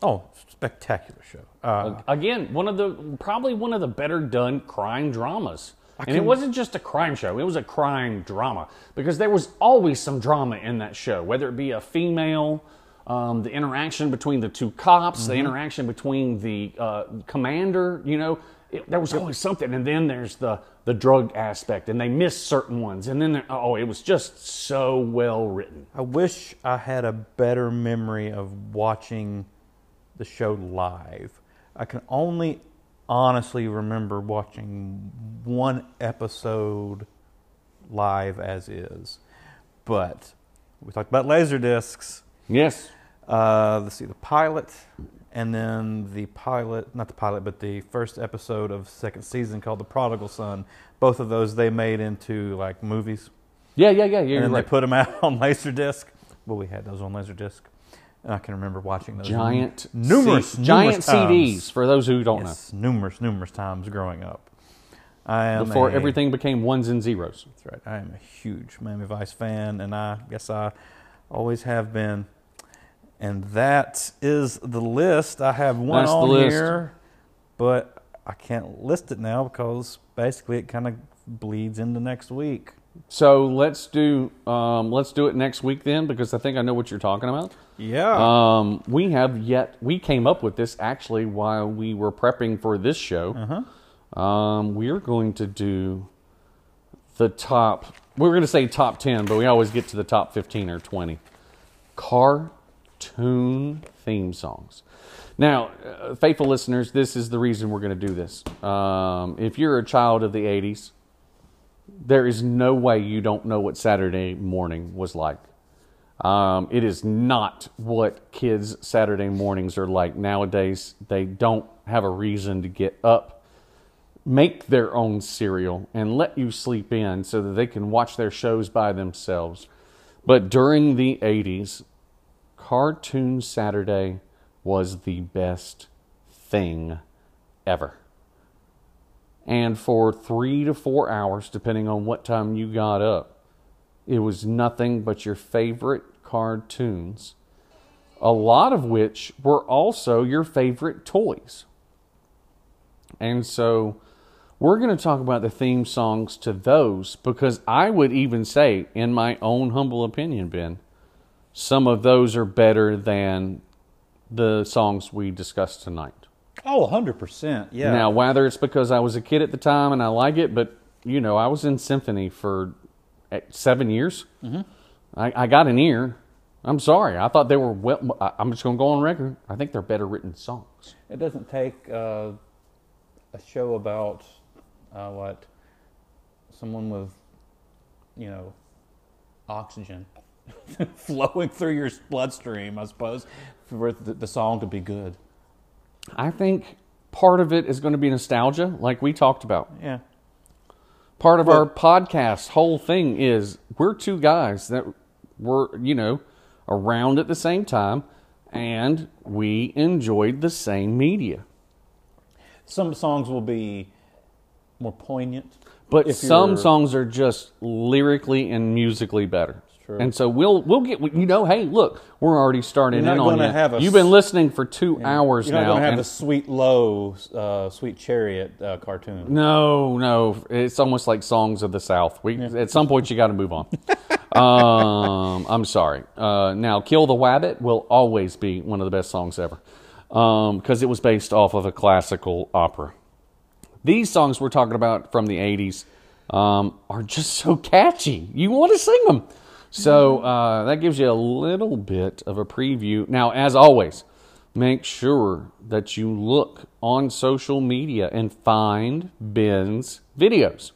Oh, spectacular show. Uh, Again, one of the probably one of the better done crime dramas. And it wasn't just a crime show, it was a crime drama because there was always some drama in that show, whether it be a female, um, the interaction between the two cops, Mm-hmm. the interaction between the uh, commander, you know, it, there was always something. And then there's the, the drug aspect, and they missed certain ones. And then, oh, it was just so well written. I wish I had a better memory of watching the show live. I can only honestly remember watching one episode live as is. But we talked about laser discs. Yes. Uh, let's see, the pilot, and then the pilot, not the pilot, but the first episode of second season called The Prodigal Son. Both of those they made into like movies Yeah, yeah, yeah. And then right. they put them out on Laserdisc. Well, we had those on Laserdisc, and I can remember watching those giant numerous, C- giant times. CDs for those who don't know. Yes, numerous, numerous times growing up. Before a- everything became ones and zeros. That's right. I am a huge Miami Vice fan, and I guess I always have been. And that is the list. I have one That's on list. here, but I can't list it now because basically it kind of bleeds into next week. So let's do um, let's do it next week then because I think I know what you're talking about. Yeah. Um, we have yet we came up with this actually while we were prepping for this show. Uh-huh. Um, we are going to do the top. We are going to say top 10, but we always get to the top 15 or 20. Cartoon theme songs. Now, uh, faithful listeners, this is the reason we're going to do this. Um, if you're a child of the 80s, there is no way you don't know what Saturday morning was like. Um, it is not what kids' Saturday mornings are like nowadays. They don't have a reason to get up, make their own cereal, and let you sleep in so that they can watch their shows by themselves. But during the 80s, Cartoon Saturday was the best thing ever. And for three to four hours, depending on what time you got up, it was nothing but your favorite cartoons, a lot of which were also your favorite toys. And so we're going to talk about the theme songs to those because I would even say, in my own humble opinion, Ben, some of those are better than the songs we discussed tonight. Oh, 100%. Yeah. Now, whether it's because I was a kid at the time and I like it, but, you know, I was in symphony for eh, seven years. Mm-hmm. I, I got an ear. I'm sorry. I thought they were well. I'm just going to go on record. I think they're better written songs. It doesn't take uh, a show about uh, what someone with, you know, oxygen flowing through your bloodstream, I suppose, for the, the song to be good. I think part of it is going to be nostalgia, like we talked about. Yeah. Part of our podcast whole thing is we're two guys that were, you know, around at the same time and we enjoyed the same media. Some songs will be more poignant. But some songs are just lyrically and musically better. True. And so we'll we'll get you know hey look we're already starting in on you. Have a, You've been listening for two hours you're now. You're not going to have the sweet low, uh, sweet chariot uh, cartoon. No, no, it's almost like songs of the South. We yeah. at some point you got to move on. um, I'm sorry. Uh, now, "Kill the Wabbit" will always be one of the best songs ever because um, it was based off of a classical opera. These songs we're talking about from the '80s um, are just so catchy. You want to sing them. So uh, that gives you a little bit of a preview. Now, as always, make sure that you look on social media and find Ben's videos.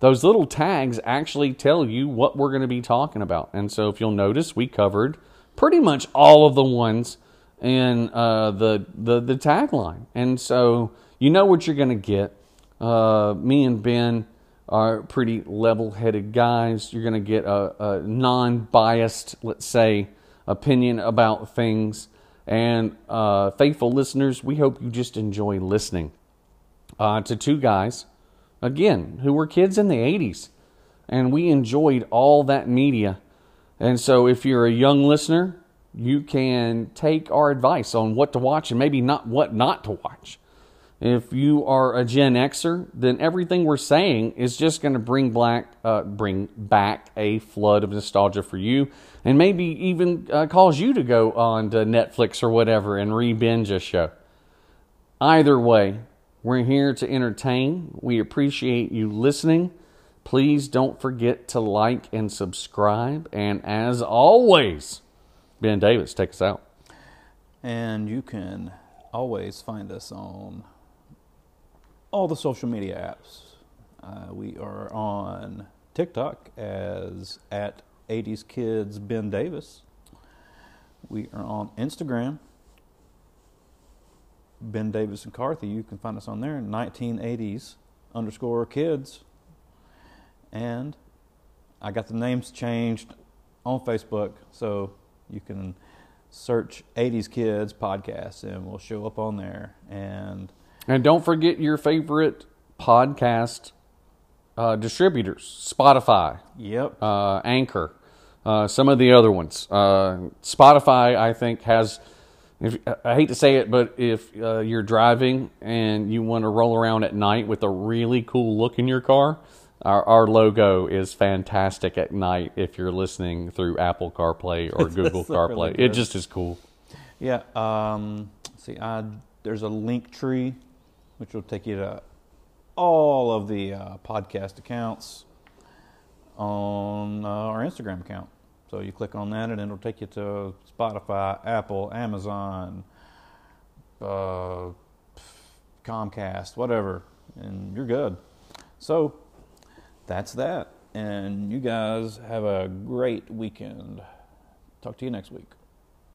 Those little tags actually tell you what we're going to be talking about. And so, if you'll notice, we covered pretty much all of the ones in uh, the, the, the tagline. And so, you know what you're going to get. Uh, me and Ben are pretty level headed guys. You're going to get a, a non biased, let's say, opinion about things. And uh, faithful listeners, we hope you just enjoy listening uh, to two guys, again, who were kids in the 80s. And we enjoyed all that media. And so if you're a young listener, you can take our advice on what to watch and maybe not what not to watch. If you are a Gen Xer, then everything we're saying is just going to bring black, uh, bring back a flood of nostalgia for you, and maybe even uh, cause you to go on to Netflix or whatever and re-binge a show. Either way, we're here to entertain. We appreciate you listening. Please don't forget to like and subscribe. And as always, Ben Davis, take us out. And you can always find us on all the social media apps. Uh, we are on TikTok as at 80s Kids Ben Davis. We are on Instagram, Ben Davis and Karthy. You can find us on there, 1980s underscore kids. And I got the names changed on Facebook, so you can search 80s Kids podcast and we'll show up on there. And and don't forget your favorite podcast uh, distributors Spotify, yep, uh, Anchor, uh, some of the other ones. Uh, Spotify, I think, has. If, I hate to say it, but if uh, you're driving and you want to roll around at night with a really cool look in your car, our, our logo is fantastic at night if you're listening through Apple CarPlay or Google CarPlay. Really it just is cool. Yeah. Um, see, I, there's a Linktree which will take you to all of the uh, podcast accounts. on uh, our Instagram account. So you click on that, and it'll take you to Spotify, Apple, Amazon, uh, Comcast, whatever, and you're good. So that's that. And you guys have a great weekend. Talk to you next week.